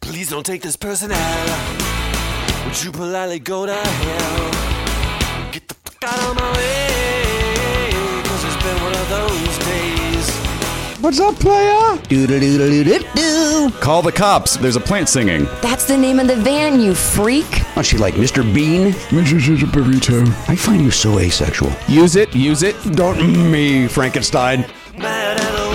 Please don't take this person out. Would you politely go to hell? Get the fuck out of my way. Cause it's been one of those days. What's up, player? Doo-doo-doo-doo-doo. Call the cops. There's a plant singing. That's the name of the van, you freak. Aren't she like Mr. Bean? Mrs. is a burrito. I find you so asexual. Use it, use it. Don't me, Frankenstein. Mad at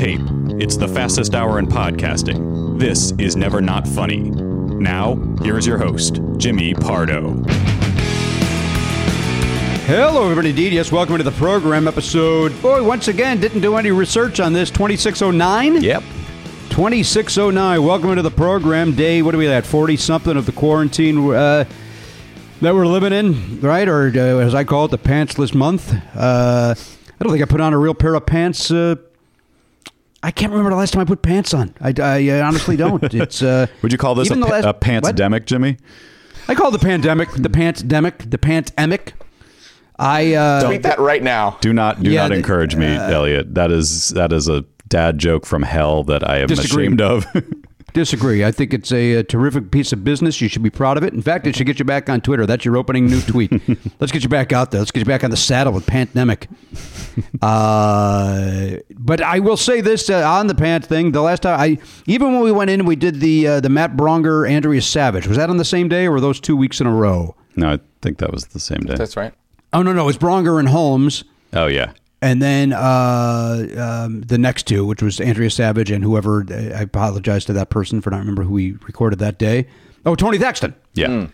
tape. It's the fastest hour in podcasting. This is Never Not Funny. Now, here is your host, Jimmy Pardo. Hello, everybody. Indeed, yes. Welcome to the program episode. Boy, once again, didn't do any research on this. 2609? Yep. 2609. Welcome to the program. Day, what are we at? 40 something of the quarantine uh, that we're living in, right? Or uh, as I call it, the pantsless month. Uh, I don't think I put on a real pair of pants. Uh, I can't remember the last time I put pants on. I, I honestly don't. It's uh, Would you call this a, even pa- last- a pants-demic, Jimmy? I call the pandemic, the pants-demic, the pants-emic. I uh, Tweet that right now. Do not do Yeah, not the- encourage me, Elliot. That is that is a dad joke from hell that I am Disagree. ashamed of. Disagree. I think it's a, a terrific piece of business. You should be proud of it. In fact, it should get you back on Twitter. That's your opening new tweet. Let's get you back out there. Let's get you back on the saddle with Pandemic. Uh, but I will say this uh, on the pant thing. The last time I, even when we went in we did the uh, the Matt Braunger Andrea Savage, was that on the same day or were those two weeks in a row? no, I think that was the same day. That's right. Oh no, no, it was Braunger and Holmes. oh yeah. And then uh, um, the next two, which was Andrea Savage and whoever, I apologize to that person for not remember who we recorded that day. Oh, Tony Thaxton. Yeah.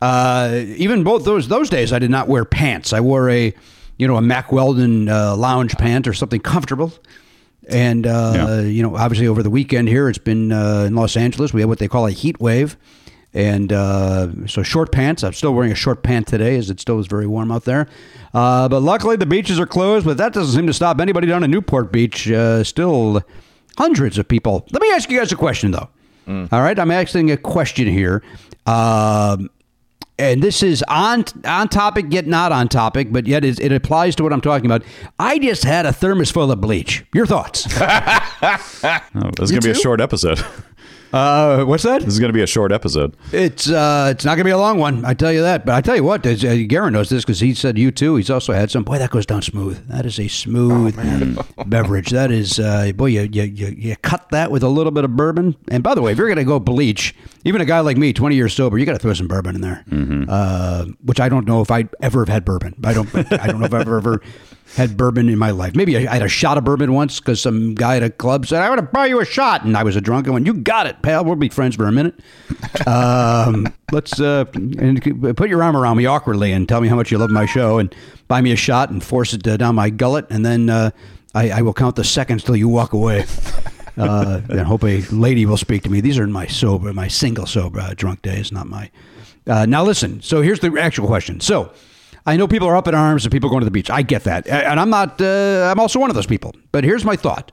Uh, even both those those days, I did not wear pants. I wore a, you know, a Mack Weldon uh, lounge pant or something comfortable. And uh, Yeah. you know, obviously over the weekend here, it's been uh, in Los Angeles. We have what they call a heat wave, and uh, so short pants. I'm still wearing a short pant today, as it still is very warm out there. Uh, but luckily, the beaches are closed. But that doesn't seem to stop anybody down at Newport Beach. Uh, still, hundreds of people. Let me ask you guys a question, though. All right, I'm asking a question here. Um, and this is on on topic yet not on topic, but yet it, it applies to what I'm talking about. I just had a thermos full of bleach. Your thoughts? Oh, this is going to be a short episode. Uh, what's that? this is going to be a short episode. It's uh, it's not gonna be a long one. I tell you that. But I tell you what, uh, Garen knows this because he said you too. He's also had some. Boy, that goes down smooth. That is a smooth beverage. That is, uh, boy, you, you you you cut that with a little bit of bourbon. And by the way, if you're gonna go bleach, even a guy like me, 20 years sober, you got to throw some bourbon in there. Uh, which I don't know if I ever have had bourbon. I don't. I don't know if I've ever. Had bourbon in my life. Maybe I I had a shot of bourbon once because some guy at a club said, I want to buy you a shot. And I was a drunk and went, You got it, pal. We'll be friends for a minute. um, let's uh, and put your arm around me awkwardly and tell me how much you love my show and buy me a shot and force it uh, down my gullet. And then uh, I, I will count the seconds till you walk away. Uh, and hope a lady will speak to me. These are my sober, my single sober uh, drunk days, not my. Uh, now listen. So here's the actual question. So I know people are up in arms and people going to the beach. I get that, and I'm not. Uh, I'm also one of those people. But here's my thought: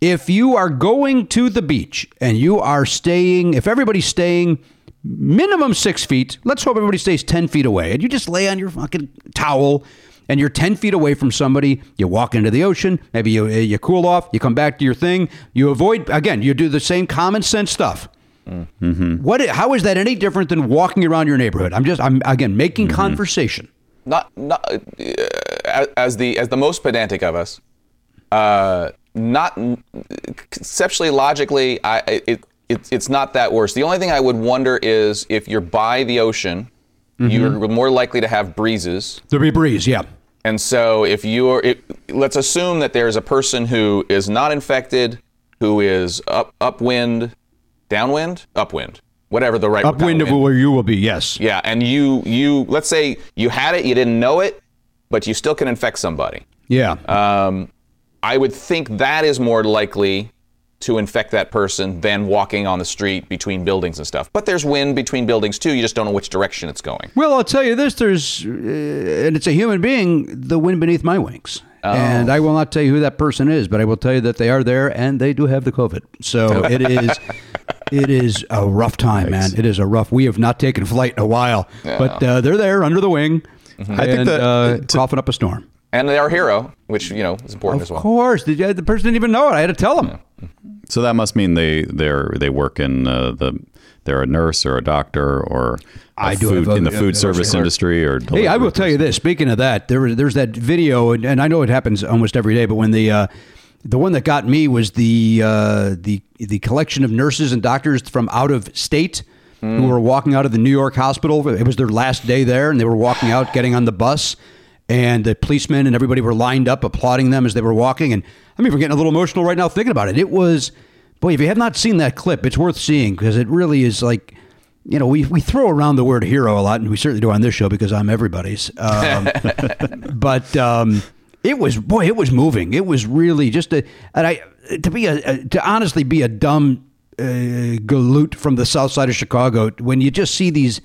if you are going to the beach and you are staying, if everybody's staying minimum six feet, let's hope everybody stays 10 feet away, and you just lay on your fucking towel and you're 10 feet away from somebody, you walk into the ocean, maybe you, uh, you cool off, you come back to your thing, you avoid, again, you do the same common sense stuff. Mm. Mm-hmm. What? How is that any different than walking around your neighborhood? I'm just, I'm again making mm-hmm. conversation. Not not uh, as the as the most pedantic of us. Uh, not conceptually, logically, I it, it it's not that worse. The only thing I would wonder is if you're by the ocean, you're more likely to have breezes. There'll be breeze, yeah. And so, if you're, it, let's assume that there's a person who is not infected, who is up upwind, downwind, upwind, whatever the right Upwind of where you will be, yes. Yeah, and you you let's say you had it, you didn't know it, but you still can infect somebody. Yeah. Um, I would think that is more likely to infect that person than walking on the street between buildings and stuff. But there's wind between buildings too. You just don't know which direction it's going. Well, I'll tell you this: there's, uh, and it's a human being, the wind beneath my wings, and I will not tell you who that person is, but I will tell you that they are there and they do have the COVID. So it is, it is a rough time, man. It is a rough. We have not taken flight in a while, but uh, they're there under the wing, I think and that- uh, to- coughing up a storm. And they are hero, which you know is important as well. Of course, Did the person didn't even know it. I had to tell them. So that must mean they they're they work in uh, the they're a nurse or a doctor or a I do food, a- in the food a- service a- industry or Hey, I will tell you this. Speaking of that, there was there's that video, and, and I know it happens almost every day. But when the uh, the one that got me was the uh, the the collection of nurses and doctors from out of state who were walking out of the New York hospital. It was their last day there, and they were walking out, getting on the bus, and the policemen and everybody were lined up applauding them as they were walking. And I'm even getting a little emotional right now thinking about it. It was, boy, if you have not seen that clip, it's worth seeing because it really is like you know, we, we throw around the word hero a lot, and we certainly do on this show because I'm everybody's. Um, but um, it was boy, it was moving. It was really just a and I to be a, a to honestly be a dumb uh, galoot from the south side of Chicago when you just see these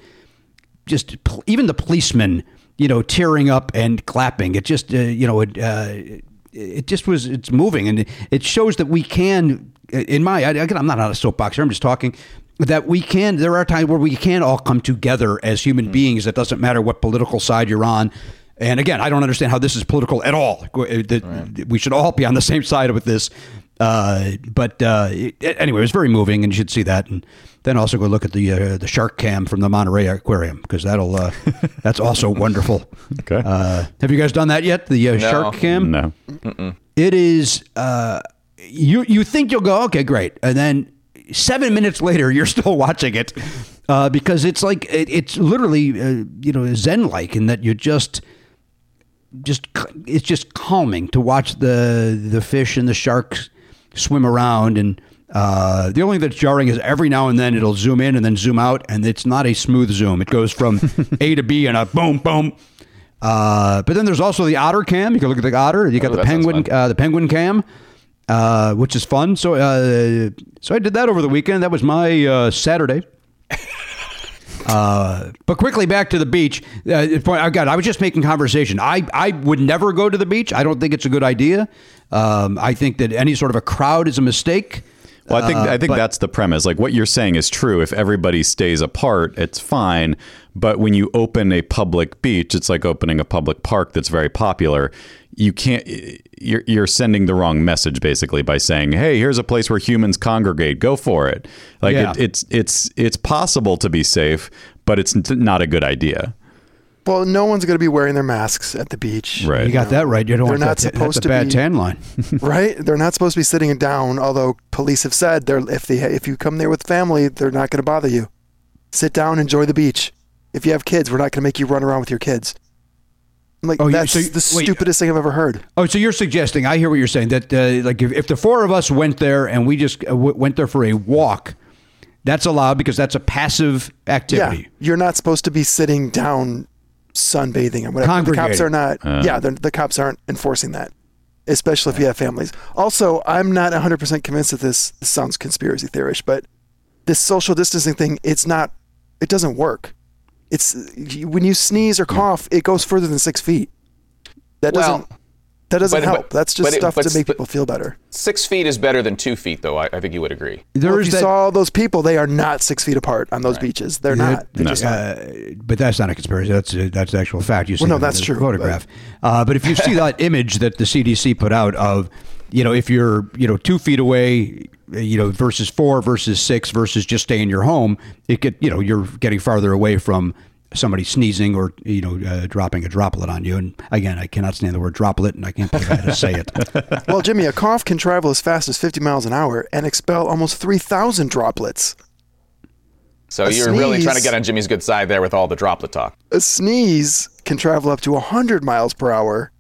just even the policemen, you know, tearing up and clapping. It just uh, you know it. Uh, it just was it's moving. And it shows that we can in my again i'm not on a soapbox here i'm just talking that we can there are times where we can all come together as human beings. It doesn't matter what political side you're on. And again i don't understand how this is political at all. That we should all be on the same side with this uh, but uh, it, anyway it was very moving and you should see that and then also go look at the uh, the shark cam from the monterey aquarium because that'll uh, that's also wonderful Okay. uh, have you guys done that yet the uh, No. shark cam no. it is uh, you you think you'll go okay great and then seven minutes later you're still watching it uh, because it's like it, it's literally uh, you know zen like in that you just just it's just calming to watch the the fish and the sharks swim around and uh, the only thing that's jarring is every now and then it'll zoom in and then zoom out and it's not a smooth zoom. It goes from A to B and a boom boom. Uh, but then there's also the otter cam. You can look at the otter. You got Oh, the penguin uh, the penguin cam uh, which is fun. So uh, so I did that over the weekend. That was my uh, Saturday uh, but quickly back to the beach. Uh, point- I got. I was just making conversation. I I would never go to the beach. I don't think it's a good idea. Um, I think that any sort of a crowd is a mistake. Well, I think Uh, I think but- that's the premise. Like what you're saying is true. If everybody stays apart, it's fine. But when you open a public beach, it's like opening a public park that's very popular. You can't. You're you're sending the wrong message basically by saying, "Hey, here's a place where humans congregate. Go for it." Like Yeah. it, it's it's it's possible to be safe, but it's not a good idea. Well, no one's going to be wearing their masks at the beach. Right. You got that right. You don't They're want not that. to- supposed that's a to bad be- tan line. right? They're not supposed to be sitting down. Although police have said they're if they if you come there with family, they're not going to bother you. Sit down, enjoy the beach. If you have kids, we're not going to make you run around with your kids. Like Oh, that's so you- the wait. stupidest thing I've ever heard. Oh, so you're suggesting? I hear what you're saying. That uh, like if, if the four of us went there and we just uh, w- went there for a walk, that's allowed because that's a passive activity. Yeah, you're not supposed to be sitting down, sunbathing or whatever. The cops are not. Uh. yeah, the, the cops aren't enforcing that. especially if you have families. Also, I'm not 100% convinced that this, this sounds conspiracy theorish, but this social distancing thing, it's not, it doesn't work. It's when you sneeze or cough, it goes further than six feet. That doesn't, that doesn't but- help. but- That's just but it- stuff but- to make people feel better. Six feet is better than two feet, though. I, I think you would agree. There Well, is if you that- saw all those people, they are not six feet apart on those beaches. They're not. They're just. Uh, but that's not a conspiracy. That's a, that's an actual fact. You see Well, no, that's true, Photograph. Uh, but if you see that image that the CDC put out of, you know, if you're you know two feet away, you know, versus four versus six versus just stay in your home, it get you know you're getting farther away from somebody sneezing or you know uh, dropping a droplet on you. And again, I cannot stand the word droplet, and I can't believe I had to say it. well, Jimmy, a cough can travel as fast as 50 miles an hour and expel almost 3,000 droplets. So A you're really trying to get on Jimmy's good side there with all the droplet talk. A sneeze can travel up to 100 miles per hour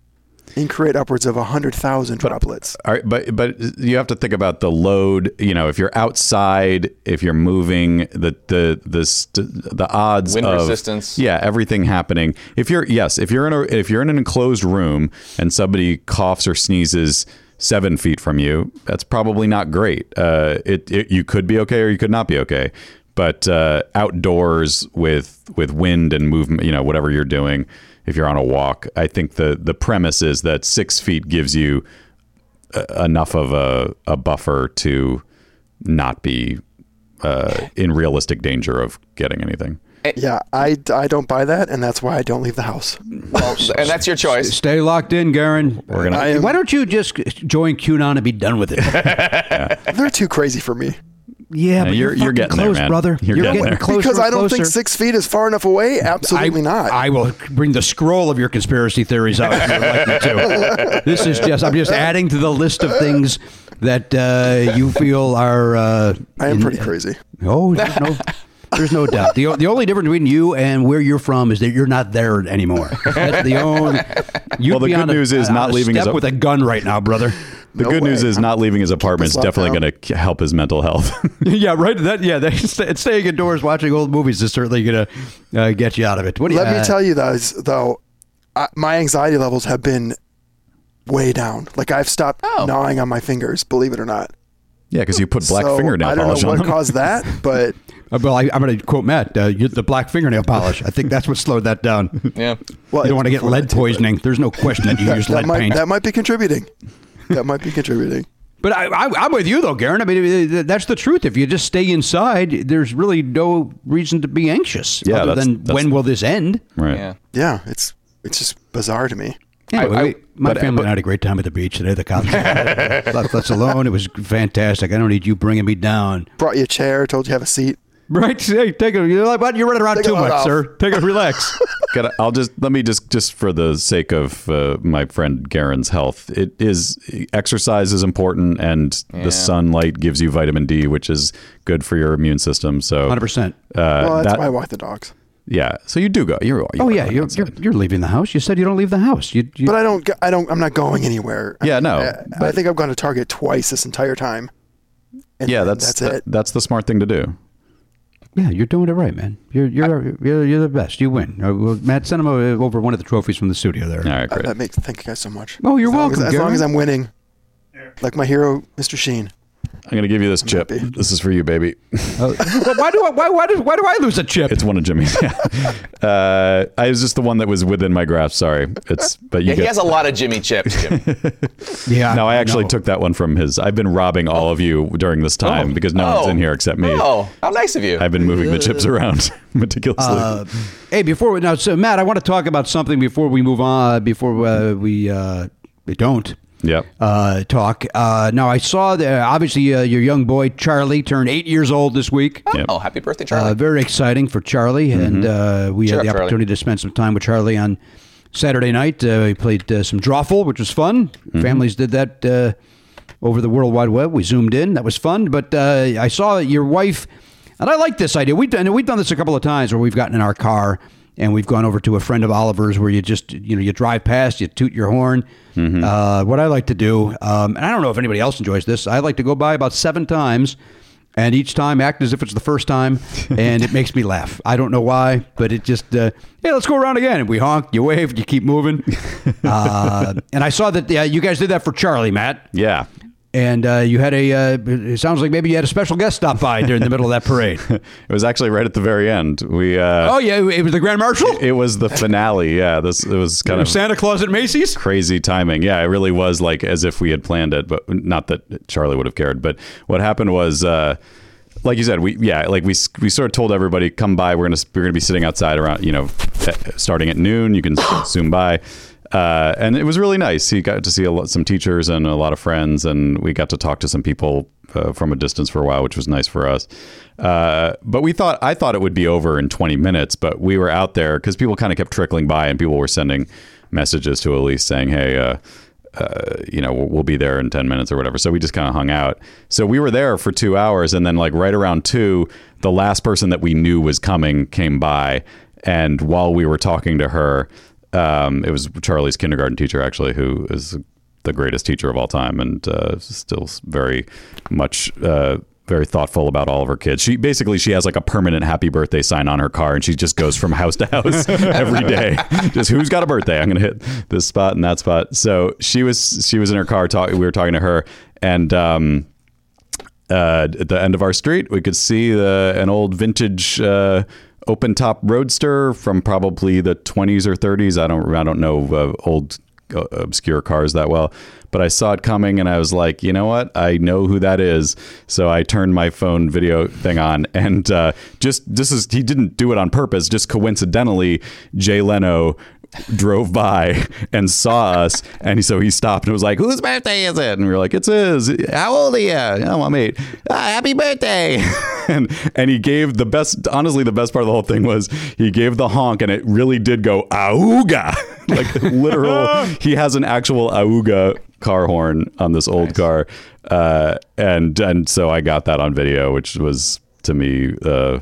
and create upwards of 100,000 droplets. All right, but but you have to think about the load. You know, if you're outside, if you're moving, the the the st- the odds Wind of resistance. Yeah, everything happening. If you're yes, if you're in a if you're in an enclosed room and somebody coughs or sneezes seven feet from you, that's probably not great. Uh, it, it you could be okay or you could not be okay. But uh, outdoors with with wind and movement, you know, whatever you're doing, if you're on a walk, I think the the premise is that six feet gives you uh, enough of a, a buffer to not be uh, in realistic danger of getting anything. Yeah, I, I don't buy that, and that's why I don't leave the house. and that's your choice. Stay locked in, Garen. We're gonna- am- Why don't you just join QAnon and be done with it? They're too crazy for me. Yeah, but you're- you're, you're fucking getting there, close, man. brother. You're You're, getting getting, there. closer. because I don't think six feet is far enough away. Absolutely I, not. I will bring the scroll of your conspiracy theories out if you'd like me to. This is just I'm just adding to the list of things that uh, you feel are. Uh, I am in- pretty crazy. Oh, there's no, there's no doubt. The, the only difference between you and where you're from is that you're not there anymore. That's the only. You'd Well, the be good on a- news is on not leaving his step op- with a gun right now, brother. The No good news way. is not leaving his apartment is definitely going to help his mental health. yeah, right. That yeah, they, st- staying indoors watching old movies is certainly going to uh, get you out of it. What do you, Let uh, me tell you, guys, though, I, my anxiety levels have been way down. Like I've stopped Oh. gnawing on my fingers, believe it or not. yeah, because you put black so fingernail polish on I don't know what them. caused that, but Uh, well, I, I'm going to quote Matt. Uh, you, the black fingernail polish. I think that's what slowed that down. Yeah. well, you don't want to get lead poisoning. There's no question that you use that lead might paint. that might be contributing. That might be contributing. But I, I, I'm with you though, Garen. I mean, uh, that's the truth. If you just stay inside, there's really no reason to be anxious. Yeah, other that's- than that's- when will this end? right. Yeah. Yeah, it's it's just bizarre to me. Anyway, I- we- my but- family but- and I had a great time at the beach today. The cops left us alone. It was fantastic. I don't need you bringing me down. Brought you a chair, told you have a seat. Right? Hey, take a. You're, like, what? you're running around Take too much, off. sir. Take a relax. Gotta, I'll just let me just just for the sake of uh, my friend Garen's health, it is exercise is important, and Yeah. the sunlight gives you vitamin D, which is good for your immune system. So, Hundred percent. uh, well, that's that- why I walk the dogs. yeah. So you do go. You're, you Oh yeah, you're, you're you're leaving the house. You said you don't leave the house. You, you But I don't. I don't. I'm not going anywhere. Yeah, no, I, I think I've gone to Target twice this entire time. And yeah, that's that's that- it. that's the smart thing to do. Yeah, you're doing it right, man. You're you're you're, you're the best. You win. Uh, well, Matt, send him uh, over one of the trophies from the studio there. All right, Uh, great. that makes thank you guys so much. Oh, you're as long welcome, As, as long as I'm winning, like my hero, Mr. Sheen. I'm gonna give you this chip. This is for you, baby. Uh, why do I why why do, why do I lose a chip? It's one of Jimmy's. Yeah. Uh, I was just the one that was within my grasp. Sorry. It's but you Yeah, he has a lot of Jimmy chips, Jim. yeah. no, I actually know. took that one from his. I've been robbing all of you during this time because no one's Oh. in here except me. oh, how nice of you. I've been moving the chips around meticulously. Uh, hey, before we, now, so Matt, I want to talk about something before we move on. Before uh, we uh, we don't yep. uh, talk. Uh, now, I saw that obviously uh, your young boy Charlie turned eight years old this week. Yep. oh, happy birthday, Charlie. Uh, very exciting for Charlie, and uh, we Cheer had the up, Charlie. opportunity to spend some time with Charlie on Saturday night. Uh, we played uh, some drawful, which was fun. Families did that uh, over the World Wide Web. We zoomed in, that was fun. But uh, I saw your wife, and I like this idea. We've done we've done this a couple of times where we've gotten in our car and we've gone over to a friend of Oliver's where you just you know you drive past, you toot your horn. Uh, what I like to do, um, and I don't know if anybody else enjoys this. I like to go by about seven times and each time act as if it's the first time, and it makes me laugh. I don't know why, but it just uh, hey, let's go around again. And we honk, you wave, you keep moving. Uh, and I saw that uh, you guys did that for Charlie, Matt. Yeah. And uh, you had a. Uh, it sounds like maybe you had a special guest stop by during the middle of that parade. It was actually right at the very end. We uh, oh yeah, it was the Grand Marshal. it was the finale. Yeah, this it was kind of Santa Claus at Macy's. crazy timing. Yeah, it really was like as if we had planned it, but not that Charlie would have cared. But what happened was, uh, like you said, we yeah, like we we sort of told everybody, come by. We're gonna we're gonna be sitting outside around, you know, starting at noon. You can zoom by. Uh, and it was really nice. He got to see lot, some teachers and a lot of friends, and we got to talk to some people uh, from a distance for a while, which was nice for us. Uh, but we thought I thought it would be over in 20 minutes, but we were out there because people kind of kept trickling by, and people were sending messages to Elise saying, "Hey, uh, uh, you know, we'll, we'll be there in 10 minutes or whatever." So we just kind of hung out. So we were there for two hours, and then like right around two, the last person that we knew was coming came by, and while we were talking to her, um, it was Charlie's kindergarten teacher actually, who is the greatest teacher of all time, and uh, still very much. Uh, very thoughtful about all of her kids. She basically she has like a permanent happy birthday sign on her car, and she just goes from house to house every day. Just who's got a birthday? I'm gonna hit this spot and that spot. So she was she was in her car talking. We were talking to her, and um, uh, at the end of our street, we could see the an old vintage uh, open top roadster from probably the 20s or 30s. I don't I don't know uh, old uh, obscure cars that well, but I saw it coming and I was like, you know what? I know who that is. So I turned my phone video thing on and uh, just this is he didn't do it on purpose. Just coincidentally, Jay Leno drove by and saw us and so he stopped and was like whose birthday is it? And we were like it's his. How old are you? Oh i'm eight. Ah, happy birthday. And and he gave the best honestly the best part of the whole thing was he gave the honk and it really did go auga. Like literal he has an actual auga car horn on this old car. Uh, and and so i got that on video which was to me uh,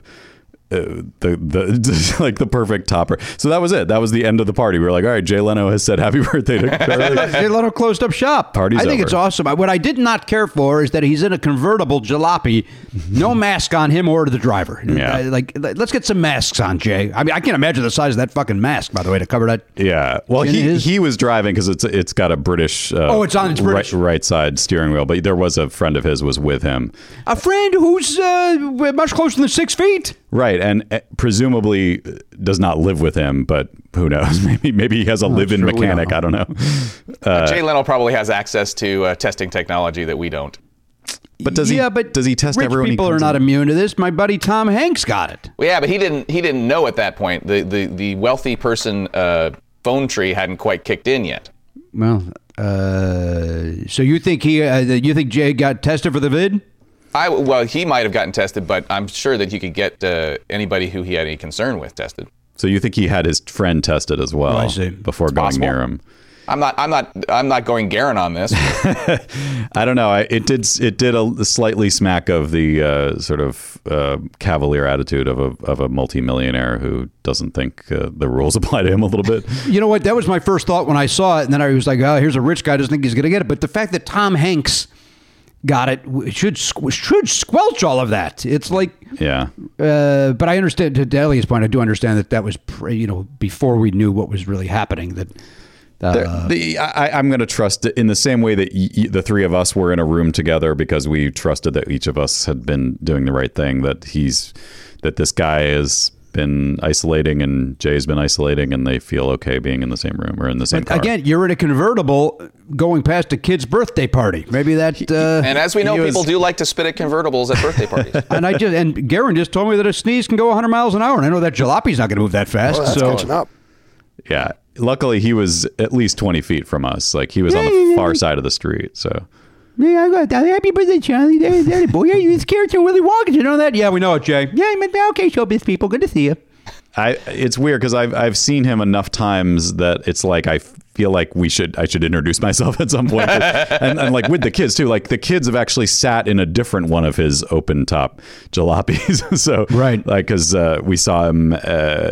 uh, the the like the perfect topper. So that was it. That was the end of the party. We were like, all right, Jay Leno has said happy birthday to Charlie. Jay Leno closed up shop. Party's I think over. it's awesome. I- What I did not care for is that he's in a convertible jalopy, no mask on him or the driver. Yeah. Like, let's get some masks on, Jay. I mean, I can't imagine the size of that fucking mask, by the way, to cover that. yeah. Well, he his- he was driving because it's it's got a British. Uh, Oh, it's on- it's British. Right, right side steering wheel. But there was a friend of his was with him. A friend who's uh, much closer than six feet. Right, and uh, presumably does not live with him, but who knows? Maybe maybe he has a live-in sure, we don't mechanic. I don't know. Uh, Jay Leno probably has access to uh, testing technology that we don't. But does he? yeah, but does he test rich everyone? he people are not in? immune to this. My buddy Tom Hanks got it. Well, yeah, but he didn't. He didn't know at that point. The the the wealthy person uh, phone tree hadn't quite kicked in yet. Well, uh, so you think he? Uh, you think Jay got tested for the vid? I well, he might have gotten tested, but I'm sure that you could get uh, anybody who he had any concern with tested. So you think he had his friend tested as well Oh, I see. before going possible. near him? I'm not. I'm not. I'm not going Garen on this. I don't know. I, it did. It did a slightly smack of the uh, sort of uh, cavalier attitude of a of a multimillionaire who doesn't think uh, the rules apply to him a little bit. You know what? That was my first thought when I saw it, and then I was like, "Oh, here's a rich guy doesn't think he's going to get it." But the fact that Tom Hanks got it should should squelch all of that. It's like, Yeah. uh, but I understand to Delia's point. I do understand that that was pre, you know before we knew what was really happening. That uh, the, I, I'm going to trust in the same way that y- the three of us were in a room together because we trusted that each of us had been doing the right thing. That he's that this guy has been isolating and Jay's been isolating, and they feel okay being in the same room or in the same car. again, you're in a convertible going past a kid's birthday party. Maybe that. Uh, and as we know, He was- people do like to spit at convertibles at birthday parties. and I just and Garen just told me that a sneeze can go 100 miles an hour, and I know that jalopy's not going to move that fast. Oh, that's so catching up. yeah. Luckily, he was at least 20 feet from us. Like he was on the far side of the street. So Yeah, I got that. Happy birthday, Charlie. There, there, boy. Yeah, you this character Willy Wonka. You know that? Yeah, we know it, Jay. Yeah, but- okay, showbiz people. Good to see you. I it's weird because I've I've seen him enough times that it's like I feel like we should I should introduce myself at some point, and, and like with the kids too. Like the kids have actually sat in a different one of his open top jalopies. so Right. like because uh, we saw him uh,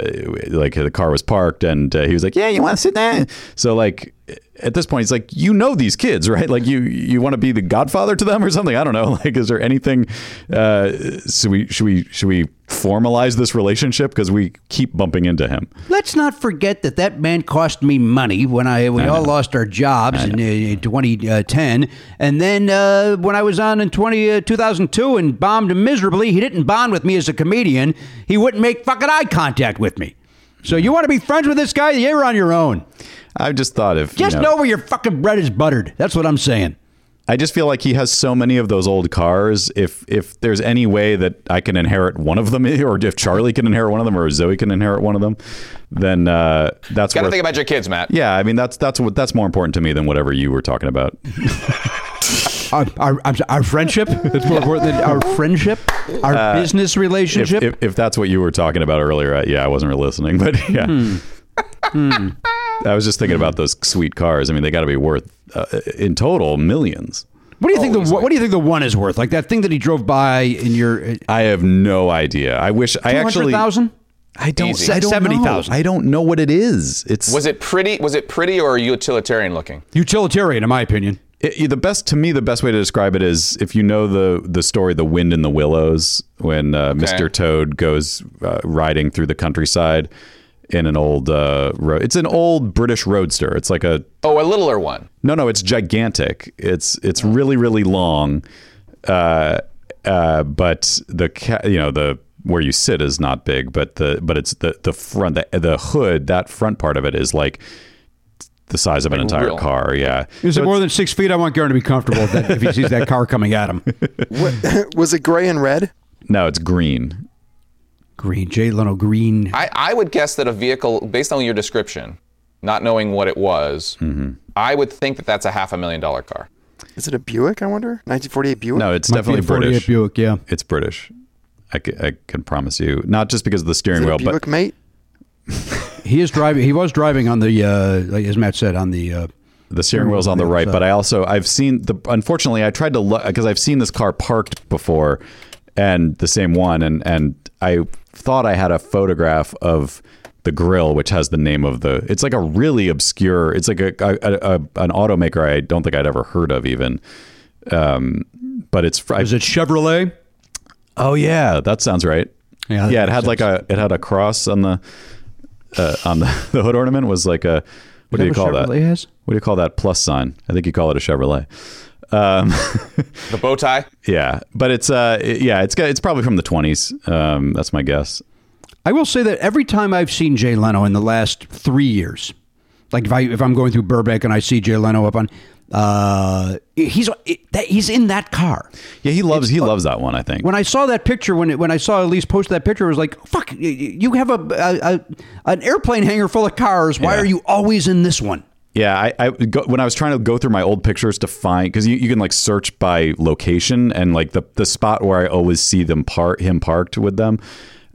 like the car was parked and uh, he was like, yeah, you want to sit there? So like. At this point, he's like, you know these kids, right? Like you, you want to be the godfather to them or something. I don't know. Like, is there anything? Uh, so we should we should we formalize this relationship because we keep bumping into him. Let's not forget that that man cost me money when I we all lost our jobs in uh, 2010, and then uh, when I was on in 20, uh, 2002 and bombed miserably, he didn't bond with me as a comedian. He wouldn't make fucking eye contact with me. So you want to be friends with this guy? You're on your own. I just thought if Just you know, know where your fucking bread is buttered. That's what I'm saying. I just feel like he has so many of those old cars. If if there's any way that I can inherit one of them, or if Charlie can inherit one of them, or Zoe can inherit one of them, then uh, that's Got to think about your kids, Matt. Yeah, I mean that's that's what that's more important to me than whatever you were talking about. Our, our, our friendship. That's more important than our friendship, our business relationship. if, if that's what you were talking about earlier, uh, yeah, I wasn't really listening, but yeah. Hmm. I was just thinking about those sweet cars. I mean, they got to be worth uh, in total millions. what do you think the what do you think the one is worth? Like that thing that he drove by in your uh, I have no idea. I wish I two actually. hundred thousand. I don't. Easy. I don't 70,000. I don't know what it is. It's Was it pretty? Was it pretty or utilitarian looking? Utilitarian, in my opinion. It, the best to me, the best way to describe it is if you know the the story, "The Wind in the Willows," when uh, Mr. Toad goes uh, riding through the countryside in an old uh, road. It's an old British roadster. It's like a Oh, a littler one. no, no. It's gigantic. It's it's really really long, uh, uh, but the ca- you know the where you sit is not big, but the but it's the the front the the hood that front part of it is like the size of an entire real. car. Yeah. Is So it more than six feet? I want Garen to be comfortable with that if he sees that car coming at him. Was it gray and red? No, it's green. Green, Jay Leno, green. I, I would guess that a vehicle, based on your description, not knowing what it was, Mm-hmm. I would think that that's a half a million dollar car. Is it a Buick? I wonder. 1948 Buick. No, it's Might definitely a 48 British. Buick, yeah. It's British. I can, I can promise you. Not just because of the Is steering it a wheel, Buick, but mate? He is driving. He was driving on the, uh, like as Matt said, on the. Uh, the steering wheel's on the right. But I also I've seen the. Unfortunately, I tried to look because I've seen this car parked before, and the same one, and and I thought I had a photograph of the grill, which has the name of the. It's like a really obscure. It's like a, a, a, an automaker I don't think I'd ever heard of even. Um, but it's. Is it Chevrolet? Oh yeah, that sounds right. Yeah, yeah. It had like a it had a cross on the uh, on the, the hood ornament was like a what do you call that? Chevrolet has? What do you call that plus sign? I think you call it a Chevrolet. Um, The bow tie? yeah, but it's uh it- yeah it's got it's probably from the twenties. Um, that's my guess. I will say that every time I've seen Jay Leno in the last three years, like if I if I'm going through Burbank and I see Jay Leno up on, uh, he's it, that, he's in that car. Yeah, he loves he loves that one. I think. When I saw that picture, when it, when I saw Elise post that picture, I was like, "Fuck! y- y- You have a, a, a an airplane hangar full of cars. Why Yeah. are you always in this one?" Yeah, I, I go, when I was trying to go through my old pictures to find because you, you can like search by location and like the the spot where I always see them part him parked with them.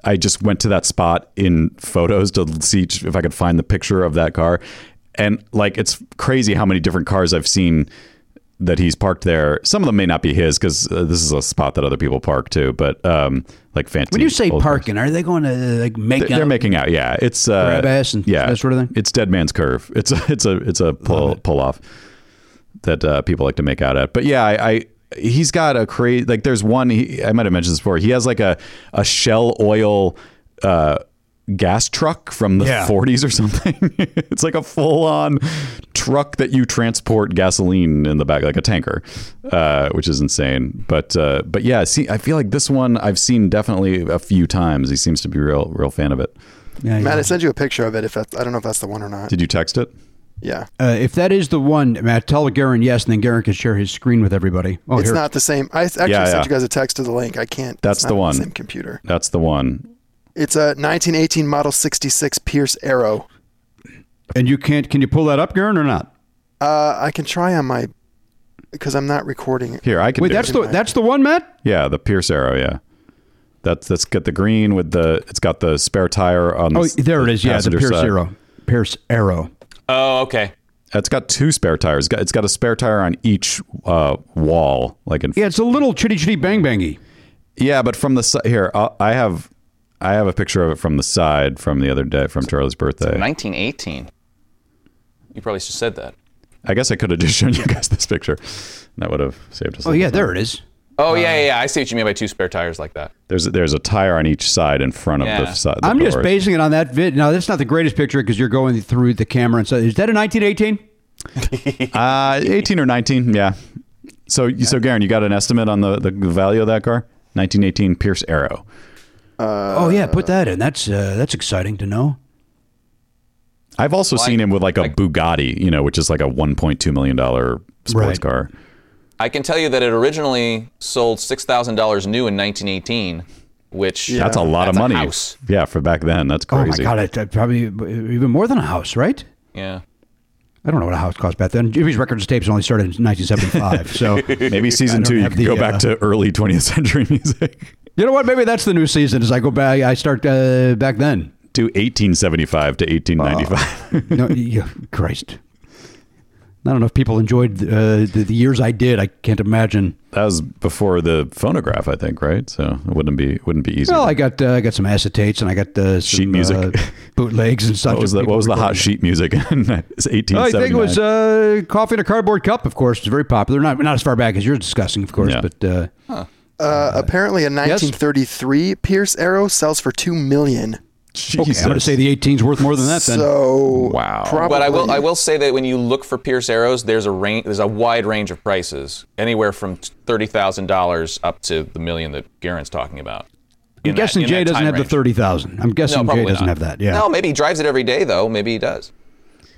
I just went to that spot in photos to see if I could find the picture of that car, and like it's crazy how many different cars I've seen that he's parked there. Some of them may not be his because uh, this is a spot that other people park too. But um, like fancy. When you say old cars. parking, are they going to like make? They're, making out. Yeah, it's uh, Grab ass and yeah, that sort of thing? It's dead man's curve. It's a it's a it's a pull pull off that uh, people like to make out at. But yeah, I, I he's got a crazy like. There's one he, I might have mentioned this before. He has like a a Shell oil. Uh, gas truck from the Yeah. 40s or something it's like a full-on truck that you transport gasoline in the back like a tanker uh, which is insane but uh, but yeah see i feel like this one i've seen definitely a few times he seems to be a real real fan of it Yeah, yeah. Matt, I sent you a picture of it. If that's, I don't know if that's the one or not. did you text it yeah, Uh, if that is the one, Matt, tell Garen yes, and then Garen can share his screen with everybody. Oh, it's here. not the same. I actually Yeah, sent yeah. you guys a text to the link. I can't. That's it's the not one. same computer. That's the one. It's a 1918 Model 66 Pierce Arrow. And you can't. Can you pull that up, Garen, or not? Uh, I can try on my because I'm not recording. It. Here, I can. Wait, do that's it. the that's the one, Matt. yeah, the Pierce Arrow. Yeah, That's that's got the green with the. It's got the spare tire on. The, oh, the, there it is. Yeah, the passenger Pierce side. Arrow. Pierce Arrow. Oh, okay. It's got two spare tires. It's got, it's got a spare tire on each uh, wall, like in. Yeah, it's a little chitty chitty bang bangy. Yeah, but from the side here, I'll, I have, I have a picture of it from the side from the other day from Charlie's birthday. 1918. You probably just said that. I guess I could have just shown you guys this picture. That would have saved us. Oh yeah, there it is. Oh yeah, yeah, yeah. I see what you mean by two spare tires like that. There's there's a tire on each side in front of Yeah. the side. The I'm just basing it on that vid. Now that's not the greatest picture because you're going through the camera and so is that a 1918? Uh, 18 or 19, yeah. So, so Garen, you got an estimate on the, the value of that car? 1918 Pierce Arrow. Oh yeah, put that in. That's uh, that's exciting to know. I've also Like- seen him with like a Bugatti, you know, which is like a 1.2 million dollar sports Right. car. I can tell you that it originally sold six thousand dollars new in 1918, which That's a lot that's of money. house. Yeah, for back then, that's crazy. Oh crazy. my god, it, it probably even more than a house, right? Yeah. I don't know what a house cost back then. Jimmy's Records tapes only started in 1975, so Maybe season two, you have could the, go uh, back to early 20th century music. You know what? Maybe that's the new season. As I go back, I start uh, back then. to 1875 to 1895. No, yeah, Christ. I don't know if people enjoyed uh, the, the years I did. I can't imagine. that was before the phonograph, I think, right? So it wouldn't be wouldn't be easy. Well, I got uh, I got some acetates and I got uh, Sheet music. uh, bootlegs and such. what was the, what was the hot sheet music in 1879? Oh, I think it was uh, coffee in a cardboard cup. Of course, it's very popular. Not not as far back as you're discussing, of course, Yeah. but uh, Uh, apparently, a 1933 Pierce Arrow sells for two million. okay. I'm going to say the 18's worth more than that. Then So Wow. probably, But I will I will say that when you look for Pierce arrows, there's a range there's a wide range of prices, anywhere from thirty thousand dollars up to the million that Garen's talking about. I'm In that- guessing Jay doesn't time have the range. thirty thousand. I'm guessing No, Jay doesn't not. have that. Yeah. No, maybe he drives it every day though. Maybe he does.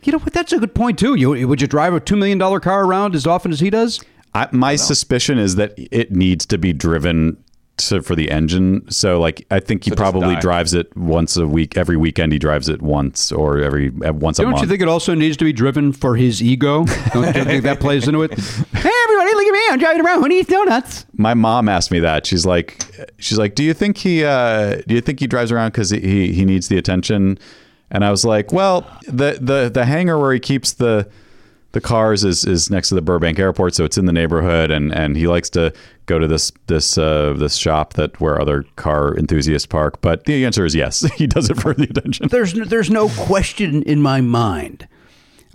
You know what? That's a good point too. You would you drive a two million dollar car around as often as he does? I, my suspicion is that it needs to be driven to, for the engine. So, like, I think he So probably drives it once a week. Every weekend, he drives it once or every uh, once a month. Don't you think it also needs to be driven for his ego? Don't you think that plays into it? Hey, everybody, look at me! I'm driving around. Who needs donuts? my mom asked me that. She's like, she's like, do you think he, uh, do you think he drives around because he he needs the attention? And I was like, well, the the the hangar where he keeps the the cars is is next to the Burbank Airport, so it's in the neighborhood, and and he likes to go to this this uh, this shop that where other car enthusiasts park. But the answer is yes, he does it for the attention. There's no, there's no question in my mind.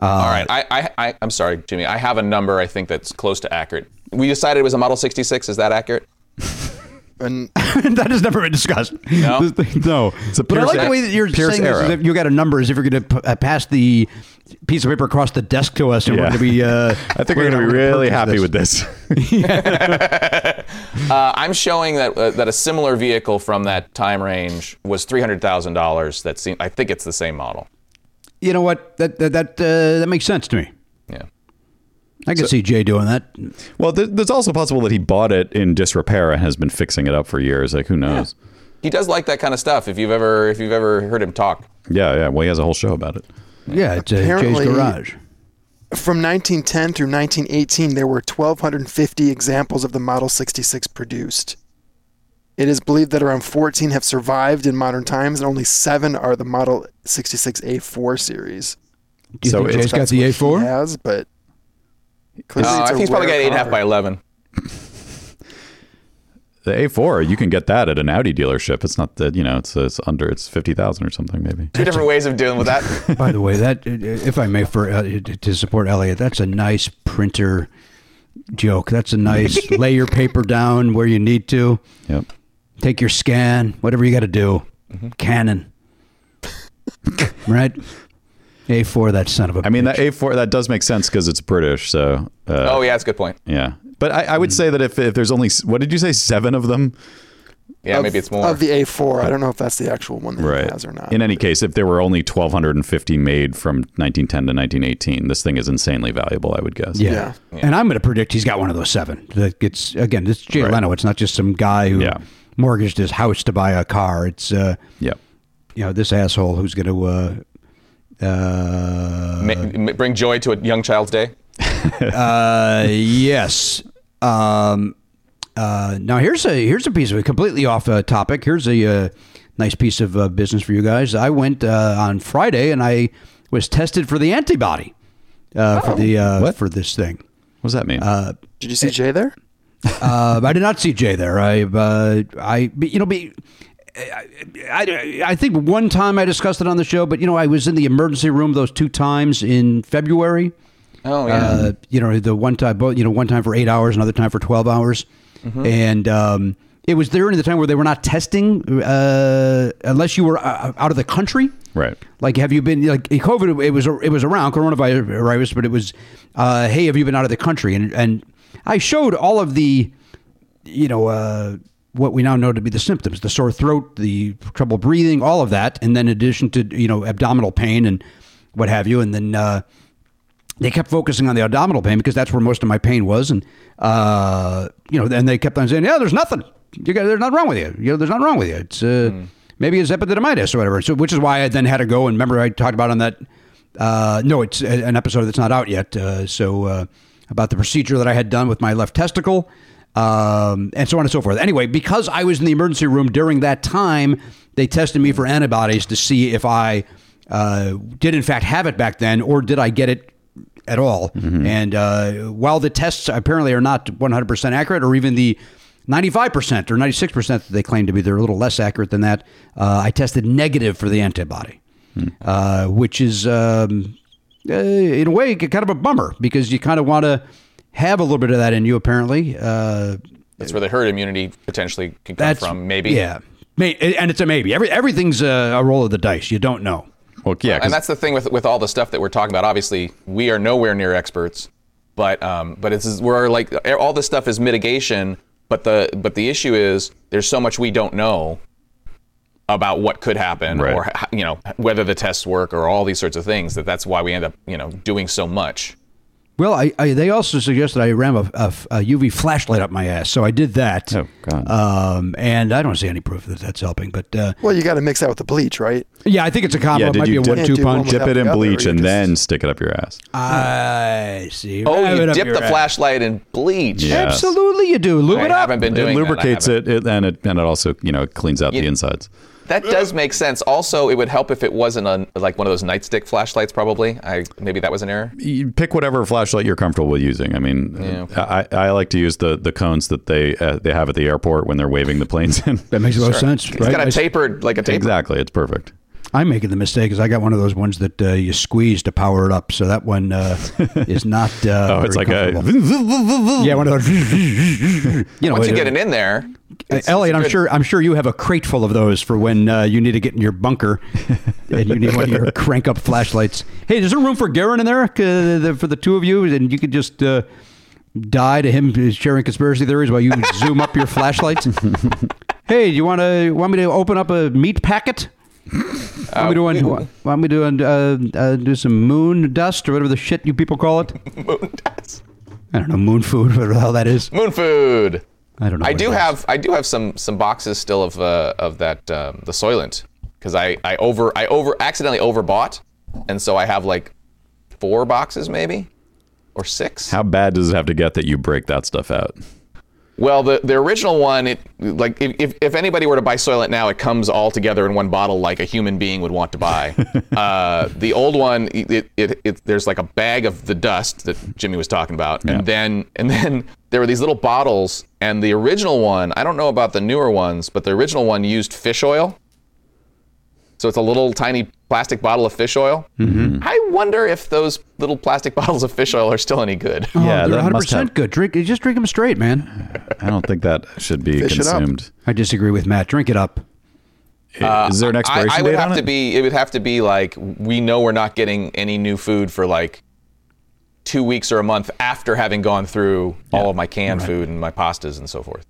All right, I, I, I, I'm sorry, Jimmy. I have a number I think that's close to accurate. We decided it was a Model 66. Is that accurate? and that has never been discussed. No? This thing- no. a but I like the way that you're Pierce saying this. Arrow. As you got a number, as if you're going to uh, pass the piece of paper across the desk to us, and we're going to be. Uh, I think we're going to be really happy with this. Uh, I'm showing that uh, that a similar vehicle from that time range was three hundred thousand dollars. That seem, I think it's the same model. You know what? That that that, uh, that makes sense to me. Yeah. I can see Jay doing that. well, th- there's also possible that he bought it in disrepair and has been fixing it up for years. Like who knows? He does like that kind of stuff. If you've ever if you've ever heard him talk. Yeah, yeah. Well, he has a whole show about it. Yeah, it's uh, Jay's garage. from 1910 through 1918, there were 1,250 examples of the Model 66 produced. It is believed that around 14 have survived in modern times, and only seven are the Model 66A4 series. Do you So think Jay's got the A4? He has, but clearly Uh, it's I a think he's probably got rare eight and a half car. by eleven. The A4, you can get that at an Audi dealership. It's not that you know, it's it's under it's fifty thousand or something maybe. Two different ways of dealing with that. By the way, that uh, if I may, for uh, to support Elliot, that's a nice printer joke. That's a nice lay your paper down where you need to. Yep. Take your scan, whatever you got to do. Canon, right? A4, that son of a. I mean, bitch. that A4 that does make sense because it's British. So uh, oh yeah, that's a good point. yeah. But I, I would say that if, if there's only what did you say seven of them? Yeah, Of- maybe it's more. Of the A4, I don't know if that's the actual one that Right. he has or not. In any case, if there were only 1,250 made from 1910 to 1918, this thing is insanely valuable. I would guess. yeah. Yeah. And I'm going to predict he's got one of those seven. That gets again. This is Jay Right. Leno. It's not just some guy who Yeah. mortgaged his house to buy a car. It's uh, Yep. you know this asshole who's going to uh, uh, Ma- ma- bring joy to a young child's day. Uh, yes. Um, Uh, now here's a here's a piece of it completely off uh, topic. Here's a uh, nice piece of uh, business for you guys. I went uh, on Friday and I was tested for the antibody uh, for the uh, for this thing. What does that mean? Uh, Did you see Jay there? uh, I did not see Jay there. I, uh, I, you know, be, I, I, I think one time I discussed it on the show, but you know, I was in the emergency room those two times in February. Oh yeah. Uh, you know, the one time, you know, one time for eight hours, another time for twelve hours, and um, it was during the time where they were not testing uh, unless you were uh, out of the country. right. Like, have you been like COVID? It was it was around coronavirus, but it was, uh, hey, have you been out of the country? And and I showed all of the, you know, uh, what we now know to be the symptoms: the sore throat, the trouble breathing, all of that, and then in addition to you know abdominal pain and what have you, and then. Uh, they kept focusing on the abdominal pain because that's where most of my pain was, and uh, you know, then they kept on saying, "Yeah, there's nothing. You got, there's nothing wrong with you. You know, there's nothing wrong with you. It's uh, maybe it's epididymitis or whatever." So, which is why I then had to go and remember I talked about on that. Uh, no, it's an episode that's not out yet. Uh, so uh, about the procedure that I had done with my left testicle. Um, and so on and so forth. Anyway, because I was in the emergency room during that time, they tested me for antibodies to see if I uh, did in fact have it back then, or did I get it at all. And uh, while the tests apparently are not 100% accurate, or even the 95% or 96% that they claim to be, they're a little less accurate than that. Uh, I tested negative for the antibody, uh, which is, um, uh, in a way, kind of a bummer because you kind of want to have a little bit of that in you, apparently. Uh, That's where the herd immunity potentially can come from. Maybe. Yeah. May, and it's a maybe. Every, everything's a, a roll of the dice. You don't know. Well, yeah. and that's the thing with with all the stuff that we're talking about. Obviously, we are nowhere near experts, but um, but it's we're like all this stuff is mitigation. But the but the issue is there's so much we don't know about what could happen Right. or you know whether the tests work or all these sorts of things. That that's why we end up you know doing so much. Well, I, I they also suggested I ram a, a, a UV flashlight up my ass, so I did that. Oh, God. Um, and I don't see any proof that that's helping, but uh, Well, you got to mix that with the bleach, right? yeah, I think it's a combo. yeah, it did might be you a dip, one-two punch. dip it in bleach and just- then stick it up your ass? I see. Oh, Ram you it up dip the ass. flashlight in bleach. Yeah. Absolutely, you do. Lube I it up. haven't been doing it lubricates haven't. it, it, and it and it also you know cleans out the insides. That does make sense. Also, it would help if it wasn't a like one of those nightstick flashlights. Probably, I maybe that was an error. You pick whatever flashlight you're comfortable with using. I mean, I, I like to use the, the cones that they uh, they have at the airport when they're waving the planes in. That makes a lot of sense, It's right? got I a s- tapered like a taper. exactly, it's perfect. I'm making the mistake because I got one of those ones that uh, you squeeze to power it up, so that one uh, is not. Uh, Oh, it's very like a yeah, one of those. you know, Once you get it in there, it's- Elliot, it's I'm sure I'm sure you have a crate full of those for when uh, you need to get in your bunker and you need one of your crank up flashlights. Hey, is there room for Garon in there uh, for the two of you, and you could just uh, die to him sharing conspiracy theories while you zoom up your flashlights? hey, do you want to want me to open up a meat packet? Want me to un- wa- want me to un- uh, uh, do some moon dust or whatever the shit you people call it? moon dust. I don't know, moon food, whatever the hell that is. Moon food. I don't know. I what do it is. have I do have some some boxes still of uh, of that um, the Soylent because I I over I over accidentally overbought and so I have like four boxes maybe or six. How bad does it have to get that you break that stuff out? Well, the the original one, it like if, if- anybody were to buy Soylent now, it comes all together in one bottle like a human being would want to buy. uh, the old one, it, it, it there's like a bag of the dust that Jimmy was talking about, and then and then there were these little bottles, and the original one, I don't know about the newer ones, but the original one used fish oil. So it's a little tiny plastic bottle of fish oil. Mm-hmm. I wonder if those little plastic bottles of fish oil are still any good. Oh, Yeah, they're 100 percent good. Drink, you just drink them straight, man. I don't think that should be Fish consumed. I disagree with Matt. Drink it up. Is there an expiration I would date have on to it? be. It would have to be like we know we're not getting any new food for like two weeks or a month after having gone through all of my canned food and my pastas and so forth.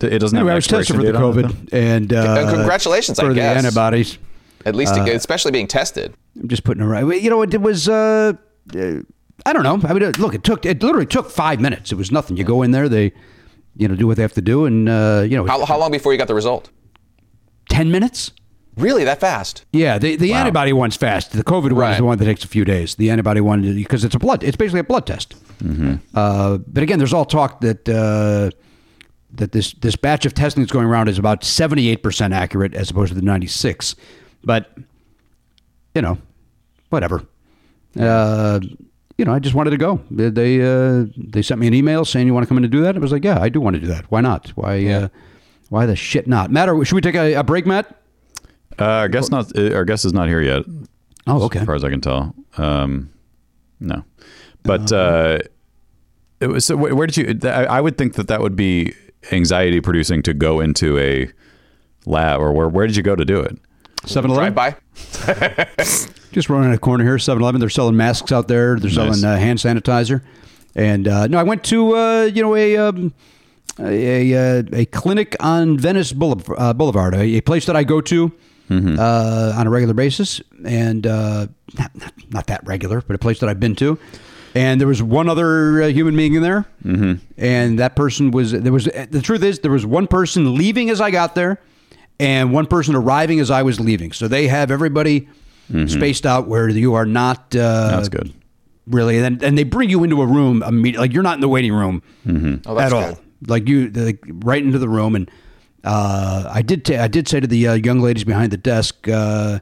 It doesn't have Anyway, an I was tested for the date on it, COVID, and uh, And congratulations, I for the guess. antibodies. At least, Uh, especially being tested. I'm just putting it right. You know, it was. Uh, uh, I don't know. I mean, uh, look, it took. It literally took five minutes. It was nothing. You go in there, they, you know, do what they have to do, and uh, you know, How, how long before you got the result? ten minutes. Really, that fast? Yeah, the, the antibody one's fast. The COVID one is the one that takes a few days. The antibody one because it's a blood. It's basically a blood test. Uh, but again, there's all talk that uh, that this this batch of testing that's going around is about 78% accurate as opposed to the 96. But you know, whatever. Uh, you know, I just wanted to go. They they, uh, they sent me an email saying you want to come in and do that. I was like, yeah, I do want to do that. Why not? Why uh, why the shit not? Matt, are- should we take a, a break, Matt? Uh, our guest not. uh, Our guest is not here yet. Oh, okay. As far as I can tell. Um, no, but uh, it was. So where did you? I I would think that that would be anxiety producing to go into a lab, or where? Where did you go to do it? 7 Drive Eleven? by. Just running a corner here, 7 Eleven. They're selling masks out there, they're selling Nice. uh, hand sanitizer. And uh, no, I went to, uh, you know, a. Um, a, a, a clinic on Venice Boulevard, uh, Boulevard a, a place that I go to uh, on a regular basis, and uh, not, not, not that regular, but a place that I've been to. And there was one other uh, human being in there, mm-hmm. and that person was there was the truth is there was one person leaving as I got there, and one person arriving as I was leaving. So they have everybody spaced out where you are not. Uh, That's good. really, and and they bring you into a room immediately. Like you're not in the waiting room Oh, at all. good. Like you, like, right into the room. And uh, I did, ta- I did say to the uh, young ladies behind the desk, uh,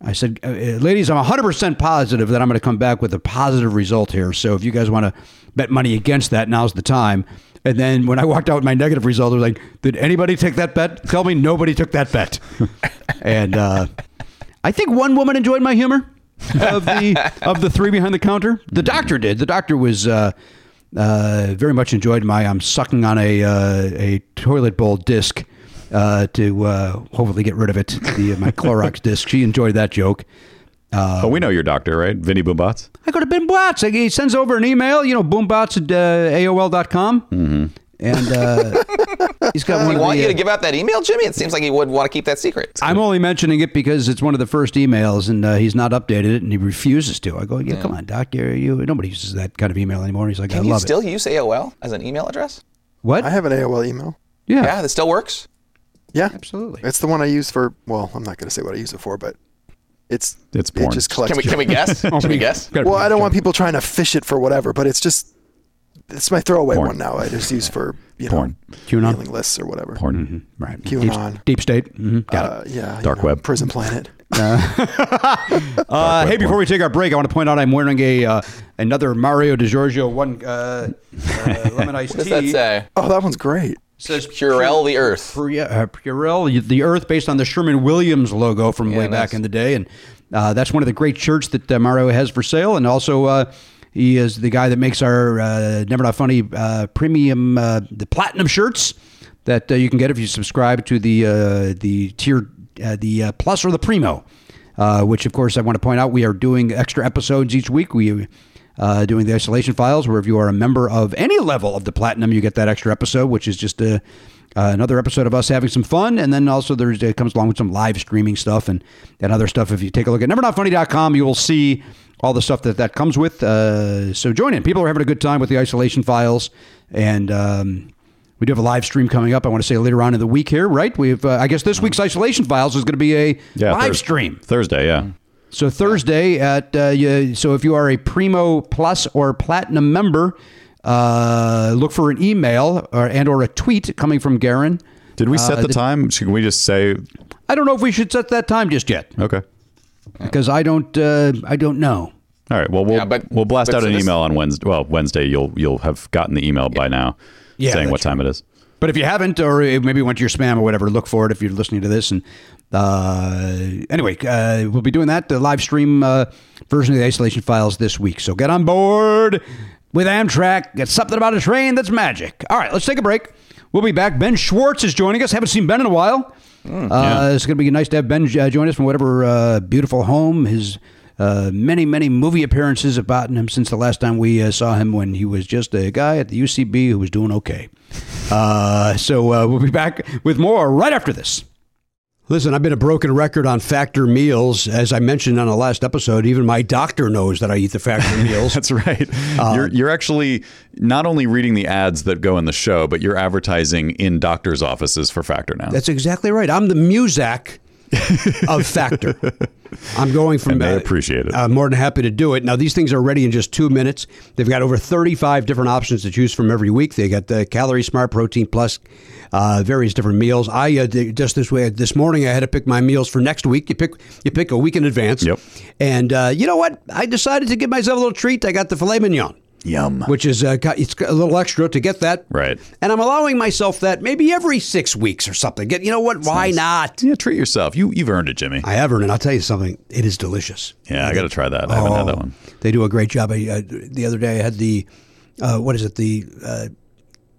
I said, uh, ladies, I'm 100 percent positive that I'm going to come back with a positive result here. So if you guys want to bet money against that, now's the time. And then when I walked out with my negative result, I was like, did anybody take that bet? Tell me nobody took that bet. and uh, I think one woman enjoyed my humor of the of the three behind the counter. The doctor did. The doctor was uh, uh, very much enjoyed my I'm sucking on a uh, a toilet bowl disc uh, to uh, hopefully get rid of it. The my Clorox disc. She enjoyed that joke. Uh, oh, we know your doctor, right? Vinny Boombots. I go to Ben Bots. He sends over an email, you know, boombots at uh, AOL.com. Mm-hmm. And uh, he's got Does one he of want the, you uh, to give out that email, Jimmy? It seems like he would want to keep that secret. I'm only mentioning it because it's one of the first emails, and uh, he's not updated it, and he refuses to. I go, yeah, come on, doc. You're, nobody uses that kind of email anymore. He's like, Can you love still it. use AOL as an email address? What? I have an AOL email. yeah, Yeah, that still works. Yeah, absolutely. it's the one I use for. Well, I'm not going to say what I use it for, but it's It's it porn. just collects. Can we can we guess? Can we guess? Well, I don't want people trying to fish it for whatever, but it's just it's my throwaway Porn. one now. I just use for you Porn. know QAnon? mailing lists or whatever. Porn. Right. QAnon. Deep, deep state. hmm Got Uh, yeah, you Dark know, web. Prison Planet. it. Uh, hey, before we take our break, I want to point out I'm wearing a uh, another Mario DiGiorgio one uh, uh, lemon iced What tea. does that say? Oh, that one's great. Says Purell the Earth. Pure- uh, Purell, the Earth, based on the Sherwin-Williams logo from Yeah, way back in the day, and uh, that's one of the great shirts that uh, Mario has for sale. And also, uh, he is the guy that makes our uh, Never Not Funny uh, premium, uh, the platinum shirts that uh, you can get if you subscribe to the uh, the tier, uh, the uh, plus or the primo. Uh, which, of course, I want to point out, we are doing extra episodes each week. We uh, doing the isolation files, where if you are a member of any level of the platinum, you get that extra episode, which is just a, uh, another episode of us having some fun. And then also there's it comes along with some live streaming stuff and, and other stuff. If you take a look at nevernotfunny.com, you will see all the stuff that that comes with. Uh, so join in. People are having a good time with the isolation files. And um, we do have a live stream coming up. I want to say later on in the week here, right? We have, uh, I guess this week's isolation files is going to be a Yeah, live Thurs- stream. Thursday. Yeah. So Thursday at uh, you, so if you are a Primo Plus or Platinum member, uh, look for an email or and or a tweet coming from Garon. Did we set Uh, the time? Should we just say I don't know if we should set that time just yet okay? because I don't uh, I don't know. All right. Well, we'll Yeah, but- we'll blast but out so an this- email on Wednesday. Well, Wednesday you'll you'll have gotten the email by now Yeah, saying what that's time it is. But if you haven't, or maybe went to your spam or whatever, look for it if you're listening to this. And uh, anyway, uh, we'll be doing that the live stream uh, version of the isolation files this week. So get on board with Amtrak. Get something about a train that's magic. All right, let's take a break. We'll be back. Ben Schwartz is joining us. Haven't seen Ben in a while. uh, It's going to be nice to have Ben uh, join us from whatever uh, beautiful home his. Uh, many, many movie appearances have gotten him since the last time we uh, saw him when he was just a guy at the UCB who was doing okay. Uh, so uh, we'll be back with more right after this. Listen, I've been a broken record on factor meals. As I mentioned on the last episode, even my doctor knows that I eat the factor meals. That's right. Uh, you're you're actually not only reading the ads that go in the show, but you're advertising in doctors' offices for Factor now. That's exactly right. I'm the Muzak of Factor. I'm going from. And they uh, appreciate it. I'm more than happy to do it. Now these things are ready in just two minutes. They've got over 35 different options to choose from every week. They got the Calorie Smart, Protein Plus, uh, various different meals. I uh, just this way this morning I had to pick my meals for next week. You pick you pick a week in advance. Yep. And uh, you know what? I decided to give myself a little treat. I got the filet mignon. Yum. Which is uh, got, a little extra to get that. Right. And I'm allowing myself that maybe every six weeks or something. Get you know what? Why not? Yeah, treat yourself. You you've earned it, Jimmy. I have earned it. I'll tell you something. It is delicious. Yeah, I got to try that. I haven't had that Oh, one. They do a great job. I, uh, the other day I had the uh, what is it? The uh,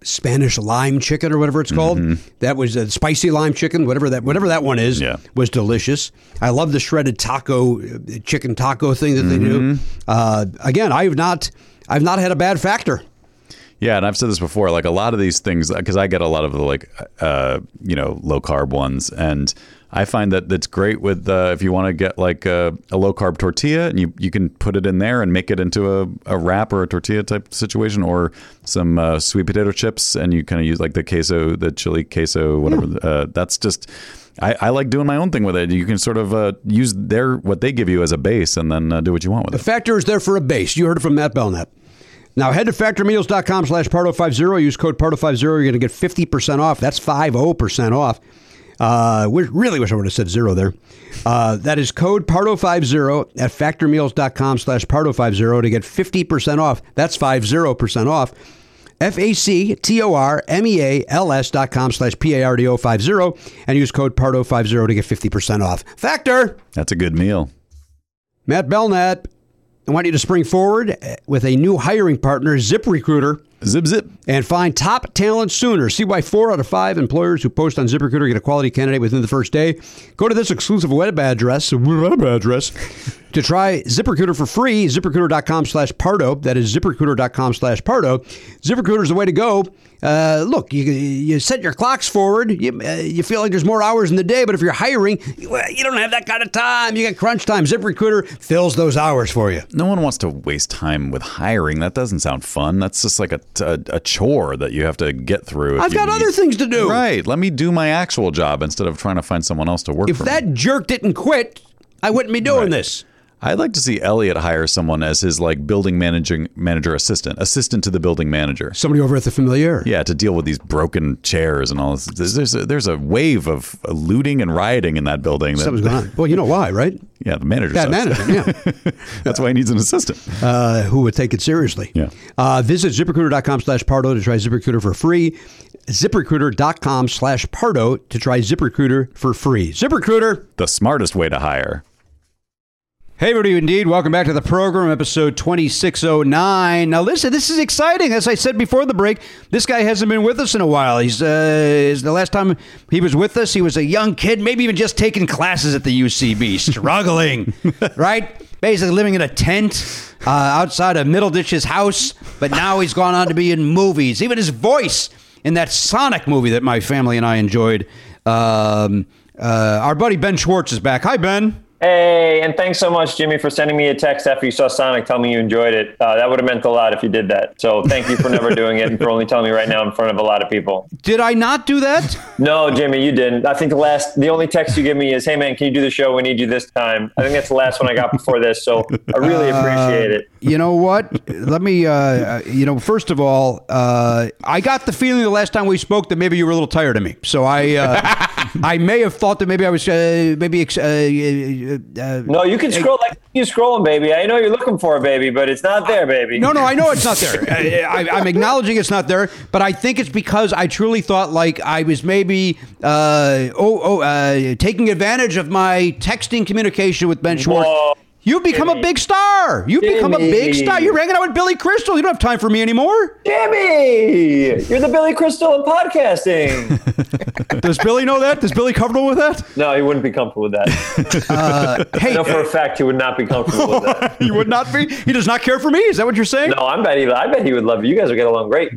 Spanish lime chicken or whatever it's called. That was a spicy lime chicken, whatever that whatever that one is. Yeah. was delicious. I love the shredded taco, uh, chicken taco thing that they do. Uh, again, I've not I've not had a bad factor. Yeah, and I've said this before. Like a lot of these things, because I get a lot of the like, uh, you know, low carb ones, and I find that that's great with uh, if you want to get like a, a low carb tortilla, and you you can put it in there and make it into a, a wrap or a tortilla type situation, or some uh, sweet potato chips, and you kind of use like the queso, the chili queso, whatever. Uh, that's just. I, I like doing my own thing with it. You can sort of uh, use their what they give you as a base, and then uh, do what you want with The it. The Factor is there for a base. You heard it from Matt Belknap. Now head to factormeals.com slash Pardo50. Use code Pardo50. You're going to get 50% off. That's 50% off. Uh, we really wish I would have said zero there. Uh, that is code Pardo50 at factormeals.com slash Pardo50 to get 50% off. That's 50% off. F-A-C-T-O-R-M-E-A-L-S dot com slash P-A-R-D-O 50 and use code Pardo50 to get 50% off. Factor! That's a good meal. Matt Belknap, I want you to spring forward with a new hiring partner, ZipRecruiter, Zip zip. and find top talent sooner. See why four out of five employers who post on ZipRecruiter get a quality candidate within the first day. Go to this exclusive web address, web address, to try ZipRecruiter for free. ZipRecruiter.com slash Pardo. That is ZipRecruiter.com slash Pardo. ZipRecruiter is the way to go. Uh, look, you, you set your clocks forward. You, uh, you feel like there's more hours in the day, but if you're hiring, you don't have that kind of time. You got crunch time. ZipRecruiter fills those hours for you. No one wants to waste time with hiring. That doesn't sound fun. That's just like a, a, a chore that you have to get through. if I've got need- other things to do. Right. Let me do my actual job instead of trying to find someone else to work If that me. jerk didn't quit, I wouldn't be doing Right. this. I'd like to see Elliot hire someone as his like building managing manager assistant, assistant to the building manager. Somebody over at the Familiar. Yeah, to deal with these broken chairs and all this. There's there's a, there's a wave of looting and rioting in that building. That, Something's going on. Well, you know why, right? Yeah, the manager. Bad sucks. manager, yeah. That's why he needs an assistant. uh, who would take it seriously. Yeah. Uh, visit ziprecruiter.com slash Pardo to try ZipRecruiter for free. ZipRecruiter.com slash Pardo to try ZipRecruiter for free. ZipRecruiter. The smartest way to hire. Hey, everybody, indeed. Welcome back to the program, episode 2609. Now, listen, this is exciting. As I said before the break, this guy hasn't been with us in a while. He's, uh, the last time he was with us, he was a young kid, maybe even just taking classes at the UCB, struggling, right? Basically living in a tent uh, outside of Middleditch's house, but now he's gone on to be in movies. Even his voice in that Sonic movie that my family and I enjoyed. Um, uh, our buddy Ben Schwartz is back. Hi, Ben. Hey, and thanks so much, Jimmy, for sending me a text after you saw Sonic. Tell me you enjoyed it. Uh, that would have meant a lot if you did that. So thank you for never doing it and for only telling me right now in front of a lot of people. Did I not do that? No, Jimmy, you didn't. I think the last, the only text you give me is, "Hey, man, can you do the show? We need you this time." I think that's the last one I got before this. So I really appreciate it. You know what? Let me, uh, uh, you know, first of all, uh, I got the feeling the last time we spoke that maybe you were a little tired of me. So I, uh, I may have thought that maybe I was, uh, maybe, ex- uh, uh, uh, No, you can scroll like you scrolling, baby. I know you're looking for it, baby, but it's not there, baby. No, no, I know it's not there. I, I, I'm acknowledging it's not there, but I think it's because I truly thought like I was maybe uh, oh, oh uh, taking advantage of my texting communication with Ben Schwartz. Whoa, You've become a big star. You've become a big star. You're hanging out with Billy Crystal. You don't have time for me anymore. Jimmy, you're the Billy Crystal of podcasting. Does Billy know that? Does Billy comfortable with that? no, he wouldn't be comfortable with that. Uh, I hey, know for a fact he would not be comfortable with that. he would not be. He does not care for me. Is that what you're saying? No, I bet he. I bet he would love you. You guys would get along great.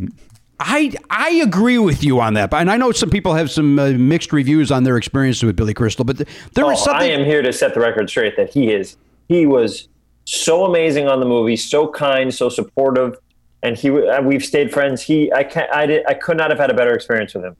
I I agree with you on that, and I know some people have some uh, mixed reviews on their experiences with Billy Crystal, but th- there Oh, is something. I am here to set the record straight that he is. He was so amazing on the movie, so kind, so supportive, and he. We've stayed friends. He. I can't. I did. I could not have had a better experience with him.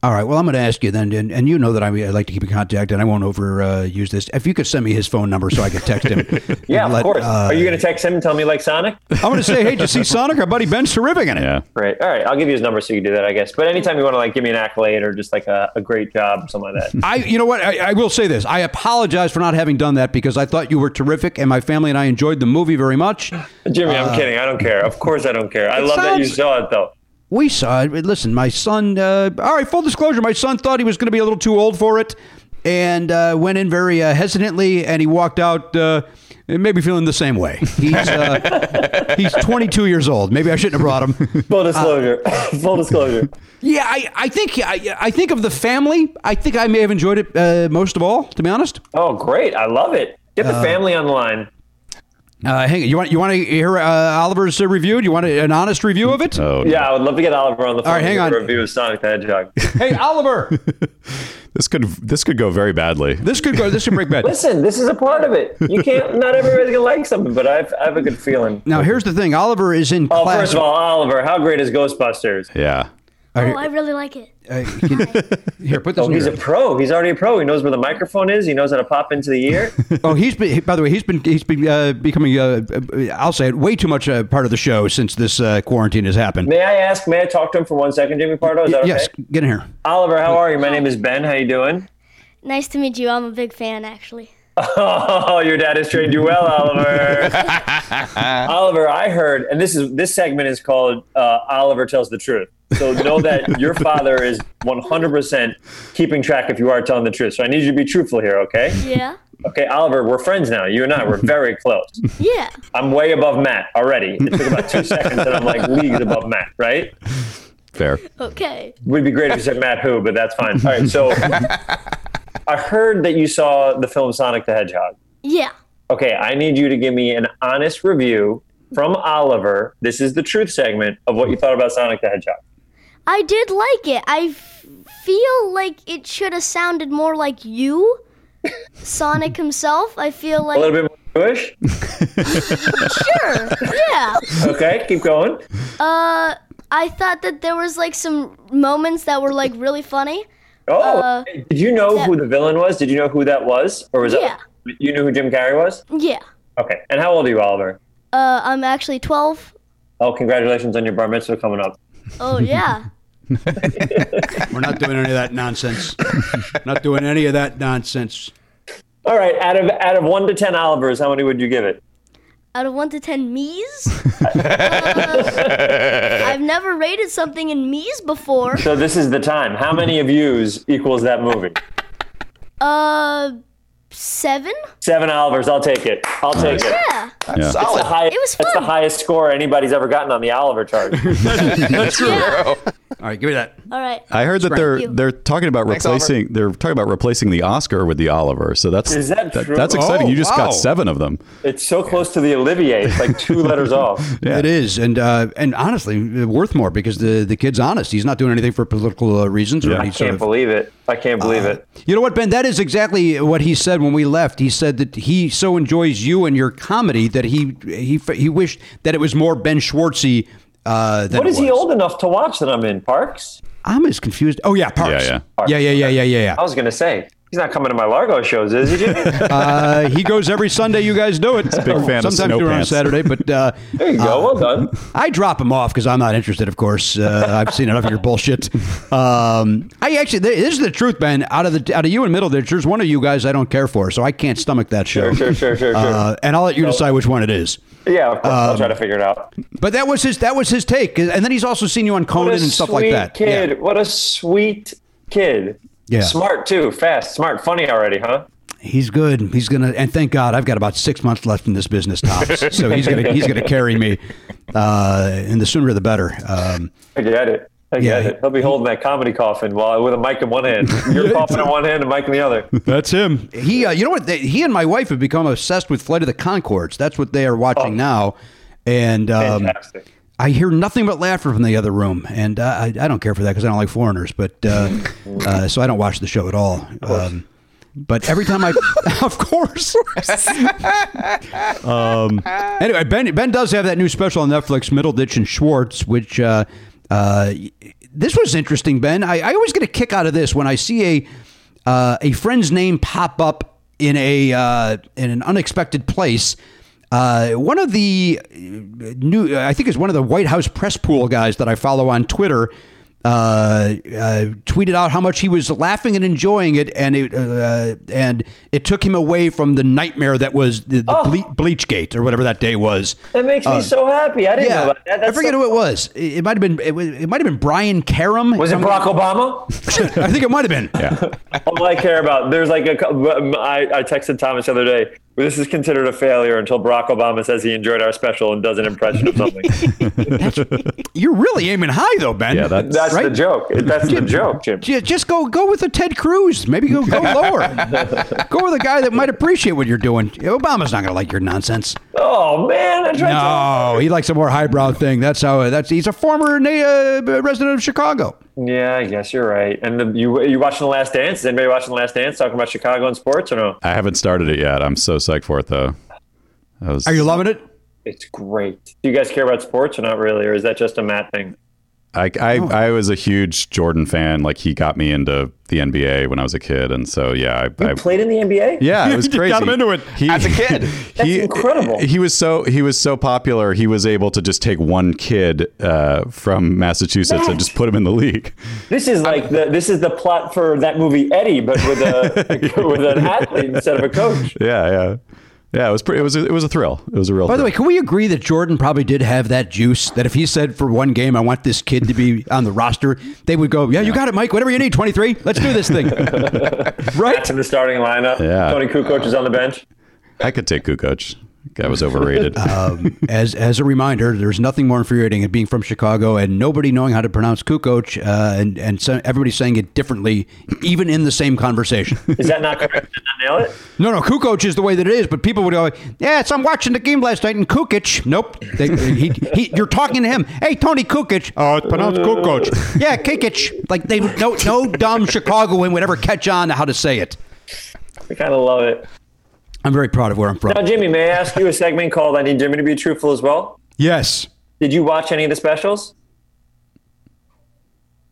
All right. Well, I'm going to ask you then, and, and you know that I, I like to keep in contact, and I won't overuse uh, use this. If you could send me his phone number so I could text him. Yeah, and of course. uh, Are you going to text him and tell me like Sonic? I'm going to say, hey, did you see Sonic? Our buddy Ben's terrific in it. Yeah. Great. All right. I'll give you his number so you can do that, I guess. But anytime you want to like give me an accolade or just like a, a great job or something like that. I, you know what? I, I will say this. I apologize for not having done that because I thought you were terrific, and my family and I enjoyed the movie very much. Jimmy, Uh, I'm kidding. I don't care. Of course I don't care. I It love that you saw it though. We saw it. Listen, my son. Uh, all right, full disclosure. My son thought he was going to be a little too old for it, and uh, went in very uh, hesitantly, and he walked out. Uh, maybe feeling the same way. He's uh, he's 22 years old. Maybe I shouldn't have brought him. Full disclosure. Full disclosure. Yeah, I, I think I, I think of the family. I think I may have enjoyed it uh, most of all, to be honest. Oh, great. I love it. Get the Uh, family on the line. Uh, hang on, you want you want to hear uh, Oliver's uh, review? Do you want a- an honest review of it? Oh, Yeah, I would love to get Oliver on the phone. All right, hang to on. a Review of Sonic the Hedgehog. Hey, Oliver, This could this could go very badly. this could go. This could break bad. Listen, this is a part of it. You can't. Not everybody's gonna like something, but I've, I have a good feeling. Now, here's the thing. Oliver is in Oh, class. first of all, Oliver, how great is Ghostbusters? Yeah. All Oh, right, I really like it. uh, can- here, put this. Oh, in he's your- a pro. He's already a pro. He knows where the microphone is. He knows how to pop into the ear. Oh, he's been. By the way, he's been. He's been uh, becoming. Uh, uh, I'll say it. Way too much part of the show since this uh, quarantine has happened. May I ask? May I talk to him for one second, Jimmy Pardo? Is that okay? Yes, get in here. Oliver, how are you? My name is Ben. How you doing? Nice to meet you. I'm a big fan, actually. Oh, your dad has trained you well, Oliver. Oliver, I heard, and this is this segment is called uh, Oliver tells the truth. So know that your father is 100% keeping track if you are telling the truth. So I need you to be truthful here, okay? Yeah. Okay, Oliver, we're friends now. You and I, we're very close. Yeah. I'm way above Matt already. It took about two seconds, and I'm like leagues above Matt, right? Fair. Okay. Would be great if you said Matt who, but that's fine. All right, so I heard that you saw the film Sonic the Hedgehog. Yeah. Okay, I need you to give me an honest review from Oliver. This is the truth segment of what you thought about Sonic the Hedgehog. I did like it. I f- feel like it should have sounded more like you, Sonic himself. I feel like A little bit more Jewish. Sure. Yeah. Okay, keep going. Uh, I thought that there was like some moments that were like really funny. Oh, Uh, did you know that- who the villain was? Did you know who that was, or was Yeah. that you knew who Jim Carrey was? Yeah. Okay, and how old are you, Oliver? Uh, I'm actually 12. Oh, congratulations on your bar mitzvah coming up. Oh yeah. We're not doing any of that nonsense. not doing any of that nonsense. All right, out of out of one to ten Olivers, how many would you give it? Out of one to ten me's, uh, I've never rated something in me's before. So this is the time. How many of yous equals that movie? Uh, seven. Seven Olivers. I'll take it. I'll take it. Yeah. Yeah. It's the highest, It was That's the fun. highest score anybody's ever gotten on the Oliver chart. That's true. Yeah. All right, give me that. All right. I heard that they're Thank you. they're talking about Thanks, replacing they're talking about replacing the Oscar with the Oliver. So that's Is that true? that's exciting. Oh, you just wow. got seven of them. It's so close to the Olivier. It's like two letters off. Yeah. It is, and uh, and honestly, worth more because the the kid's honest. He's not doing anything for political uh, reasons or Yeah. any I can't of. believe it. I can't believe Uh, it. You know what, Ben? That is exactly what he said when we left. He said that he so enjoys you and your comedy that he he he wished that it was more Ben Schwartzy. Uh, than What he old enough to watch that I'm in? Parks? I'm as confused. Oh yeah, Parks. Yeah, yeah, yeah, yeah, yeah, yeah. yeah. I was gonna say he's not coming to my Largo shows, is he? Uh, he goes every Sunday. You guys do it. a big fan of Sometimes snow do it on. Saturday, but uh, there you go. well done. I drop him off because I'm not interested. Of course, uh, I've seen enough of your bullshit. Um, I actually, this is the truth, Ben. Out of the out of you and Middleditch, there's one of you guys I don't care for, so I can't stomach that show. Sure, sure, sure, sure, sure. Uh, and I'll let you decide which one it is. yeah, of course. I'll um, try to figure it out. But that was his that was his take, and then he's also seen you on Conan and stuff sweet like that. kid. Yeah. What a sweet kid. Yeah. Smart too. Fast. Smart. Funny already, huh? He's good. He's gonna, and thank God, I've got about six months left in this business, tops. so he's gonna he's gonna carry me, uh, and the sooner the better. Um, I get it. I Yeah, get it. He'll be holding that comedy coffin while with a mic in one hand. You're coffin in one hand and mic in the other. That's him. He, uh, you know what? They, he and my wife have become obsessed with Flight of the Conchords. That's what they are watching now, and um, Fantastic. I hear nothing but laughter from the other room, and uh, I, I don't care for that because I don't like foreigners. But uh, uh, so I don't watch the show at all. Um, but every time I, of course. um, anyway, Ben Ben does have that new special on Netflix, Middleditch and Schwartz, which uh, uh, this was interesting, Ben. I, I always get a kick out of this when I see a uh, a friend's name pop up in a uh, in an unexpected place. Uh, one of the uh, new, I think, is one of the White House press pool guys that I follow on Twitter. Uh, uh, tweeted out how much he was laughing and enjoying it, and it uh, and it took him away from the nightmare that was the, the ble- Bleachgate or whatever that day was. That makes me Uh, so happy. I didn't yeah, know about that. I forget so- who it was. It, it might have been. It, it might have been Brian Karem. Was it Barack Obama? I think it might have been. Yeah. All I care about. There's like a. cou- I, I texted Thomas the other day. This is considered a failure until Barack Obama says he enjoyed our special and does an impression of something. You're really aiming high though, Ben. Yeah, that's- That's the Right? joke. That's the joke, Jim. Just go go with a Ted Cruz. Maybe go go lower. go with a guy that might appreciate what you're doing. Obama's not going to like your nonsense. Oh man, I tried to- No, he likes a more highbrow thing. That's how. That's he's a former uh, resident of Chicago. Yeah, I guess you're right. And the, you you watching the Last Dance? Is anybody watching the Last Dance? Talking about Chicago and sports or no? I haven't started it yet. I'm so psyched for it though. Was, Are you loving it? It's great. Do you guys care about sports or not really, or is that just a Matt thing? I, I, I was a huge Jordan fan. Like he got me into the NBA when I was a kid, and so yeah, I, I Played in the NBA? yeah, it was crazy. got him into it. He, As a kid. That's incredible. He was so he was so popular. He was able to just take one kid uh, from Massachusetts and just put him in the league. This is like the this is the plot for that movie Eddie, but with a with an athlete instead of a coach. Yeah, yeah, yeah. It was pretty. It was a, it was a thrill. It was a real. Thrill. By the way, can we agree that Jordan probably did have that juice? That if he said for one game, "I want this kid to be on the roster," they would go, "Yeah, you got it, Mike. Whatever you need, twenty three. Let's do this thing." right? That's in the starting lineup. Yeah. Toni Kukoc is on the bench. I could take Kukoc. Guy was overrated. Um, as as a reminder, there's nothing more infuriating than being from Chicago and nobody knowing how to pronounce Kukoc, uh, and and so everybody saying it differently, even in the same conversation. Is that not correct? Did not nail it? No, no, Kukoc is the way that it is, but people would go, "Yeah, it's I'm watching the game last night and Kukic." Nope, they, he, he, you're talking to him. Hey, Tony Kukic. Oh, it's pronounced Kukoc. Yeah, Kikic. Like they no no dumb Chicagoan would ever catch on to how to say it. I kind of love it. I'm very proud of where I'm from. Now, Jimmy, may I ask you a segment called "I Need Jimmy to Be Truthful" as well? Yes. Did you watch any of the specials?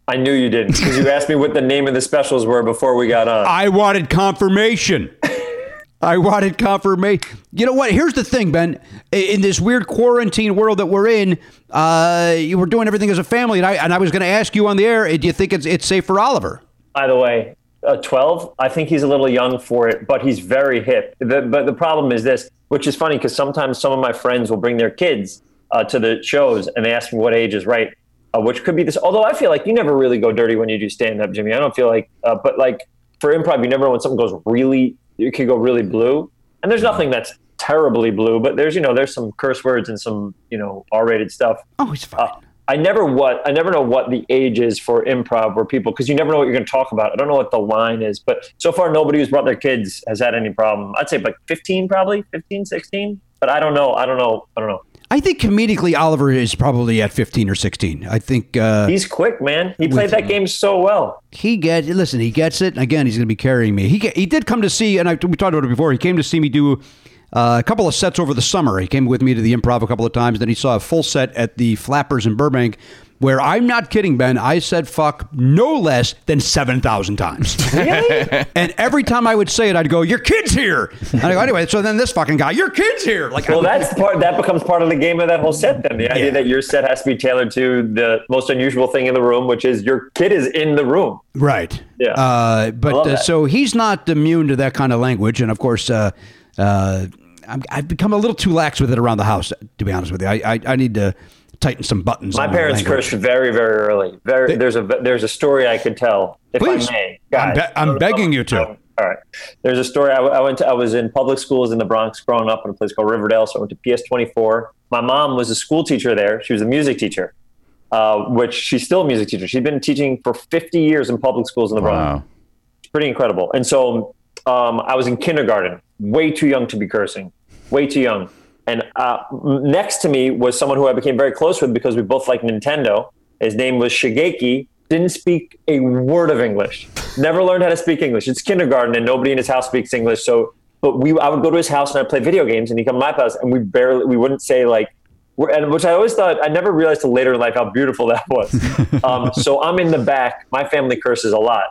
I knew you didn't because you asked me what the name of the specials were before we got on. I wanted confirmation. I wanted confirmation. You know what? Here's the thing, Ben. In this weird quarantine world that we're in, uh, you were doing everything as a family, and I and I was going to ask you on the air. Do you think it's it's safe for Oliver? By the way, uh, 12, I think he's a little young for it, but he's very hip. The, but the problem is this, which is funny because sometimes some of my friends will bring their kids uh, to the shows and they ask me what age is right, uh, which could be this. Although I feel like you never really go dirty when you do stand up, Jimmy. I don't feel like, uh, but like for improv, you never know when something goes really, it could go really blue. And there's nothing that's terribly blue, but there's, you know, there's some curse words and some, you know, R rated stuff. Oh, he's fine. I never what I never know what the age is for improv where people because you never know what you're going to talk about. I don't know what the line is, but so far nobody who's brought their kids has had any problem. I'd say like 15 probably, 15, 16, but I don't know. I don't know. I don't know. I think comedically, Oliver is probably at 15 or 16. I think uh, He's quick, man. He played that game so well. he gets. Listen, he gets it. And again, he's going to be carrying me. He get, he did come to see, and I, we talked about it before. He came to see me do uh, a couple of sets over the summer. He came with me to the Improv a couple of times. Then he saw a full set at the Flappers in Burbank. Where I'm not kidding, Ben. I said fuck no less than 7,000 times. Really? and every time I would say it, I'd go, Your kid's here. And I go, Anyway, so then this fucking guy, Your kid's here. Like, well, that's part. That becomes part of the game of that whole set. Then the idea that your set has to be tailored to the most unusual thing in the room, which is your kid is in the room. Right. Yeah. Uh, but uh, so he's not immune to that kind of language, and of course, uh, I'm, I've become a little too lax with it around the house. To be honest with you, I I, I need to tighten some buttons. My parents cursed very, very early. Very, there's a there's a story I could tell if Please. I may. I'm, be- I'm begging you to. All right. There's a story. I, I went to. I was in public schools in the Bronx growing up in a place called Riverdale. So I went to PS 24. My mom was a school teacher there. She was a music teacher, uh, which she's still a music teacher. She's been teaching for 50 years in public schools in the Bronx. Wow. It's pretty incredible. And so um, I was in kindergarten, way too young to be cursing, way too young. And uh, next to me was someone who I became very close with because we both like Nintendo. His name was Shigeki. Didn't speak a word of English. Never learned how to speak English. It's kindergarten, and nobody in his house speaks English. So, but we, I would go to his house and I'd play video games, and he'd come to my house, and we barely, we wouldn't say like we're, and which I always thought I never realized till later in life how beautiful that was. um, so I'm in the back. My family curses a lot.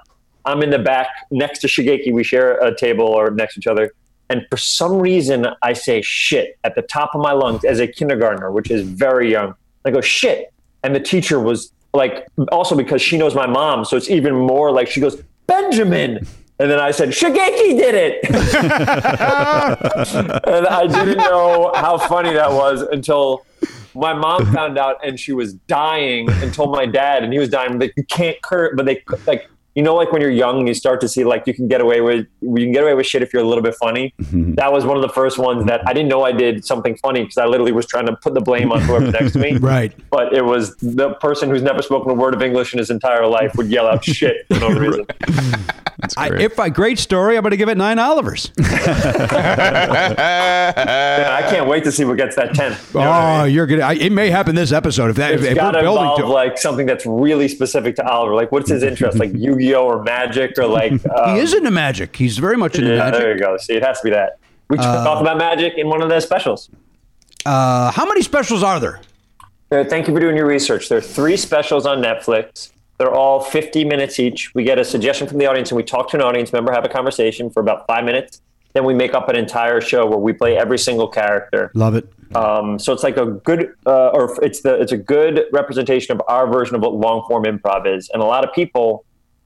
I'm in the back next to Shigeki. We share a table or next to each other. And for some reason, I say shit at the top of my lungs as a kindergartner, which is very young. I go shit, and the teacher was like, also because she knows my mom, so it's even more like she goes Benjamin. And then I said, Shigeki did it. and I didn't know how funny that was until my mom found out and she was dying and told my dad and he was dying. You can't curse, but they like, you know, like when you're young and you start to see like you can get away with, you can get away with shit if you're a little bit funny. That was one of the first ones that I didn't know I did something funny because I literally was trying to put the blame on whoever next to me. Right. But it was the person who's never spoken a word of English in his entire life would yell out shit for no reason. I, if I great story, I'm going to give it nine Olivers. Yeah, I can't wait to see what gets that 10. oh, you're gonna. I, it may happen this episode if that. If, It's if got we're to building involve to. like something that's really specific to Oliver. Like, what's his interest? Like Yu-Gi-Oh or Magic or like. Um, he is into magic. He's very much into yeah, magic. there you go. See, it has to be that. We Uh, talk about Magic in one of the specials. Uh, how many specials are there? Uh, thank you for doing your research. There are three specials on Netflix. They're all 50 minutes each. We get a suggestion from the audience and we talk to an audience member, have a conversation for about five minutes. Then we make up an entire show where we play every single character. Love it. Um, so it's like a good, uh, or it's the it's a good representation of our version of what long form improv is. And a lot of people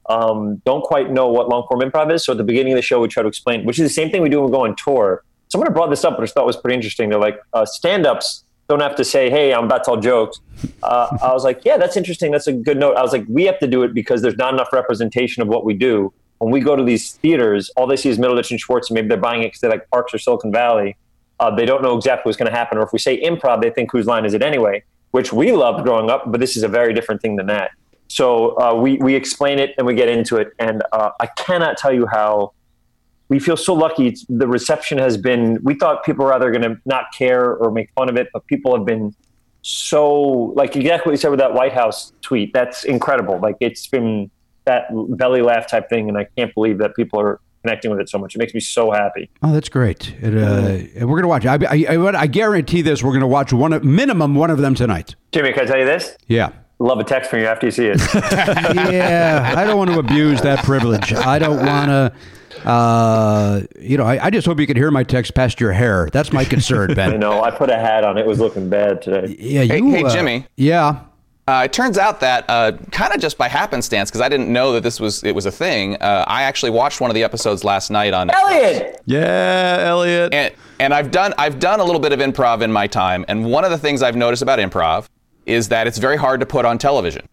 um, don't quite know what long form improv is. So at the beginning of the show, we try to explain, which is the same thing we do when we go on tour. Someone brought this up, which I thought was pretty interesting. They're like, uh, stand ups don't have to say, hey, I'm about to tell jokes. Uh, I was like, yeah, that's interesting. That's a good note. I was like, we have to do it because there's not enough representation of what we do. When we go to these theaters, all they see is Middleditch and Schwartz, and maybe they're buying it because they like Parks or Silicon Valley. Uh, they don't know exactly what's going to happen. Or if we say improv, they think whose line is it anyway, which we loved growing up, but this is a very different thing than that. So uh, we, we explain it and we get into it. And uh, I cannot tell you how we feel so lucky. It's, the reception has been, we thought people were either going to not care or make fun of it, but people have been so, like exactly what you said with that White House tweet. That's incredible. Like it's been that belly laugh type thing. And I can't believe that people are connecting with it so much. It makes me so happy. Oh, that's great. It, uh, We're going to watch. I, I, I, I guarantee this. We're going to watch one of, minimum one of them tonight. Jimmy, can I tell you this? Yeah. Love a text from you after you see it. yeah, I don't want to abuse that privilege. I don't want to. Uh, you know, I, I just hope you can hear my text past your hair. That's my concern, Ben. I know. I put a hat on. It was looking bad today. Yeah, Hey, you. hey, uh, Jimmy. Yeah. Uh, it turns out that uh, kind of just by happenstance, because I didn't know that this was it was a thing. Uh, I actually watched one of the episodes last night on Elliot. Yeah, Elliot. and, and I've done I've done a little bit of improv in my time, and one of the things I've noticed about improv is that it's very hard to put on television.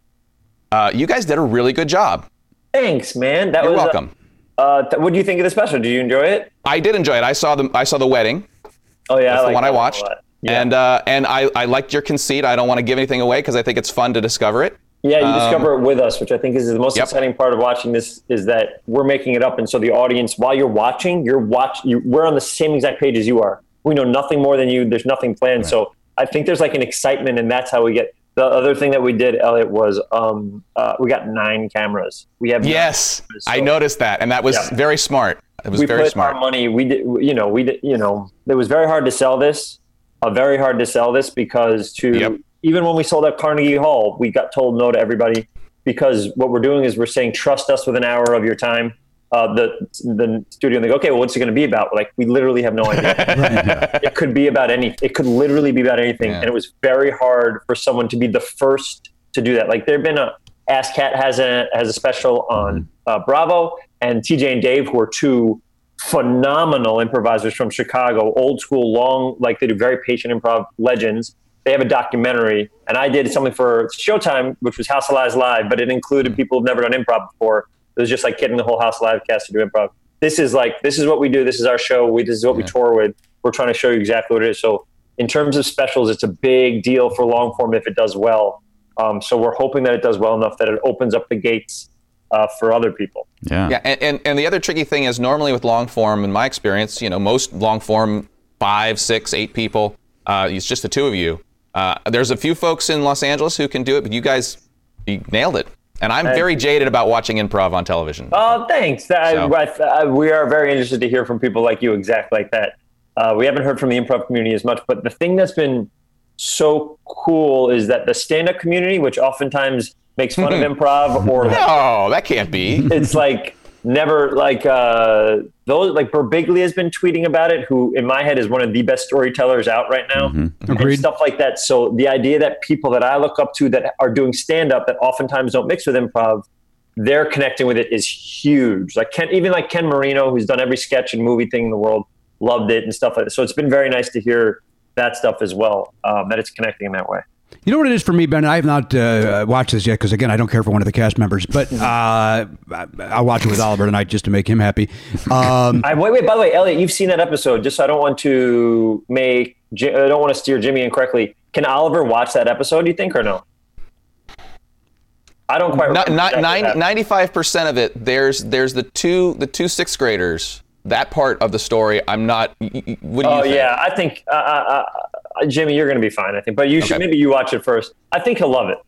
Uh, you guys did a really good job. Thanks, man. That You're was uh, welcome. Uh, th- what do you think of the special? Did you enjoy it? I did enjoy it. I saw the I saw the wedding. Oh yeah, That's I the one I watched. Yeah. And uh, and I, I liked your conceit. I don't want to give anything away because I think it's fun to discover it. Yeah, you Um, discover it with us, which I think is the most Yep. exciting part of watching this. Is that we're making it up, and so the audience, while you're watching, you're watch. You, we're on the same exact page as you are. We know nothing more than you. There's nothing planned. So I think there's like an excitement, and that's how we get. The other thing that we did, Elliot, was um, uh, we got nine cameras. We have Yes, cameras, I noticed that, and that was Yeah. very smart. It was we very put smart. our money. We did, you know, we did, you know, it was very hard to sell this. Uh, very hard to sell this because to Yep. even when we sold at Carnegie Hall, we got told no to everybody because what we're doing is we're saying trust us with an hour of your time. Uh, the the studio and they go, okay, well, what's it going to be about? Like we literally have no idea. it could be about any. It could literally be about anything, Yeah. and it was very hard for someone to be the first to do that. Like there've been a Ask Cat has a has a special on uh, Bravo, and TJ and Dave, who are two phenomenal improvisers from Chicago, old school, long, like they do very patient improv legends. They have a documentary, and I did something for Showtime, which was House of Lies Live, but it included people who've never done improv before. It was just like getting the whole House of Live cast to do improv. This is like this is what we do. This is our show. We, this is what we tour with. We're trying to show you exactly what it is. So in terms of specials, it's a big deal for long form if it does well. Um, so we're hoping that it does well enough that it opens up the gates uh, for other people. Yeah. Yeah, and, and, and the other tricky thing is normally with long form, in my experience, you know, most long form, five, six, eight people, uh, it's just the two of you. Uh, there's a few folks in Los Angeles who can do it, but you guys you nailed it. And I'm very jaded about watching improv on television. Oh, thanks. I, So- I, I, we are very interested to hear from people like you, exactly like that. Uh, we haven't heard from the improv community as much, but the thing that's been so cool is that the stand-up community, which oftentimes makes fun of improv or no, that can't be. it's like never like uh those like Birbiglia has been tweeting about it, who in my head is one of the best storytellers out right now. And Agreed. stuff like that. So the idea that people that I look up to that are doing stand up that oftentimes don't mix with improv, they're connecting with it is huge. Like Ken, even like Ken Marino, who's done every sketch and movie thing in the world, loved it and stuff like that. So it's been very nice to hear that stuff as well. Um, that it's connecting in that way. You know what it is for me, Ben? I have not uh, watched this yet because, again, I don't care for one of the cast members. But uh, I- I'll watch it with Oliver tonight just to make him happy. Um, I, wait, wait. By the way, Elliot, you've seen that episode. Just so I don't want to make, I don't want to steer Jimmy incorrectly. Can Oliver watch that episode? Do you think or no? I don't quite. Not, not, ninety-five percent of it. There's there's the two the two sixth graders. That part of the story, I'm not. y- y- What do you Oh think? yeah, I think uh, uh, uh, Jimmy, you're going to be fine. I think, but you should Okay. maybe you watch it first. I think he'll love it.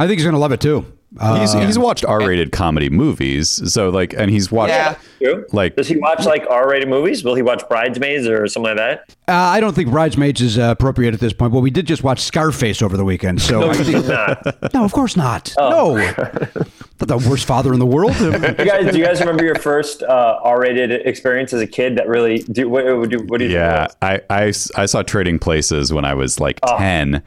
I think he's going to love it too. Uh, he's he's watched R-rated comedy movies, so like, and he's watched Yeah. True. like Does he watch like R-rated movies? Will he watch Bridesmaids or something like that? uh, I don't think Bridesmaids is uh, appropriate at this point. Well, we did just watch Scarface over the weekend. So No, I he's think, not. no, of course not. Oh. No. Not the worst father in the world. You guys, do you guys remember your first uh, R-rated experience as a kid? That really do. What, what do, what do you Yeah, think? I, I s- I saw Trading Places when I was like Oh. ten,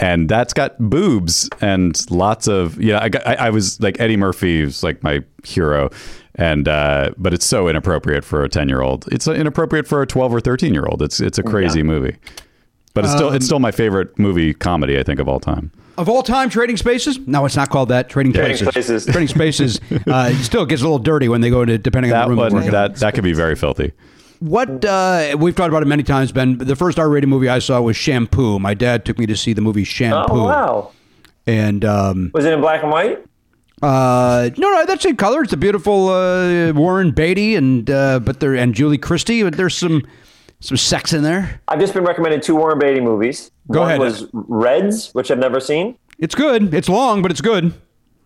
and that's got boobs and lots of yeah. I, got, I I was like Eddie Murphy's like my hero, and uh, but it's so inappropriate for a ten year old. It's inappropriate for a twelve or thirteen year old. It's it's a crazy movie, but it's still Um, it's still my favorite movie comedy I think of all time. Of all time, Trading Spaces? No, it's not called that. Trading, Trading Places. Places. Trading Spaces uh, it still gets a little dirty when they go to depending on That the room. one that that could be very filthy. What uh, we've talked about it many times, Ben. The first R-rated movie I saw was Shampoo. My dad took me to see the movie Shampoo, Oh wow! and um, Was it in black and white? uh, no, no, that's in color. It's a beautiful uh, Warren Beatty and uh, but there and Julie Christie. But there's some some sex in there. I've just been recommended two Warren Beatty movies. Go One ahead. Was Reds, which I've never seen, It's good. It's long, but it's good.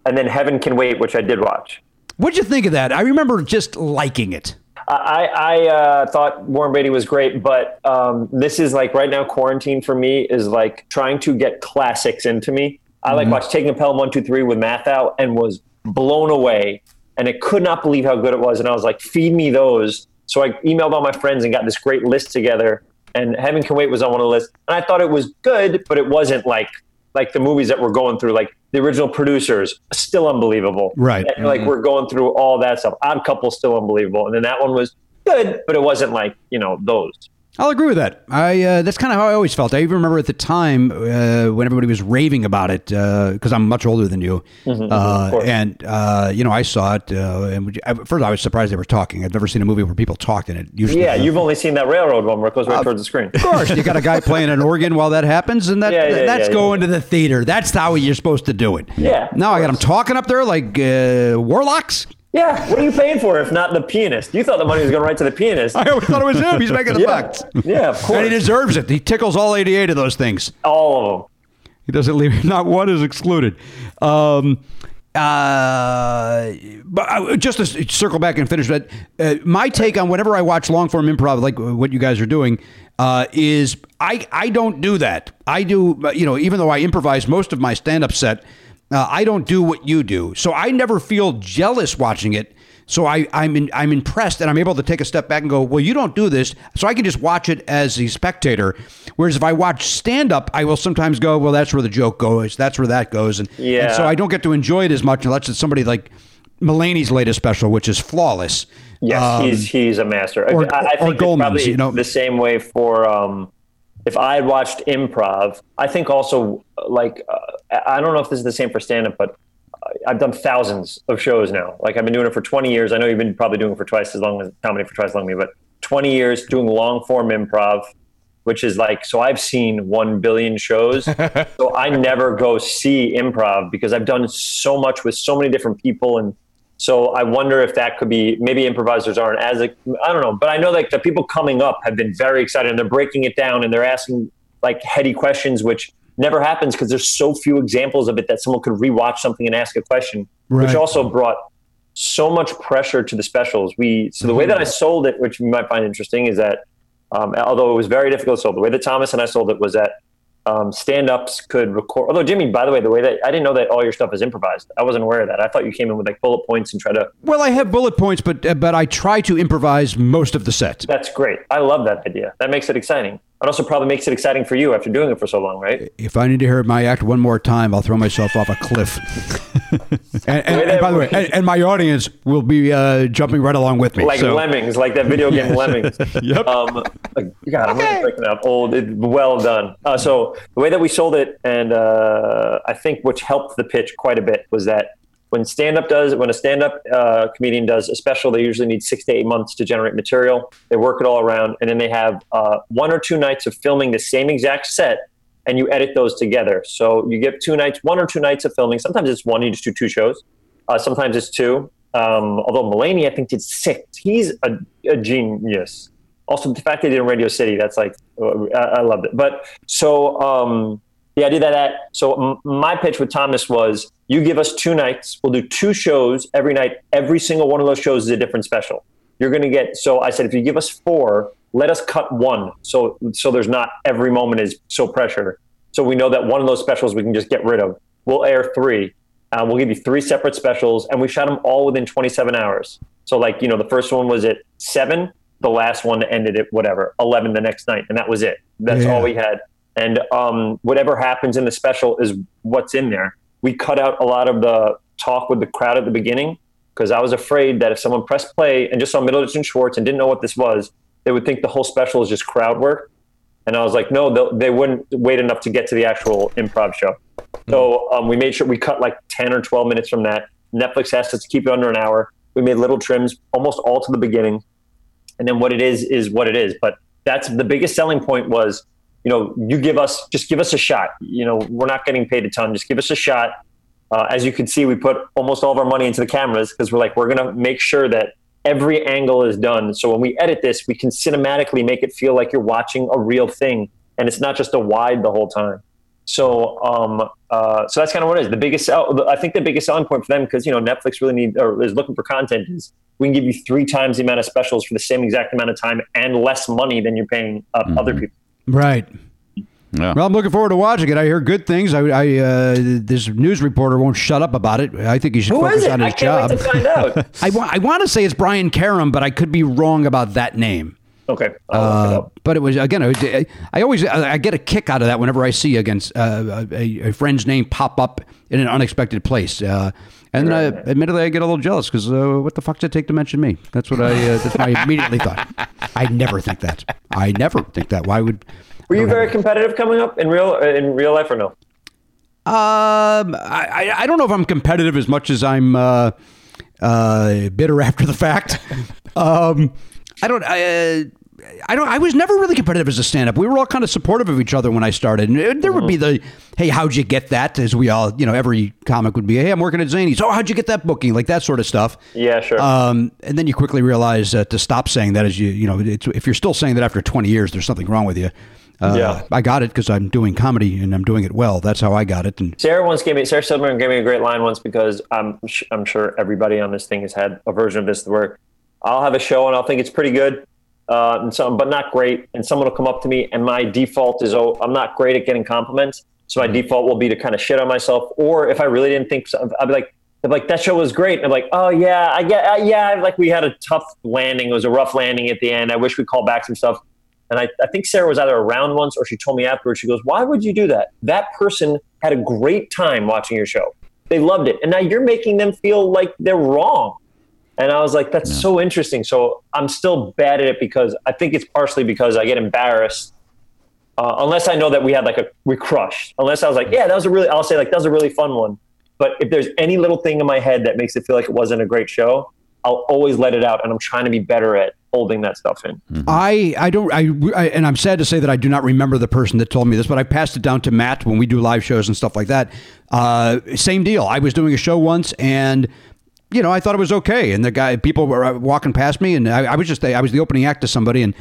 and then Heaven Can Wait, which I did watch. What'd you think of that? I remember just liking it. I, I uh, thought Warren Beatty was great, but um, this is like right now quarantine for me is like trying to get classics into me. I like watched Taking a Pelham One Two Three with Matthau and was blown away, and I could not believe how good it was. And I was like, feed me those. So I emailed all my friends and got this great list together. And Heaven Can Wait was on one of the lists, and I thought it was good, but it wasn't like like the movies that we're going through, like the original producers, still unbelievable. Right. And, like mm-hmm. we're going through all that stuff. Odd Couple still unbelievable, and then that one was good, but it wasn't like you know those. I'll agree with that. I uh, that's kind of how I always felt. I even remember at the time uh, when everybody was raving about it because I'm much older than you, Mhm, uh, and uh, you know I saw it. Uh, and first, I was surprised they were talking. I've never seen a movie where people talked in it. Usually, Yeah, you've only seen that railroad one where it goes right towards the screen. Of course, you got a guy playing an organ while that happens, and that Yeah, yeah, that's yeah, going to the theater. That's how you're supposed to do it. Yeah, Now I got them talking up there like uh, warlocks. Yeah, what are you paying for if not the pianist? You thought the money was going right to the pianist. I always thought it was him. He's making the yeah. bucks. Yeah, of course. And he deserves it. He tickles all 88 of those things. All of them. He doesn't leave. Not one is excluded. Um, uh, but I, just to circle back and finish that, uh, my take on whenever I watch long form improv, like what you guys are doing, uh, is I I don't do that. I do, you know, even though I improvise most of my stand up set, uh, I don't do what you do. So I never feel jealous watching it. So I, I'm in, I'm impressed, and I'm able to take a step back and go, well, you don't do this, so I can just watch it as a spectator. Whereas if I watch stand up, I will sometimes go, well, that's where the joke goes, that's where that goes, and, and so I don't get to enjoy it as much unless it's somebody like Mulaney's latest special, which is flawless. Yes, Um, he's he's a master. or- I, I think it's Goldman's, probably you know. the same way for um, if I had watched improv. I think also like uh, I don't know if this is the same for stand up, but I've done thousands of shows now. Like I've been doing it for 20 years. I know you've been probably doing it for twice as long as comedy for twice as long as me, but 20 years doing long form improv, which is like so I've seen 1 billion shows. so I never go see improv because I've done so much with so many different people and so I wonder if that could be maybe improvisers aren't as I don't know, but I know like the people coming up have been very excited and they're breaking it down and they're asking like heady questions, which never happens because there's so few examples of it that someone could rewatch something and ask a question, Right. which also brought so much pressure to the specials. We so the way that I sold it, which you might find interesting, is that um, although it was very difficult to sell, the way that Thomas and I sold it was that um, stand-ups could record. Although Jimmy, by the way, the way that I didn't know that all your stuff is improvised. I wasn't aware of that. I thought you came in with like bullet points and try to. Well, I have bullet points, but uh, but I try to improvise most of the set. That's great. I love that idea. That makes it exciting. It also probably makes it exciting for you after doing it for so long, right? If I need to hear my act one more time, I'll throw myself off a cliff. and, and, and by the way, and, and my audience will be uh, jumping right along with me. Like so- lemmings, like that video game Lemmings. Yep. Um, God, I'm really breaking up. Old, it, well done. Uh, so the way that we sold it, and uh, I think which helped the pitch quite a bit, was that when stand up does, when a stand up uh, comedian does a special, they usually need six to eight months to generate material. They work it all around, and then they have uh, one or two nights of filming the same exact set, and you edit those together. So you get two nights, one or two nights of filming. Sometimes it's one, you just do two shows. Uh, sometimes it's two. Um, although Mulaney, I think, did six. He's a, a genius. Also, the fact they did in Radio City, that's like, uh, I, I loved it. But so, um, yeah, idea did that. So m- my pitch with Thomas was you give us two nights. We'll do two shows every night. Every single one of those shows is a different special. You're going to get, so I said, if you give us four, let us cut one. So, so there's not every moment is so pressure. So we know that one of those specials we can just get rid of. We'll air three. Uh, we'll give you three separate specials, and we shot them all within 27 hours. So, like, you know, the first one was at seven, the last one ended at whatever, 11 the next night, and that was it. That's Yeah. all we had. And um, whatever happens in the special is what's in there. We cut out a lot of the talk with the crowd at the beginning because I was afraid that if someone pressed play and just saw Middleditch Schwartz and didn't know what this was, they would think the whole special is just crowd work. And I was like, no, they'll- wouldn't wait enough to get to the actual improv show. So um, we made sure we cut like 10 or 12 minutes from that. Netflix asked us to keep it under an hour. We made little trims, almost all to the beginning. And then what it is, is what it is. But that's the biggest selling point was, you know, you give us, just give us a shot. You know, we're not getting paid a ton. Just give us a shot. Uh, as you can see, we put almost all of our money into the cameras because we're like, we're going to make sure that every angle is done. So when we edit this, we can cinematically make it feel like you're watching a real thing, and it's not just a wide the whole time. So, um, uh, so that's kind of what it is. The biggest, sell, I think, the biggest selling point for them because you know Netflix really need or is looking for content is we can give you three times the amount of specials for the same exact amount of time and less money than you're paying uh, other people. Right. Yeah. Well, I'm looking forward to watching it. I hear good things. I, I uh, this news reporter won't shut up about it. I think he should Who focus is it? on his I can't job. wait to find out. I, wa- I want to say it's Brian Karem, but I could be wrong about that name. Okay, I'll look it Uh, up. but it was again. It was, I, I always I, I get a kick out of that whenever I see against uh, a, a friend's name pop up in an unexpected place. Uh, and then I, admittedly, I get a little jealous because uh, what the fuck did it take to mention me? That's what I. Uh, that's what I immediately thought. I never think that. I never think that. Why would? Were you very competitive coming up in real in real life or no? Um, I, I- I don't know if I'm competitive as much as I'm uh, uh, bitter after the fact. um, I don't. I, uh, I don't. I was never really competitive as a stand-up. We were all kind of supportive of each other when I started. And there would be the, "Hey, how'd you get that?" As we all, you know, every comic would be, "Hey, I'm working at Zanies." Oh, how'd you get that booking? Like that sort of stuff. Yeah, sure. Um, and then you quickly realize uh, to stop saying that as you, you know, it's, if you're still saying that after 20 years, there's something wrong with you. Uh, Yeah. I got it because I'm doing comedy and I'm doing it well. That's how I got it. And Sarah once gave me Sarah Silverman gave me a great line once because I'm sh- I'm sure everybody on this thing has had a version of this where I'll have a show and I'll think it's pretty good, uh, and some but not great, and someone will come up to me and my default is oh I'm not great at getting compliments, so my default will be to kind of shit on myself, or if I really didn't think so, I'd be like. be like that show was great. And I'm like, oh yeah, I get, yeah, like we had a tough landing. It was a rough landing at the end. I wish we called back some stuff. And I, I think Sarah was either around once or she told me afterwards, she goes, Why would you do that? That person had a great time watching your show. They loved it. And now you're making them feel like they're wrong. And I was like, That's so interesting. So I'm still bad at it because I think it's partially because I get embarrassed. Uh, unless I know that we had like a, we crushed. Unless I was like, Yeah, that was a really, I'll say like, that was a really fun one. But if there's any little thing in my head that makes it feel like it wasn't a great show, I'll always let it out. And I'm trying to be better at holding that stuff in. I, I don't, I, I, and I'm sad to say that I do not remember the person that told me this, but I passed it down to Matt when we do live shows and stuff like that. Uh, same deal. I was doing a show once and, you know, I thought it was okay. And the guy, people were uh, walking past me and I, I was just, I was the opening act to somebody and,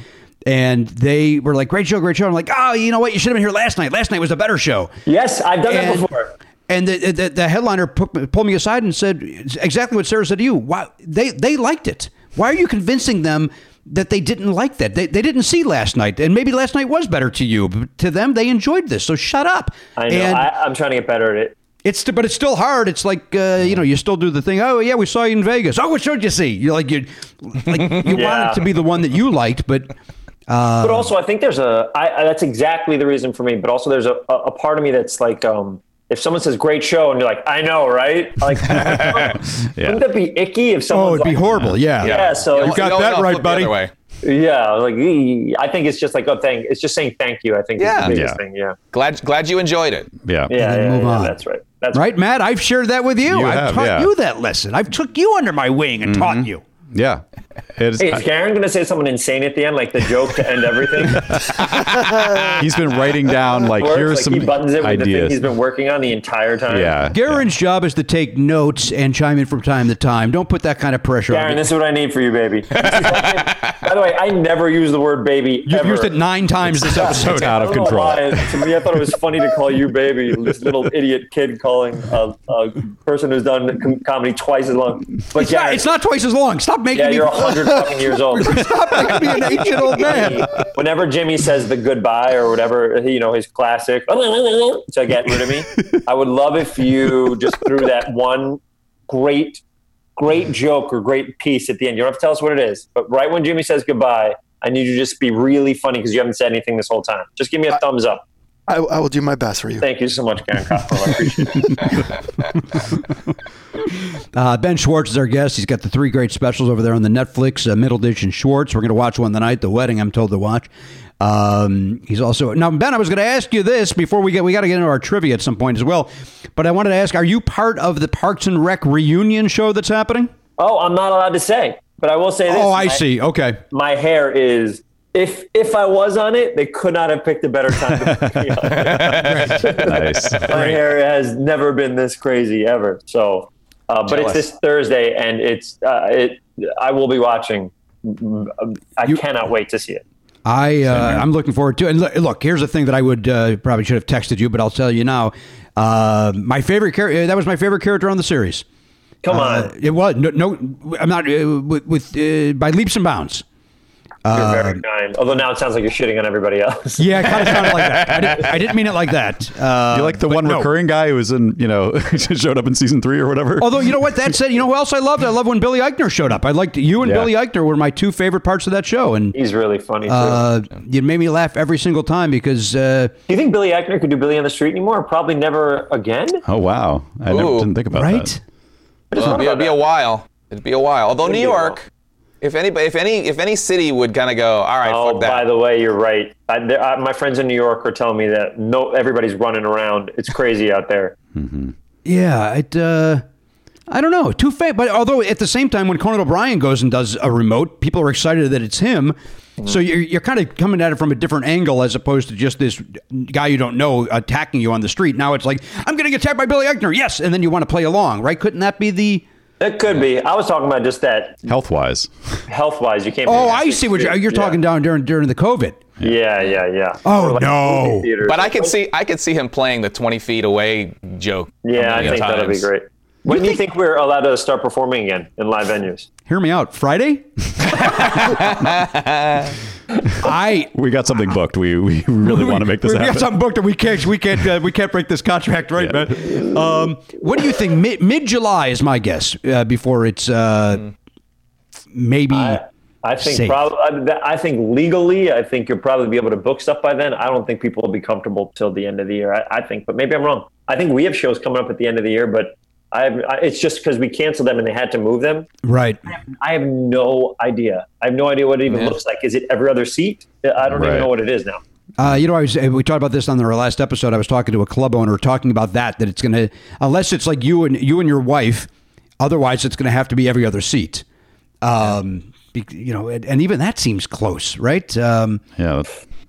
and they were like, great show, great show. I'm like, oh, you know what? You should have been here last night. Last night was a better show. Yes, I've done And- that before. And the, the, the headliner pulled me aside and said exactly what Sarah said to you. Why they they liked it? Why are you convincing them that they didn't like that. They, they didn't see last night, and maybe last night was better to you. But to them, they enjoyed this. So shut up. I know. And I, I'm trying to get better at it. It's but it's still hard. It's like uh, you know, you still do the thing. Oh yeah, we saw you in Vegas. Oh, what show'd you see? You're like you, like you Yeah. want it to be the one that you liked, but uh, but also, I think there's a. I, I, that's exactly the reason for me. But also, there's a, a, a part of me that's like, um, if someone says "great show" and you're like, "I know, right?" Like, wouldn't that be icky if someone? oh, it'd be horrible. Yeah, Yeah, so You got that right, buddy. Yeah, like I think it's just like oh, thank. It's just saying thank you. I think Yeah. is the biggest Yeah. thing. Yeah, Glad glad you enjoyed it. Yeah. yeah, then yeah, move yeah, on. That's right. That's right, Matt. I've shared that with you. You I've have, taught yeah. you that lesson. I've took you under my wing and taught mm-hmm. you. Yeah. It is, Hey, is Garon going to say something insane at the end, like the joke to end everything? he's been writing down like Works, here's like some he buttons it with the thing ideas. he's been working on the entire time. Yeah. Garon's job is to take notes and chime in from time to time. Don't put that kind of pressure on Garon, me. this is what I need for you, baby. This is like- by the way, I never use the word baby. You've ever. used it nine times this episode. out of I don't know control. To me, I thought it was funny to call you baby. This little idiot kid calling a, a person who's done com- comedy twice as long. But It's not, it's not twice as long. Stop making Yeah, me. Hundred fucking years old. Stop an ancient old man. Whenever Jimmy says the goodbye or whatever, you know, his classic to get rid of me, I would love if you just threw that one great, great joke or great piece at the end. You don't have to tell us what it is, but right when Jimmy says goodbye, I need you to just be really funny because you haven't said anything this whole time. Just give me a thumbs up. I, I will do my best for you. Thank you so much, Garon Costco. I appreciate it. Uh, ben Schwartz is our guest. He's got the three great specials over there on the Netflix, uh, Middleditch and Schwartz. We're going to watch one tonight, The Wedding, I'm told to watch. Um, he's also now Ben. I was going to ask you this before we get we got to get into our trivia at some point as well, but I wanted to ask: Are you part of the Parks and Rec reunion show that's happening? Oh, I'm not allowed to say, but I will say this. Oh, I My- see. Okay, My hair is. If if I was on it, they could not have picked a better time to put me on. nice. My hair has never been this crazy ever. So, uh, but it's this Thursday, and it's uh, it. I will be watching. I cannot wait to see it. I uh, I'm looking forward to it. And look, look, here's the thing that I would uh, probably should have texted you, but I'll tell you now. Uh, my favorite character that was my favorite character on the series. Come Uh, on, it was no, no I'm not uh, with, with uh, by leaps and bounds. You're very kind. Although now it sounds like you're shitting on everybody else. Yeah, it kind of sounded like that. I, did, I didn't mean it like that. Uh, you like the one no. recurring guy who was in, you know, showed up in season three or whatever? Although you know what that said, you know who else I loved? I love when Billy Eichner showed up. I liked you and Yeah. Billy Eichner were my two favorite parts of that show, and He's really funny. Too. uh, it made me laugh every single time because uh, do you think Billy Eichner could do Billy on the Street anymore? Probably never again. oh, wow. I never, didn't think about right. that. It'd be, it'd be a while. It'd be a while. Although New be while. York, if anybody, if any, if any city would kind of go, all right, Oh, fuck that. by the way, you're right. I, I, my friends in New York are telling me that no, everybody's running around. It's crazy out there. Yeah, it. Uh, I don't know. Too fast. But although at the same time, when Conan O'Brien goes and does a remote, people are excited that it's him. So you're, you're kind of coming at it from a different angle as opposed to just this guy you don't know attacking you on the street. Now it's like I'm getting attacked by Billy Eichner. Yes, and then you want to play along, right? Couldn't that be the? It could be. I was talking about just that Health wise. health wise. You can't. Oh, I see what you're, you're Yeah. talking down during during the COVID. Yeah, yeah, yeah. Oh, like no. But I could see, I could see him playing the 20 feet away joke. Yeah, I million think that'd be great. When do you think we're allowed to start performing again in live venues? Hear me out. Friday. I We got something booked. We, we really want to make this we, we happen. got something booked, and we can't. We can't. Uh, we can't break this contract, right, man? Um, what do you think? Mid mid July is my guess. Uh, before it's uh, maybe. I, I think probably. I think legally, I think you'll probably be able to book stuff by then. I don't think people will be comfortable till the end of the year. I, I think, but maybe I'm wrong. I think we have shows coming up at the end of the year, but I have, it's just because we canceled them and they had to move them. right. I have no idea. I have no idea what it even looks like. Is it every other seat? I don't Right. even know what it is now. Uh, you know, I was, we talked about this on our last episode. I was talking to a club owner talking about that. That it's going to, unless it's like you and you and your wife, otherwise it's going to have to be every other seat. Um, be- you know, and, and even that seems close, right? Um, yeah,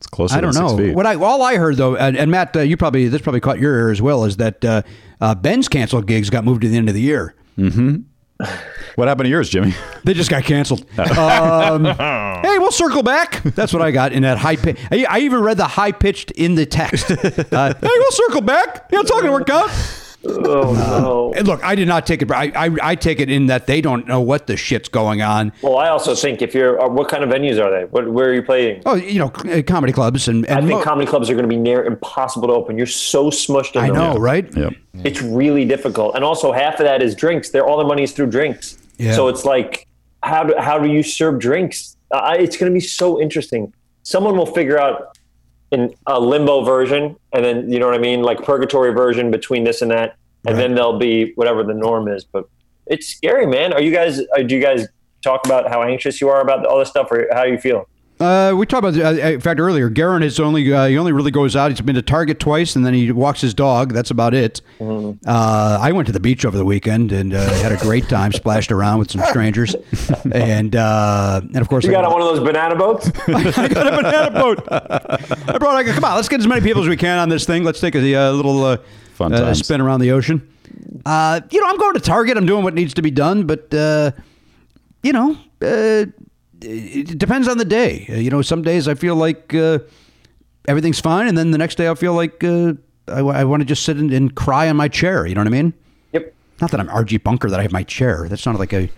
it's closer I don't know. feet. What I all I heard though, and, and Matt, uh, you probably this probably caught your ear as well, is that uh, uh, Ben's canceled gigs got moved to the end of the year. What happened to yours, Jimmy? They just got canceled. Um, hey, we'll circle back. That's what I got in that high pitch. I, I even read the high pitched in the text. Uh, hey, we'll circle back. Yeah, it's all gonna work out. Oh no. And look, I did not take it. I, I I take it in that they don't know what the shit's going on. Well, I also think if you're, uh, what kind of venues are they? What, where are you playing? Oh, you know, uh, comedy clubs and, and I think mo- comedy clubs are going to be near impossible to open. You're so smushed in I them. know, right? Yep. It's really difficult, and also half of that is drinks. They're all their money is through drinks. Yeah. So it's like, how do how do you serve drinks? Uh, it's going to be so interesting. Someone will figure out in a limbo version, and then you know what I mean, like purgatory version between this and that, and then there'll be whatever the norm is. But it's scary, man. Are you guys? Uh, do you guys talk about how anxious you are about all this stuff, or how you feel? Uh, we talked about, uh, in fact, earlier. Garon is only uh, he only really goes out. He's been to Target twice, and then he walks his dog. That's about it. Mm-hmm. Uh, I went to the beach over the weekend and uh, had a great time, splashed around with some strangers, and uh, and of course, You I got on one of those banana boats? I got a banana boat. I brought. I go, come on, let's get as many people as we can on this thing. Let's take a, uh little uh, Fun uh, spin around the ocean. Uh, you know, I'm going to Target. I'm doing what needs to be done, but uh, you know, uh, it depends on the day. Uh, you know, some days I feel like uh, everything's fine, and then the next day I feel like uh, I, want to just sit and, and cry on my chair. You know what I mean? Yep. Not that I'm Archie Bunker that I have my chair. That's not like a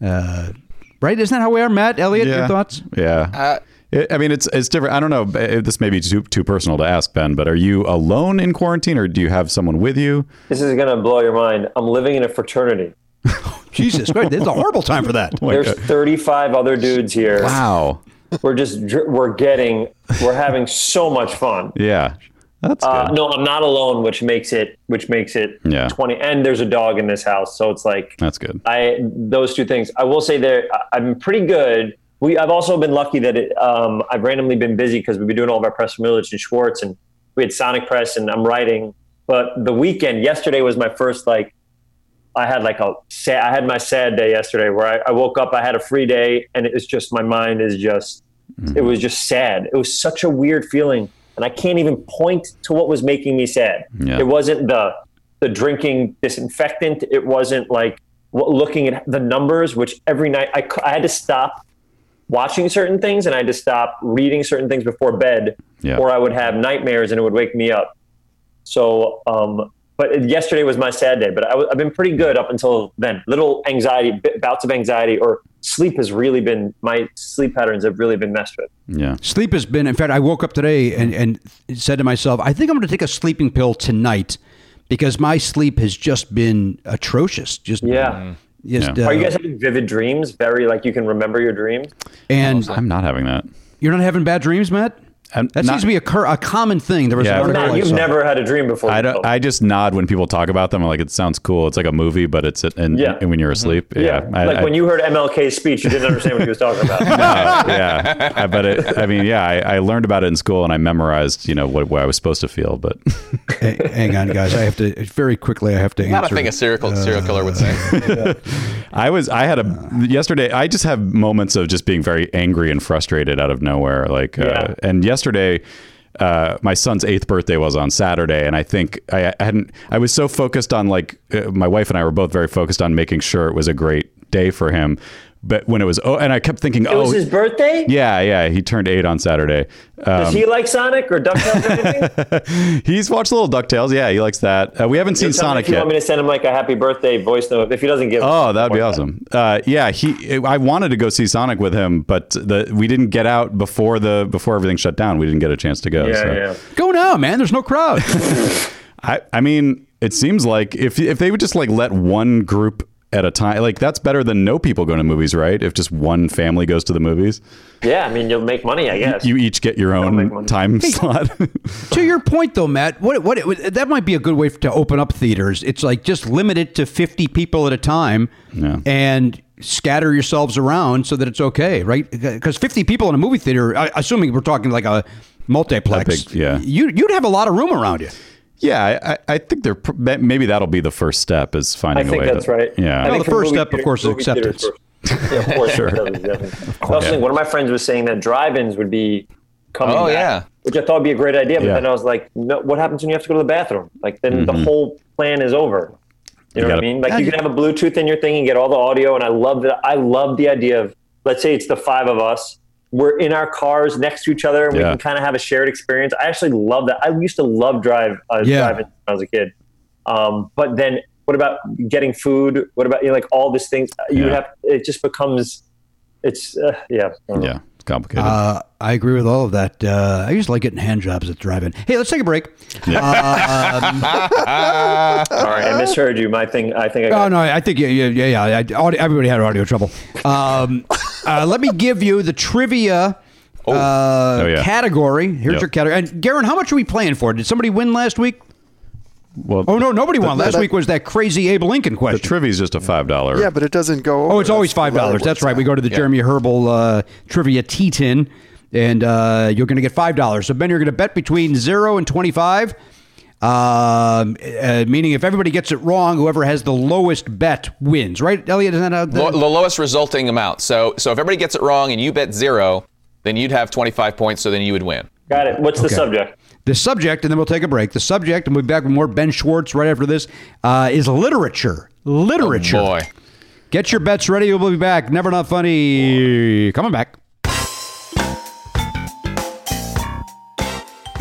uh, right. Isn't that how we are, Matt? Elliot, your thoughts? Yeah. Uh, It- I mean, it's it's different. I don't know. eh, This may be too too personal to ask Ben, but are you alone in quarantine, or do you have someone with you? This is going to blow your mind. I'm living in a fraternity. Jesus Christ, it's a horrible time for that. There's 35 other dudes here. Wow. We're just we're getting we're having so much fun. Yeah. That's Uh, no, I'm not alone, which makes it which makes it Yeah. 20. And there's a dog in this house, so it's like That's good. I those two things. I will say there I'm pretty good. We I've also been lucky that it, um, I've randomly been busy because we've been doing all of our press from Middleditch and Schwartz, and we had Sonic Press, and I'm writing. But the weekend yesterday was my first like I had like a sad, I had my sad day yesterday where I, I woke up, I had a free day, and it was just my mind is just it was just sad. It was such a weird feeling, and I can't even point to what was making me sad. Yeah. It wasn't the the drinking disinfectant. It wasn't like w- looking at the numbers, which every night I, I had to stop watching certain things and I had to stop reading certain things before bed, Yeah. or I would have nightmares and it would wake me up. So, um, but yesterday was my sad day. But I w- I've been pretty good up until then. Little anxiety, b- bouts of anxiety, or sleep has really been my sleep patterns have really been messed with. Yeah. Sleep has been. In fact, I woke up today and, and said to myself, I think I'm going to take a sleeping pill tonight because my sleep has just been atrocious. Just Yeah. Just, Yeah. uh, Are you guys having vivid dreams? Very like you can remember your dreams. and I'm not having that. you're not having bad dreams, Matt. I'm That not- seems to be a, cur- a common thing. There was Yeah, an I've article Matt, I you've saw. never had a dream before. I don't. I just nod when people talk about them. I'm like, it sounds cool. It's like a movie, but it's and, Yeah. and when you're asleep. yeah, Yeah. I- like I- when you heard MLK's speech, you didn't understand what he was talking about. yeah, I- but it, I mean, yeah, I, I learned about it in school and I memorized, you know, what, what I was supposed to feel. But Hey, hang on, guys. I have to very quickly. I have to Not a answer. thing a serial serial killer would say. I was, I had a yesterday. I just have moments of just being very angry and frustrated out of nowhere. Like, Yeah. uh, and yesterday, uh, my son's eighth birthday was on Saturday, and I think I, I hadn't. I was so focused on like uh, my wife and I were both very focused on making sure it was a great day for him. But when it was, oh, and I kept thinking, oh It oh, was his birthday. yeah, yeah, he turned eight on Saturday. Does Um, he like Sonic or Ducktales or anything? he's watched a little Ducktales. Yeah, he likes that. Uh, we haven't seen You tell me Sonic if you yet. want me to send him like a happy birthday voice note if he doesn't give. Oh, that would be awesome. Uh, yeah, he. I wanted to go see Sonic with him, but the we didn't get out before the before everything shut down. We didn't get a chance to go. Yeah, so. yeah. Go now, man. There's no crowd. I I mean, it seems like if if they would just like let one group at a time, like that's better than no people going to movies, right? If just one family goes to the movies, Yeah, I mean you'll make money, I guess. you each get your own money. time slot. to your point, though, Matt, what what it, that might be a good way to open up theaters. It's like just limit it to 50 people at a time, Yeah. and scatter yourselves around so that it's okay, right? Because 50 people in a movie theater, assuming we're talking like a multiplex, big- yeah. you you'd have a lot of room around you. Yeah, I, I think they're pr- maybe that'll be the first step is finding a way to I think way. that's to, right. Yeah. Well, the first movie step, of course, is acceptance. first. Yeah, of course. Sure. definitely. I was thinking, one of my friends was saying that drive-ins would be coming Oh, back, yeah. which I thought would be a great idea. But Yeah. then I was like, no, what happens when you have to go to the bathroom? Like then the mm-hmm. whole plan is over. You know what I mean? Like you can have a Bluetooth in your thing and get all the audio. And I love that. I love the idea of, let's say it's the five of us. We're in our cars next to each other and we can kind of have a shared experience. I actually love that. I used to love drive uh, Yeah. driving when I was a kid. Um, but then what about getting food? What about you know, like all these things? You Yeah. have it just becomes it's uh, yeah I don't know. Yeah, it's complicated. Uh, I agree with all of that. Uh, I just like getting hand jobs at drive-in. Hey, let's take a break. Um, All right, I misheard you. My thing, I think I Oh got no, I think yeah, yeah, yeah. yeah. I, audio, everybody had audio trouble. Um, uh, let me give you the trivia uh, Oh, yeah. category. Here's Yep. your category. And Garon, how much are we playing for? Did somebody win last week? well, Oh no, nobody won. the- Last the- week was that crazy Abe Lincoln question? the question. trivia is just a five dollar. Yeah, but it doesn't go. oh, over. it's always That's five the way dollars. That's works right. We go to the Jeremy Herbal uh, trivia T tin, and uh, you're going to get five dollars. So Ben, you're going to bet between zero and twenty-five. Um, uh, meaning, if everybody gets it wrong, whoever has the lowest bet wins. Right, Elliot? Isn't that how? Lo- the lowest resulting amount. So so if everybody gets it wrong and you bet zero, then you'd have 25 points. So then you would win. got it. What's the subject? The subject, and then we'll take a break. The subject, and we'll be back with more Ben Schwartz right after this, uh, is literature. Literature. Oh, boy. Get your bets ready. We'll be back. Never Not Funny. Coming back.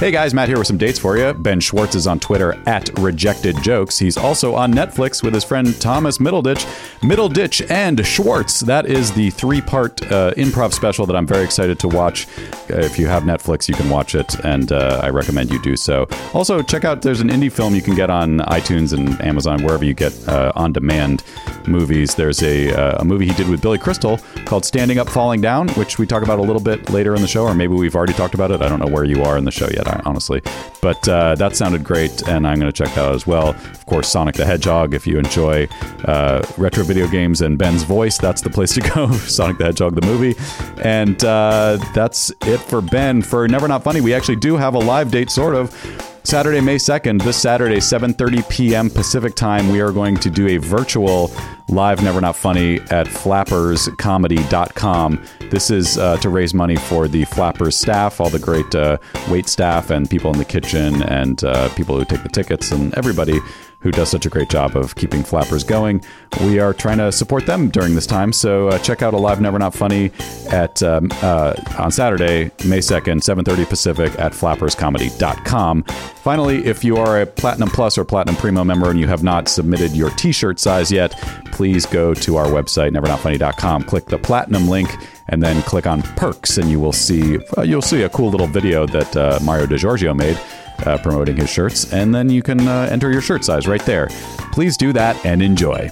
Hey guys, Matt here with some dates for you. Ben Schwartz is on Twitter at Rejected Jokes. He's also on Netflix with his friend Thomas Middleditch. Middleditch and Schwartz. That is the three-part uh, improv special that I'm very excited to watch. Uh, if you have Netflix, you can watch it, and uh, I recommend you do so. Also, check out there's an indie film you can get on iTunes and Amazon, wherever you get uh, on-demand movies. There's a, uh, a movie he did with Billy Crystal called Standing Up, Falling Down, which we talk about a little bit later in the show, or maybe we've already talked about it. I don't know where you are in the show yet, honestly. But uh, that sounded great, and I'm going to check that out as well. Of course, Sonic the Hedgehog. If you enjoy uh, retro video games and Ben's voice, that's the place to go. Sonic the Hedgehog, the movie. And uh, that's it for Ben. For Never Not Funny, we actually do have a live date, sort of. Saturday, May 2nd, this Saturday, 7:30 p.m. Pacific time, we are going to do a virtual live Never Not Funny at flapperscomedy.com. This is uh, to raise money for the Flappers staff, all the great uh, wait staff and people in the kitchen and uh, people who take the tickets and everybody who does such a great job of keeping Flappers going. We are trying to support them during this time, so uh, check out a live Never Not Funny at um, uh, on Saturday, May 2nd, 7:30 Pacific at flapperscomedy.com. Finally, if you are a Platinum Plus or Platinum Primo member and you have not submitted your T-shirt size yet, please go to our website nevernotfunny.com, click the Platinum link, and then click on Perks, and you will see uh, you'll see a cool little video that uh, Mario DiGiorgio made uh, promoting his shirts, and then you can uh, enter your shirt size right there. Please do that and enjoy.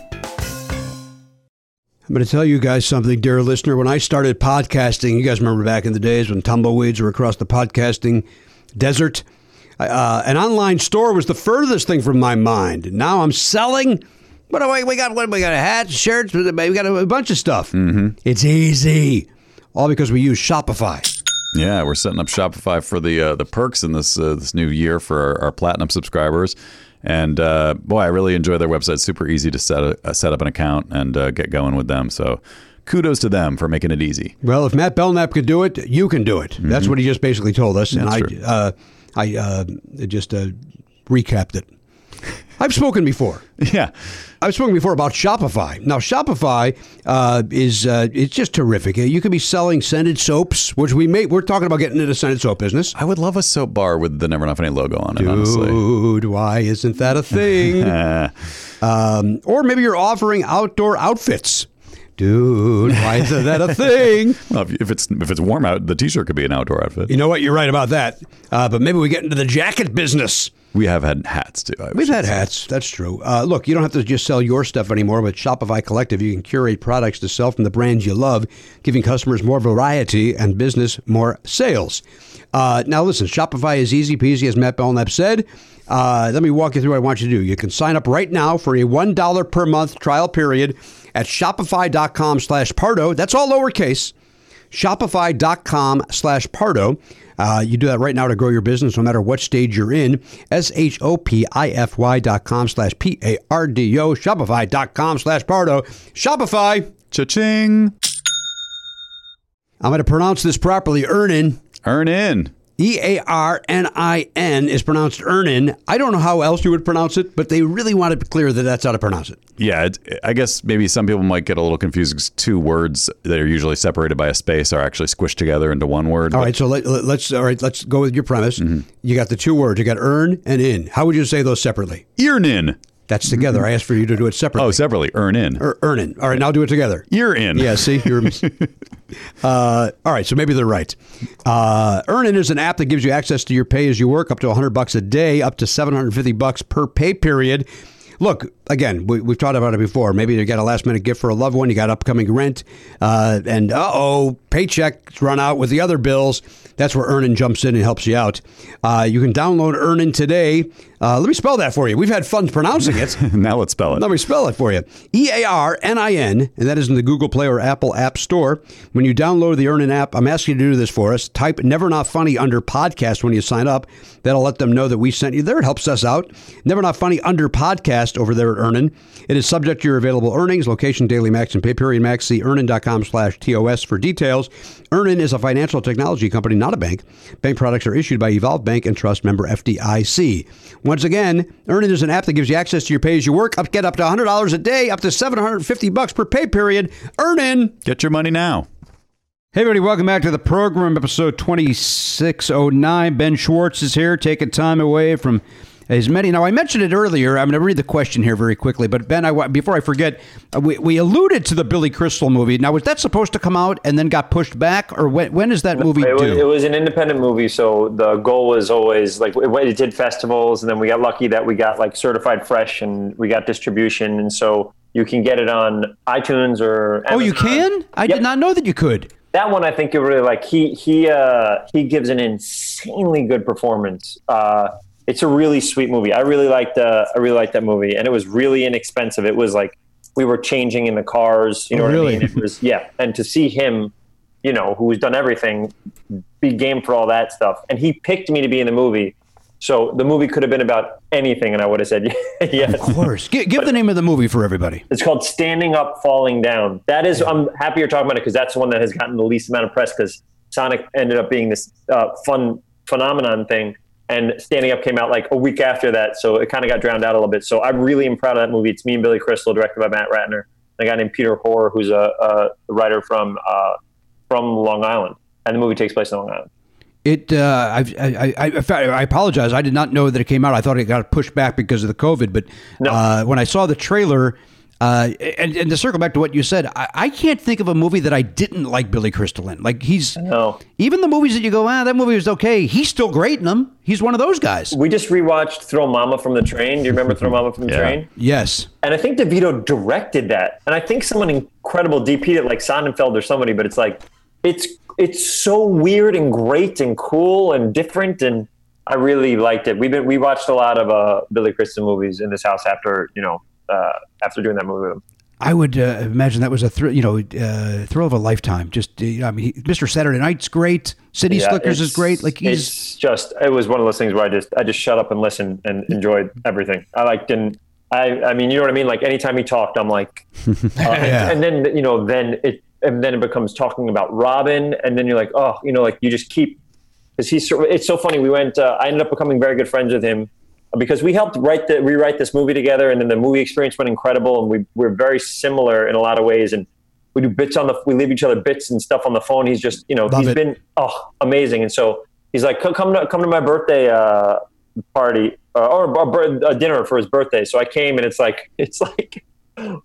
I'm going to tell you guys something, dear listener. When I started podcasting, you guys remember back in the days when tumbleweeds were across the podcasting desert? Uh, an online store was the furthest thing from my mind. Now I'm selling. What do we, we got? What we got? Hats, shirts. We got a, bunch of stuff. Mm-hmm. It's easy, all because we use Shopify. Yeah, we're setting up Shopify for the uh, the perks in this uh, this new year for our, our platinum subscribers. And uh, boy, I really enjoy their website. Super easy to set a, uh, set up an account and uh, get going with them. So kudos to them for making it easy. Well, if Matt Belknap could do it, you can do it. That's what he just basically told us, and That's I, uh, I uh, just uh, recapped it. I've spoken before. Yeah. I've spoken before about Shopify. Now, Shopify uh, is uh, it's just terrific. You could be selling scented soaps, which we may we're talking about getting into scented soap business. I would love a soap bar with the Never Not Funny logo on it. Honestly, Dude, why isn't that a thing? um, or maybe you're offering outdoor outfits. Dude, why isn't that a thing? well, if, if it's if it's warm out, the T-shirt could be an outdoor outfit. You know what? You're right about that. Uh, but maybe we get into the jacket business. We have had hats too. I We've had say. hats. That's true. Uh, look, you don't have to just sell your stuff anymore. With Shopify Collective, you can curate products to sell from the brands you love, giving customers more variety and business more sales. Uh, now, listen, Shopify is easy peasy, as Matt Belknap said. Uh, let me walk you through what I want you to do. You can sign up right now for a $1 per month trial period at shopify.com slash Pardo. That's all lowercase shopify.com slash pardo uh, you do that right now to grow your business no matter what stage you're in. S-h-o-p-i-f-y dot com slash p-a-r-d-o Shopify dot com slash pardo. Shopify. Cha-ching! i'm going to pronounce this properly. Earnin Earn in. E A R N I N is pronounced Earnin. I don't know how else you would pronounce it, but they really want it clear that that's how to pronounce it. Yeah, it, I guess maybe some people might get a little confused because two words that are usually separated by a space are actually squished together into one word. All but- right, so let, us all right. Let's go with your premise. Mm-hmm. You got the two words. You got earn and in. How would you say those separately? Earnin. That's together. I asked for you to do it separately. Oh, separately. Earn in. Er, earnin. All right, now do it together. You're in. Yeah, see, you're. uh, all right, so maybe they're right. Uh, Earnin is an app that gives you access to your pay as you work, up to 100 bucks a day, up to 750 bucks per pay period. Look, again, we, we've talked about it before. Maybe you got a last minute gift for a loved one, you got upcoming rent, uh, and uh oh, paycheck's run out with the other bills. That's where Earnin jumps in and helps you out. Uh, you can download Earnin today. Uh, let me spell that for you. We've had fun pronouncing it. now let's spell it. Let me spell it for you. E A R N I N, and that is in the Google Play or Apple App Store. When you download the Earnin app, I'm asking you to do this for us. Type Never Not Funny under podcast when you sign up. That'll let them know that we sent you there. It helps us out. Never Not Funny under podcast over there at Earnin. It is subject to your available earnings, location, daily max, and pay period max. See earnin.com slash TOS for details. Earnin is a financial technology company, not a bank. Bank products are issued by Evolve Bank and Trust member FDIC. Once again, Earnin is an app that gives you access to your pay as you work. Up, get up to $100 a day, up to 750 bucks per pay period. Earnin. Get your money now. Hey, everybody, welcome back to the program, episode 2609. Ben Schwartz is here, taking time away from as many. Now, I mentioned it earlier. I'm going to read the question here very quickly. But, Ben, I, before I forget, uh, we, we alluded to the Billy Crystal movie. Now, was that supposed to come out and then got pushed back? Or when, when is that movie It was, due? it was an independent movie, so the goal was always like it, did festivals, and then we got lucky that we got like certified fresh, and we got distribution, and so you can get it on iTunes or. oh, you can? I Yep. did not know that you could. That one I think you really like. He he uh, he gives an insanely good performance. Uh, it's a really sweet movie. I really liked uh, I really liked that movie, and it was really inexpensive. It was like we were changing in the cars. You know Oh, what really? I mean? It was yeah, and to see him, you know, who's done everything, be game for all that stuff, and he picked me to be in the movie. So the movie could have been about anything, and I would have said yes. Of course. G- give the name of the movie for everybody. It's called Standing Up, Falling Down. That is, I'm happy you're talking about it because that's the one that has gotten the least amount of press because Sonic ended up being this uh, fun phenomenon thing. And Standing Up came out like a week after that. So it kind of got drowned out a little bit. So I'm really am proud of that movie. It's me and Billy Crystal, directed by Matt Ratner. And a guy named Peter Hoare, who's a, a writer from, uh, from Long Island. And the movie takes place in Long Island. It. Uh, I, I, I, I, I apologize. I did not know that it came out. I thought it got pushed back because of the COVID. But uh, when I saw the trailer, uh, and, and to circle back to what you said, I, I can't think of a movie that I didn't like Billy Crystal in. Like he's no. even the movies that you go, ah, that movie was okay. He's still great in them. He's one of those guys. We just rewatched Throw Momma from the Train. Do you remember Throw Momma from the Yeah. Train? Yes. And I think DeVito directed that. And I think someone incredible DP'd it, like Sonnenfeld or somebody, but it's like, it's it's so weird and great and cool and different. And I really liked it. We've been, we watched a lot of uh, Billy Crystal movies in this house after, you know, uh, after doing that movie with him. I would uh, imagine that was a thrill, you know, uh, thrill of a lifetime. Just, uh, I mean, he, Mr. Saturday Night's great. City Yeah, Slickers is great. Like he's it's just it was one of those things where I just I just shut up and listened and enjoyed everything. I like didn't I I mean you know what I mean like anytime he talked I'm like uh, Yeah. and, and then you know then it and then it becomes talking about Robin and then you're like oh you know like you just keep because he's, it's so funny we went uh, I ended up becoming very good friends with him because we helped write the rewrite this movie together and then the movie experience went incredible and we we're very similar in a lot of ways and we do bits on the we leave each other bits and stuff on the phone. He's just you know Love he's it. been oh amazing. And so he's like come come to, come to my birthday uh, party uh, or a, a dinner for his birthday. So I came and it's like it's like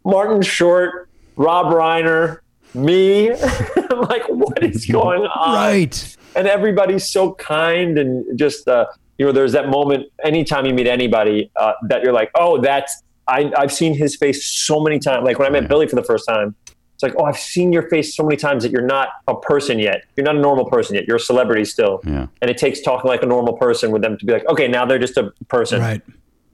Martin Short Rob Reiner me. I'm like what is going on? right. and everybody's so kind and just uh, you know there's that moment anytime you meet anybody uh, that you're like oh that's I, i've seen his face so many times like when i met billy for the first time it's like oh i've seen your face so many times that you're not a person yet you're not a normal person yet you're a celebrity still Yeah. and it takes talking like a normal person with them to be like okay now they're just a person Right.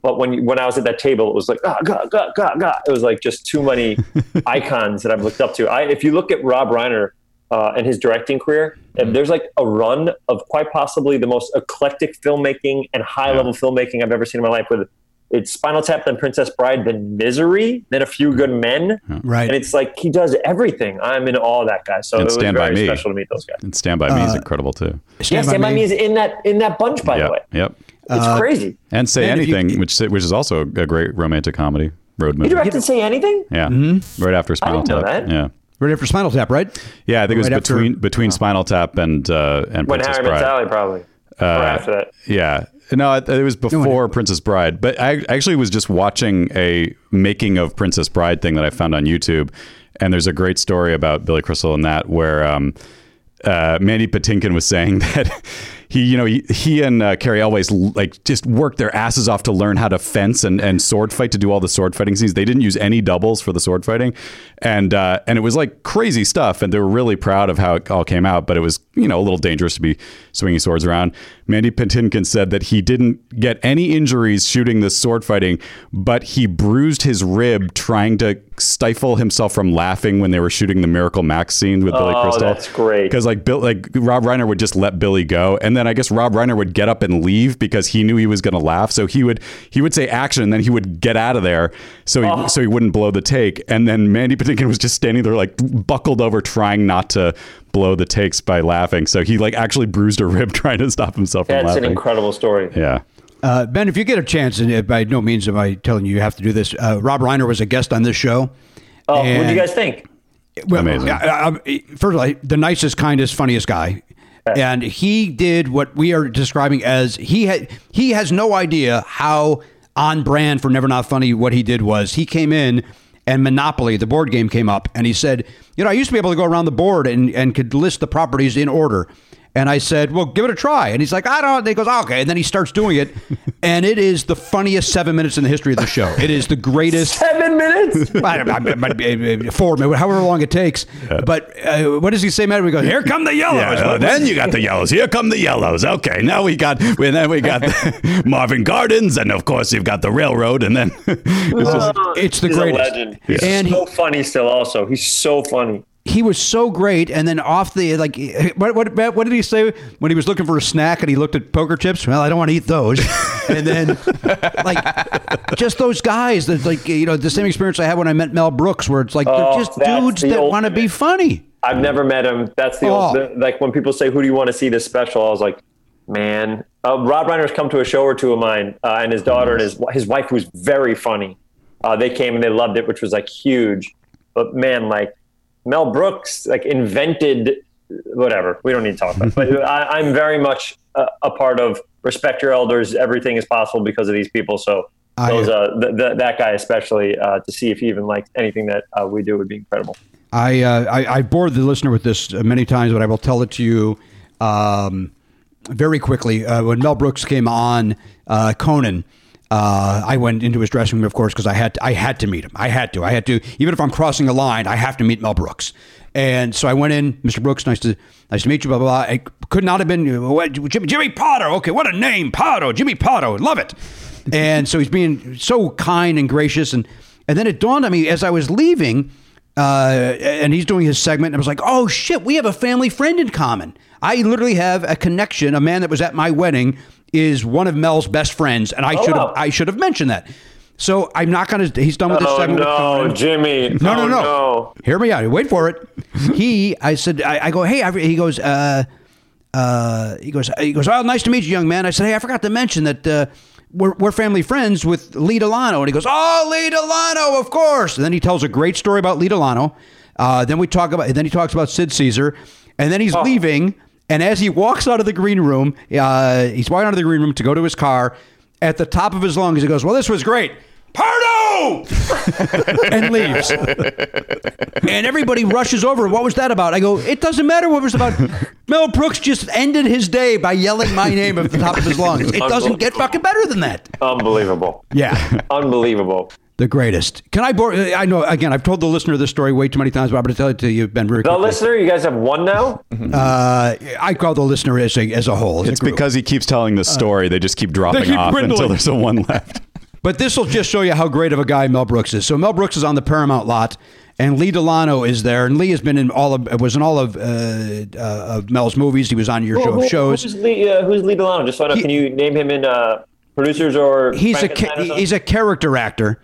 but when when I was at that table, it was like ah, God, God, God, God. It was like just too many icons that I've looked up to. I, if you look at Rob Reiner uh, and his directing career, and there's like a run of quite possibly the most eclectic filmmaking and high level filmmaking I've ever seen in my life. With it's Spinal Tap, then Princess Bride, then Misery, then A Few Good Men. Right. And it's like he does everything. I'm in awe of that guy. So And it was Stand By very Me. special to meet those guys. And Stand By Me is incredible too. yeah, Stand By Me is in that in that bunch, by yep. the way. Yep. It's Uh, crazy. And Say And if you- Anything, which which is also a great romantic comedy road He movie. directed Say Anything? Yeah. Right after Spinal didn't know Tap. that. Yeah. Right after Spinal Tap, right? Yeah, I think it was Right after- between between Spinal Tap and uh, and When Princess Harry Met Bride. Sally, probably. or after that. Yeah. No, it, it was before Princess Bride. But I actually was just watching a making of Princess Bride thing that I found on YouTube. And there's a great story about Billy Crystal in that where um, uh, Mandy Patinkin was saying that he, you know, he, he and uh, Cary always like just worked their asses off to learn how to fence and, and sword fight to do all the sword fighting scenes. They didn't use any doubles for the sword fighting, and uh, and it was like crazy stuff. And they were really proud of how it all came out. But it was you know a little dangerous to be swinging swords around. Mandy Patinkin said that he didn't get any injuries shooting this sword fighting, but he bruised his rib trying to stifle himself from laughing when they were shooting the Miracle Max scene with Billy Oh, Crystal. that's great. Because like Bill, like Rob Reiner would just let Billy go, and then I guess Rob Reiner would get up and leave because he knew he was going to laugh. So he would he would say action, and then he would get out of there, so he Oh. so he wouldn't blow the take. And then Mandy Patinkin was just standing there like buckled over, trying not to blow the takes by laughing. So he like actually bruised a rib trying to stop himself from laughing. That's an incredible story. yeah. Uh, ben, if you get a chance, and uh, by no means am I telling you you have to do this, uh, Rob Reiner was a guest on this show. Oh, what do you guys think? Well, Amazing. I- I- I- first of all, the nicest, kindest, funniest guy. And he did what we are describing as he had. He has no idea how on brand for Never Not Funny what he did was. He came in and Monopoly, the board game, came up, and he said, "You know, I used to be able to go around the board and and could list the properties in order." And I said, "Well, give it a try." And he's like, "I don't." And he goes, "Okay." And then he starts doing it, and it is the funniest seven minutes in the history of the show. It is the greatest Seven minutes? I don't know, it might be, uh, four, however long it takes. But uh, what does he say, Matt? We go, here come the yellows. Yeah, uh, then you got the yellows. Here come the yellows. Okay, now we got, and then we got Marvin Gardens, and of course you've got the railroad, and then it's just it's the He's greatest. a legend. Yeah. He's And so funny still. Also, he's so funny. He was so great. And then off the like, what what what did he say when he was looking for a snack and he looked at poker chips? Well, I don't want to eat those. and then like just those guys that like you know the same experience I had when I met Mel Brooks, where it's like Oh, they're just dudes the that want to be funny. I've never met him. That's the, Oh. old, the like when people say, "Who do you want to see this special?" I was like, "Man, uh, Rob Reiner's come to a show or two of mine, uh, and his daughter and his his wife, who's very funny. Uh, they came and they loved it, which was like huge. But man, like Mel Brooks, like invented whatever. We don't need to talk about. it. But I, I'm very much a, a part of respect your elders. Everything is possible because of these people. So. I- uh, th- th- that guy especially uh, to see if he even likes anything that uh, we do would be incredible. I, uh, I I bored the listener with this many times, but I will tell it to you um, very quickly. Uh, when Mel Brooks came on uh, Conan, uh, I went into his dressing room, of course, because I had to, I had to meet him. I had to. I had to. Even if I'm crossing a line, I have to meet Mel Brooks. And so I went in, Mr. Brooks, nice to nice to meet you. Blah blah blah. It could not have been uh, Jimmy, Jimmy Pardo. Okay, what a name, Pardo. Jimmy Pardo. Love it. and so he's being so kind and gracious, and and then it dawned on me as I was leaving uh, and he's doing his segment. And I was like, oh shit, we have a family friend in common. I literally have a connection. A man that was at my wedding is one of Mel's best friends, and I Oh, should have wow. I should have mentioned that. So I'm not gonna. He's done with this Oh segment. with no, Conan. Jimmy! No, no, Oh, no. Hear me out. Wait for it. he, I said, I, I go, hey. I, he goes, uh, uh, he goes, he goes. Oh, nice to meet you, young man. I said, hey, I forgot to mention that uh, we're, we're family friends with Lee Delano. And he goes, oh, Lee Delano, of course. And then he tells a great story about Lee Delano. Uh, then we talk about. Then he talks about Sid Caesar, and then he's leaving. And as he walks out of the green room, uh, he's walking out of the green room to go to his car. At the top of his lungs, he goes, "Well, this was great." Pardo! and leaves. and everybody rushes over. What was that about? I go, it doesn't matter what it was about. Mel Brooks just ended his day by yelling my name at the top of his lungs. It doesn't get fucking better than that. Unbelievable. Yeah. Unbelievable. The greatest. Can I bore? I know. Again, I've told the listener this story way too many times, but I'm going to tell it to you, Ben. Very The quickly. listener, you guys have one now. Uh, I call the listener as a as a whole. as it's group. because he keeps telling the story. they just keep dropping keep off dwindling. until there's a one left. But this will just show you how great of a guy Mel Brooks is. So Mel Brooks is on the Paramount lot, and Lee Delano is there, and Lee has been in all of was in all of uh, uh, of Mel's movies. He was on your show Who- of shows. Who's Lee, uh, who's Lee Delano? Just so I know, can you name him in uh, producers or he's a Frankenstein or ca- he's a character actor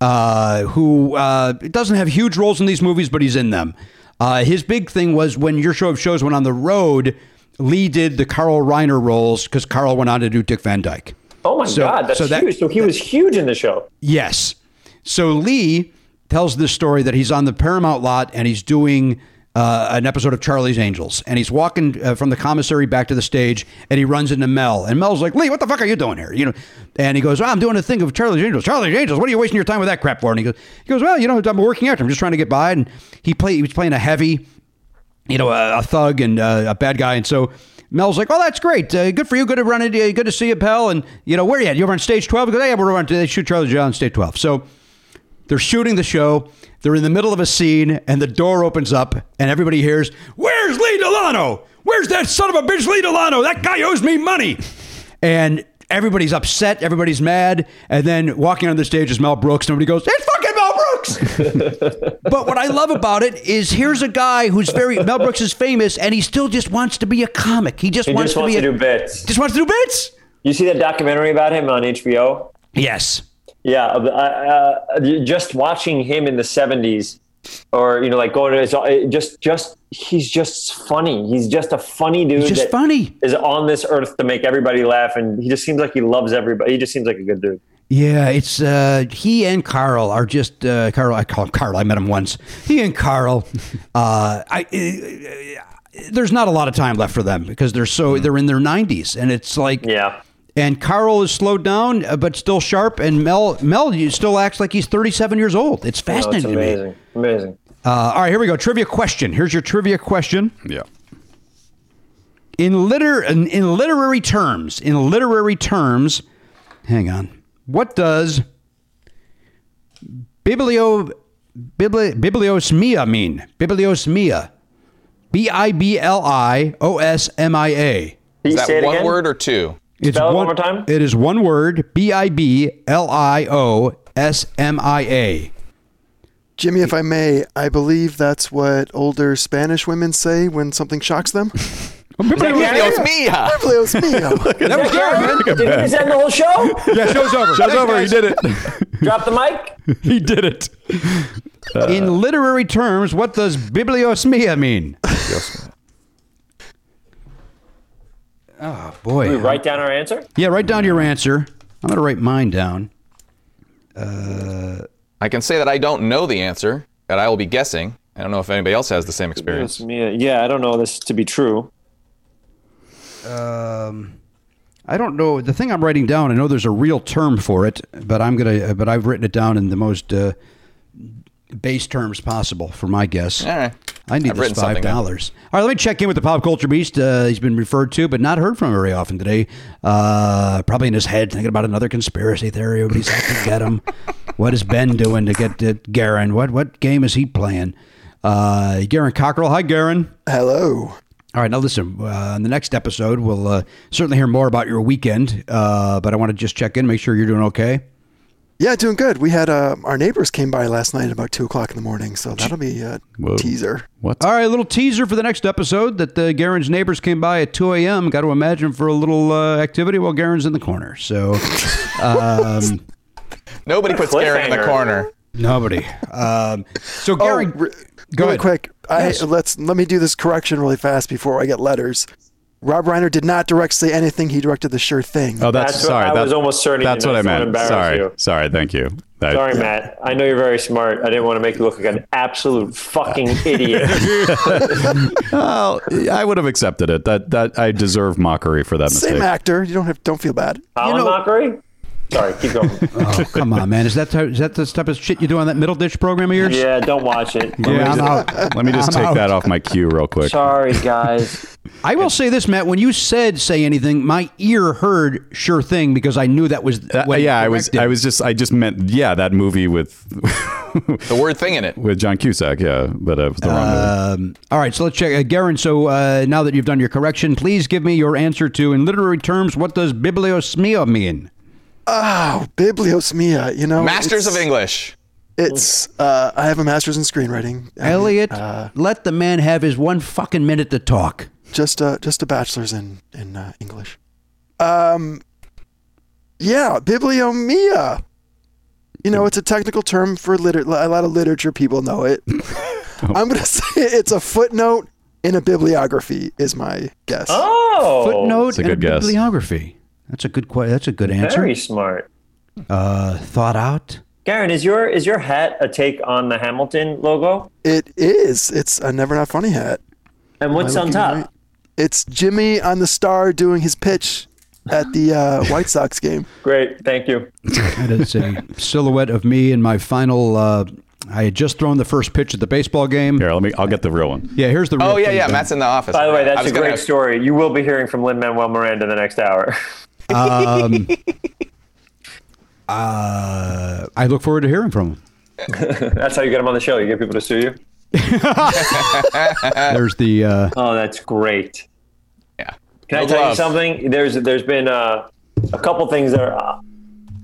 uh, who uh, doesn't have huge roles in these movies, but he's in them. Uh, his big thing was when your show of shows went on the road. Lee did the Carl Reiner roles because Carl went on to do Dick Van Dyke. Oh my So- god, that's so that- huge. So he was huge in the show. Yes. So Lee tells this story that he's on the Paramount lot and he's doing uh, an episode of Charlie's Angels, and he's walking uh, from the commissary back to the stage, and he runs into Mel, and Mel's like, "Lee, what the fuck are you doing here?" You know, and he goes, oh, "I'm doing a thing of Charlie's Angels. Charlie's Angels. What are you wasting your time with that crap for?" And he goes, "He goes, well, you know, I'm working actor. I'm just trying to get by." And he play he was playing a heavy, you know, a, a thug and uh, a bad guy, and so. Mel's like, oh, that's great. Uh, good for you. Good to run into you. Good to see you, pal. And, you know, where are you at? You over on stage 12? Because yeah, we're on, they shoot Charlie John on stage 12. So they're shooting the show. They're in the middle of a scene, and the door opens up, and everybody hears, Where's Lee Delano? Where's that son of a bitch, Lee Delano? That guy owes me money. And everybody's upset. Everybody's mad. And then walking on the stage is Mel Brooks. Nobody goes, It's fucking Mel Brooks. but what I love about it is here's a guy who's very, Mel Brooks is famous, and he still just wants to be a comic. He just He wants just to wants be to a, do bits. Just wants to do bits. You see that documentary about him on HBO? Yes. Yeah, uh, uh, just watching him in the '70s, or you know, like going to his, uh, just, just he's just funny. He's just a funny dude. He's just that funny. Is on this earth to make everybody laugh, and he just seems like he loves everybody. He just seems like a good dude. Yeah, it's uh, he and Carl are just uh, Carl. I call him Carl. I met him once. He and Carl. Uh, I uh, there's not a lot of time left for them because they're so they're in their 90s, and it's like yeah. And Carl is slowed down, uh, but still sharp. And Mel Mel still acts like he's 37 years old. It's No, it's fascinating to me. amazing, amazing. Uh, all right, here we go. Trivia question. Here's your trivia question. Yeah. In liter in, in literary terms, in literary terms, hang on. What does biblio bibli, bibliosmia mean? Bibliosmia. B I B L I O S M I A. Is that one word or two? It's Spell it one one more time. It is one word. B I B L I O S M I A. Jimmy, if I may, I believe that's what older Spanish women say when something shocks them. Biblios mia. Biblios mia. That was Gary, man. Did he just end the whole show? Yeah, show's over. Show's over. He did it. Drop the mic. he did it. Uh, In literary terms, what does bibliosmia mean? Oh boy. We write down our answer. Yeah, write down your answer. I'm going to write mine down. I can say that I don't know the answer, and I will be guessing. I don't know if anybody else has the same experience. Yeah, I don't know this to be true. Um, I don't know the thing I'm writing down. I know there's a real term for it, but I'm gonna. But I've written it down in the most uh, base terms possible for my guess. All right. I need I've this written five dollars. All right, let me check in with the pop culture beast. Uh, he's been referred to, but not heard from very often today. Uh, probably in his head, thinking about another conspiracy theory. Everybody's out to get him. What is Ben doing to get to Garon? What what game is he playing? Uh, Garon Cockrell. Hi, Garon. Hello. All right, now listen. Uh, in the next episode, we'll uh, certainly hear more about your weekend. Uh, but I want to just check in, make sure you're doing okay. Yeah, doing good. We had uh, our neighbors came by last night at about two o'clock in the morning, so that'll be a Whoa. teaser. What? All right, a little teaser for the next episode that uh, Garon's neighbors came by at 2 a.m. Got to imagine for a little uh, activity while Garon's in the corner. So, um, Nobody puts Garon in the corner. nobody. Um, so, Oh, Garon, re- go really ahead. quick. I, Yes. let's let me do this correction really fast before I get letters. Rob Reiner did not direct say anything. He directed the sure thing. Oh, that's, That's what- sorry. I that- was almost certain That's you what I meant. Sorry. you. Sorry. Thank you. That- Sorry, Matt. I know you're very smart. I didn't want to make you look like an absolute fucking idiot. Well, I would have accepted it. That that I deserve mockery for that Same mistake. actor. You don't have don't feel bad. Colin know- Mockery? Sorry, keep going. oh, come on, man. Is that ty- is that the type of shit you do on that Middleditch program of yours? yeah, don't watch it. Yeah, I'm out. Let me just I'm take out. that off my queue real quick. Sorry, guys. I will say this, Matt. When you said say anything, my ear heard sure thing because I knew that was Uh, what yeah, I was. I was just. I just meant. Yeah, that movie with The word thing in it. with John Cusack. Yeah, but it was the wrong movie. Um, all right, so let's check. Uh, Garon, so uh, now that you've done your correction, please give me your answer to, in literary terms, what does bibliosmia mean? Oh, Biblios mia. You know, Masters it's- of English. It's. Uh, I have a master's in screenwriting. I Elliot, uh, let the man have his one fucking minute to talk. just a just a bachelor's in in uh, English. Um, Yeah, bibliomia. You know, it's a technical term for liter- a lot of literature people know it. I'm going to say it's a footnote in a bibliography is my guess. Oh, Footnote That's a and good guess. bibliography. That's a good. que- That's a good answer. very smart. Uh, thought out. Garon, is your is your hat a take on the Hamilton logo? It is. It's a never not funny hat. And what's on top? right? It's Jimmy on the star doing his pitch at the uh, White Sox game. Great, thank you. That is a silhouette of me in my final. Uh, I had just thrown the first pitch at the baseball game. Here, let me. I'll get the real one. Yeah, here's the. Real Oh yeah, thing, yeah. Ben. Matt's in the office. By the way, that's was a gonna- great story. You will be hearing from Lin Manuel Miranda in the next hour. Um, uh, I look forward to hearing from him. that's how you get him on the show. You get people to sue you. There's the. Uh, Oh, that's great. Yeah. Can I No tell you something? There's there's been uh, a couple things that are, uh,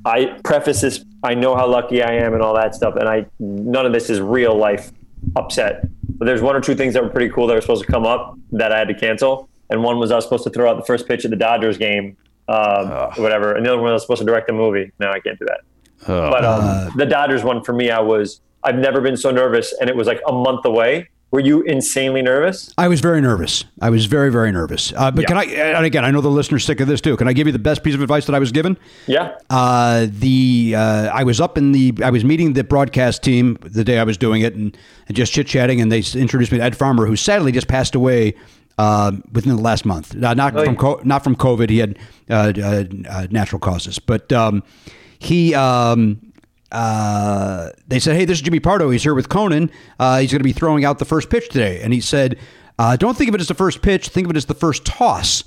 I preface this. I know how lucky I am and all that stuff, and I none of this is real life upset. But there's one or two things that were pretty cool that were supposed to come up that I had to cancel, and one was I was supposed to throw out the first pitch of the Dodgers game, um, whatever, and the other one was supposed to direct a movie. No, I can't do that. Oh. But um, the Dodgers one for me, I was I've never been so nervous, and it was like a month away. Were you insanely nervous? I was very nervous. I was very, very nervous. Uh, but can I? And again, I know the listeners sick of this too. Can I give you the best piece of advice that I was given? Yeah. Uh, the uh, I was up in the I was meeting the broadcast team the day I was doing it and, and just chit chatting and they introduced me to Ed Farmer who sadly just passed away uh, within the last month. Uh, not Oh, from co- not from COVID. He had uh, uh, uh, natural causes. But um, he um, uh, they said hey this is Jimmy Pardo. He's here with Conan. Uh, he's going to be throwing out the first pitch today. And he said uh, don't think of it as the first pitch. Think of it as the first toss.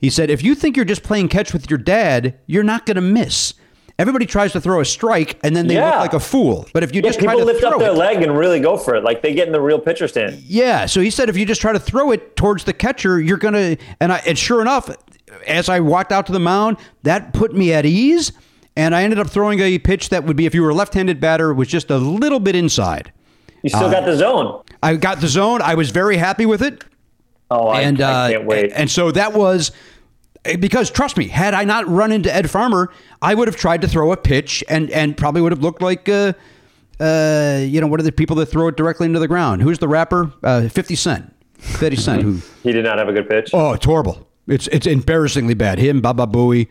He said, if you think you're just playing catch with your dad, you're not going to miss. Everybody tries to throw a strike and then they Yeah. look like a fool. But if you Yeah, just try people to lift throw up their it, leg and really go for it, like they get in the real pitcher stand. yeah. So he said, if you just try to throw it towards the catcher, you're going to. And, I, and sure enough, as I walked out to the mound, that put me at ease. And I ended up throwing a pitch that would be, if you were a left-handed batter, was just a little bit inside. You still Uh, got the zone. I got the zone. I was very happy with it. Oh, I, and I uh, can't wait. And so that was because trust me, had I not run into Ed Farmer, I would have tried to throw a pitch and and probably would have looked like uh, uh, you know what are the people that throw it directly into the ground? Who's the rapper? Uh, Fifty Cent. Fifty Cent. Who? he did not have a good pitch. Oh, it's horrible. It's it's embarrassingly bad. Him, Baba Booey.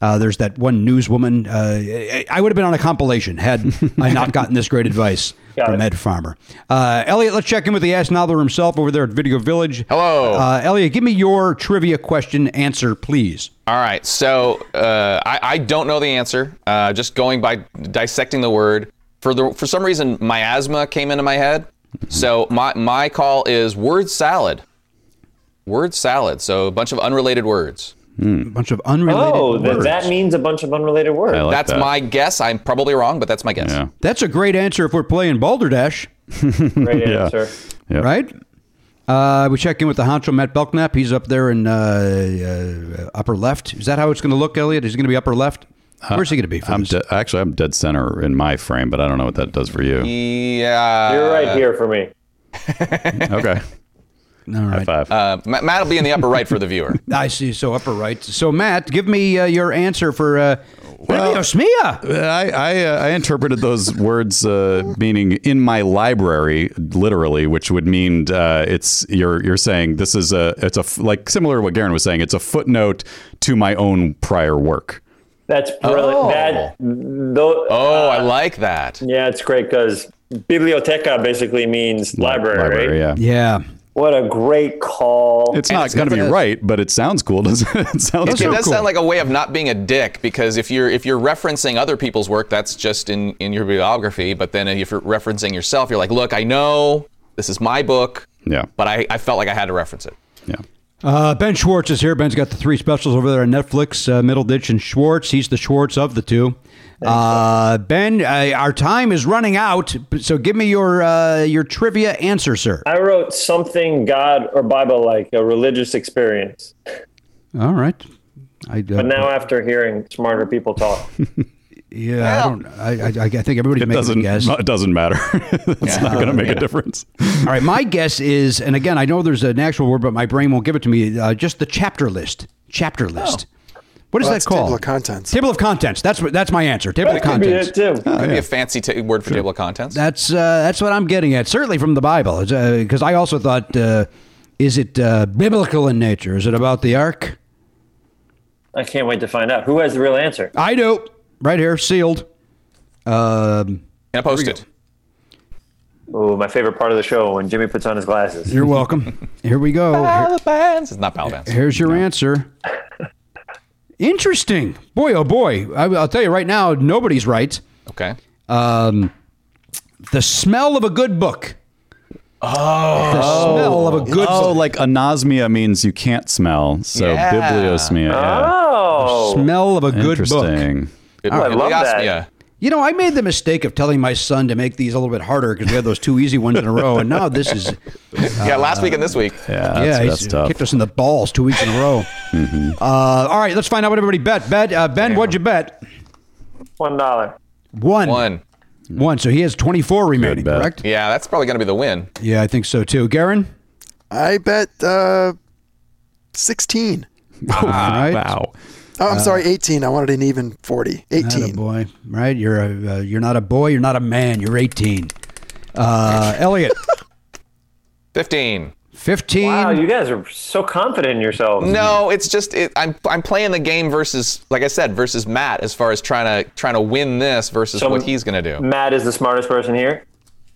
Uh, there's that one newswoman. Uh, I would have been on a compilation had I not gotten this great advice Got from it. Ed Farmer. Uh, Elliot, let's check in with the Ass Nobbler himself over there at Video Village. Hello. Uh, Elliot, give me your trivia question answer, please. All right. So uh, I, I don't know the answer. Uh, just going by dissecting the word. For the for some reason, miasma came into my head. So my my call is word salad. Word salad. So a bunch of unrelated words. A bunch of unrelated oh, that, words. that means a bunch of unrelated words. Like that's that. my guess. I'm probably wrong, but that's my guess. Yeah. That's a great answer if we're playing Balderdash, Great Yeah. answer. Yeah. right? Uh, we check in with the honcho Matt Belknap. He's up there in uh, uh, upper left. Is that how it's going to look, Elliot? Is he going to be upper left? Where's he going to be? For I'm de- actually I'm dead center in my frame, but I don't know what that does for you. Yeah. You're right here for me. Okay. All High five. Uh, Ma- Matt will be in the upper right for the viewer. I see. So upper right. So Matt, give me uh, your answer for uh, Bibliosmia. I I, uh, I interpreted those words uh, meaning in my library literally, which would mean uh, it's you're you're saying this is a it's a f- like similar to what Garon was saying. It's a footnote to my own prior work. That's brilliant. Oh. That, though, Oh, I like that. yeah, it's great because biblioteca basically means library. Library, yeah. Yeah. What a great call. It's And not going to be right, but it sounds cool, doesn't it? It sounds It, so does cool. sound like a way of not being a dick because if you're if you're referencing other people's work, that's just in in your biography. But then if you're referencing yourself, you're like, look, I know this is my book, yeah. but I, I felt like I had to reference it. Yeah. Uh, ben Schwartz is here. Ben's got the three specials over there on Netflix, uh, Middleditch and Schwartz. He's the Schwartz of the two. Uh, ben, uh, our time is running out, so give me your uh, your trivia answer, sir. I wrote something God or Bible like a religious experience. All right. I, uh, But now after hearing smarter people talk, yeah, I don't. I, I, I think everybody's It making a doesn't guess. it doesn't matter. it's not going to make a difference. All right, my guess is, and again, I know there's an actual word, but my brain won't give it to me. Uh, just the chapter list. Chapter list. What is Well, that called? Table of contents. Table of contents. That's what- that's my answer. Table of That could be contents. it too. Could be a fancy ta word for table of contents. That's uh, that's what I'm getting at. Certainly from the Bible, because I also thought, uh, is it uh, biblical in nature? Is it about the ark? I can't wait to find out. Who has the real answer? I do. Right here, sealed. Um, Can I post it? Oh, my favorite part of the show when Jimmy puts on his glasses. you're welcome. Here we go. Here- Balabands. It's not Balabands. here's your answer. Interesting. Boy, oh boy. I, I'll tell you right now, nobody's right. Okay. Um, the smell of a good book. Oh. The smell of a good Oh, book. like anosmia means you can't smell. So Yeah. bibliosmia. Yeah. Oh, smell of a good book. Interesting. Good I love that. Bibliosmia. You know, I made the mistake of telling my son to make these a little bit harder because we had those two easy ones in a row, and now this is Yeah, last week and this week. Yeah, that's, yeah, that's he's tough. kicked us in the balls two weeks in a row. uh, all right, let's find out what everybody bet. Bet uh, Ben, what'd you bet? one dollar. One. One. One. So he has twenty four remaining, bet. correct? Yeah, that's probably going to be the win. Yeah, I think so too. Garon. I bet uh, 16. All right. Wow. Oh, I'm sorry, 18. I wanted an even 40. 18. boy, right? You're a, uh, you're not a boy. You're not a man. You're eighteen. Uh, Elliot, 15. fifteen. Wow, you guys are so confident in yourselves. No, it's just it, I'm I'm playing the game versus like I said versus Matt as far as trying to trying to win this versus So- what he's going to do. Matt is the smartest person here.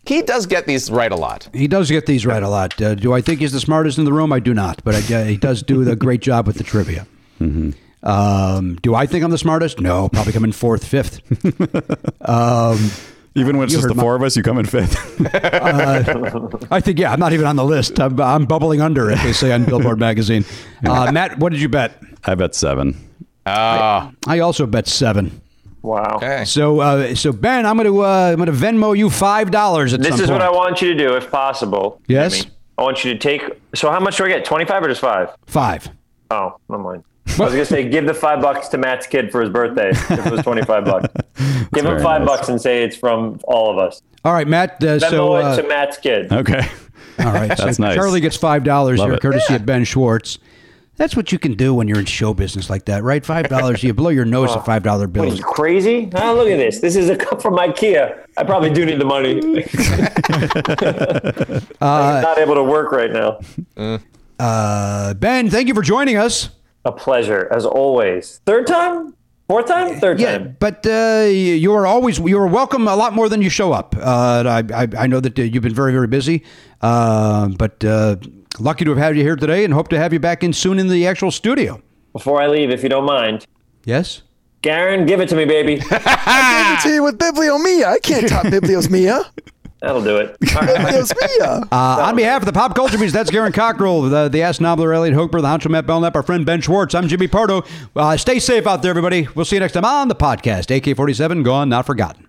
He does get these right a lot. He does get these right a lot. Uh, do I think he's the smartest in the room? I do not, but I, uh, he does do a great job with the trivia. Mm-hmm. Um, do I think I'm the smartest? No, probably come in fourth, fifth. um, Even when it's just the my- four of us, you come in fifth. I think, yeah, I'm not even on the list. I'm, I'm bubbling under, as they say on Billboard magazine. Uh, Matt, what did you bet? I bet seven. Ah, I also bet seven. Wow. okay. So, uh, so Ben, I'm going to uh, I'm going to Venmo you five dollars at This some is point. what I want you to do, if possible. Yes? Jimmy. I want you to take. So, how much do I get? Twenty-five or just five? Five. Oh, never mind. I was gonna say give the five bucks to Matt's kid for his birthday. If it was twenty-five bucks, give him five nice. bucks and say it's from all of us. All right, Matt. Uh, Venmo so, uh, to Matt's kid. Okay. all right, That's so nice. Charlie gets five dollars here, it. courtesy of Ben Schwartz. That's what you can do when you're in show business like that, right? Five dollars. You blow your nose at five dollar What are bills. you crazy? Oh, look at this. This is a cup from IKEA. I probably do need the money. I'm not able to work right now. Uh, ben, thank you for joining us. A pleasure, as always. Third time? Fourth time? Third Yeah, time. but uh, you are always you are welcome a lot more than you show up. Uh, I, I I know that uh, you've been very very busy, uh, but uh, lucky to have had you here today, and hope to have you back in soon in the actual studio. Before I leave, if you don't mind, Yes. Garon, give it to me, baby. Give it to you with Bibliomia. I can't top Biblios Mia. That'll do it. All right. Uh, on behalf of the Pop Culture Beast, that's Garon Cockrell, the, the Ass Nobbler, Elliot Hochberg, the Honcho Matt Belknap, our friend Ben Schwartz. I'm Jimmy Pardo. Uh, stay safe out there, everybody. We'll see you next time on the podcast. AK 47, gone, not forgotten.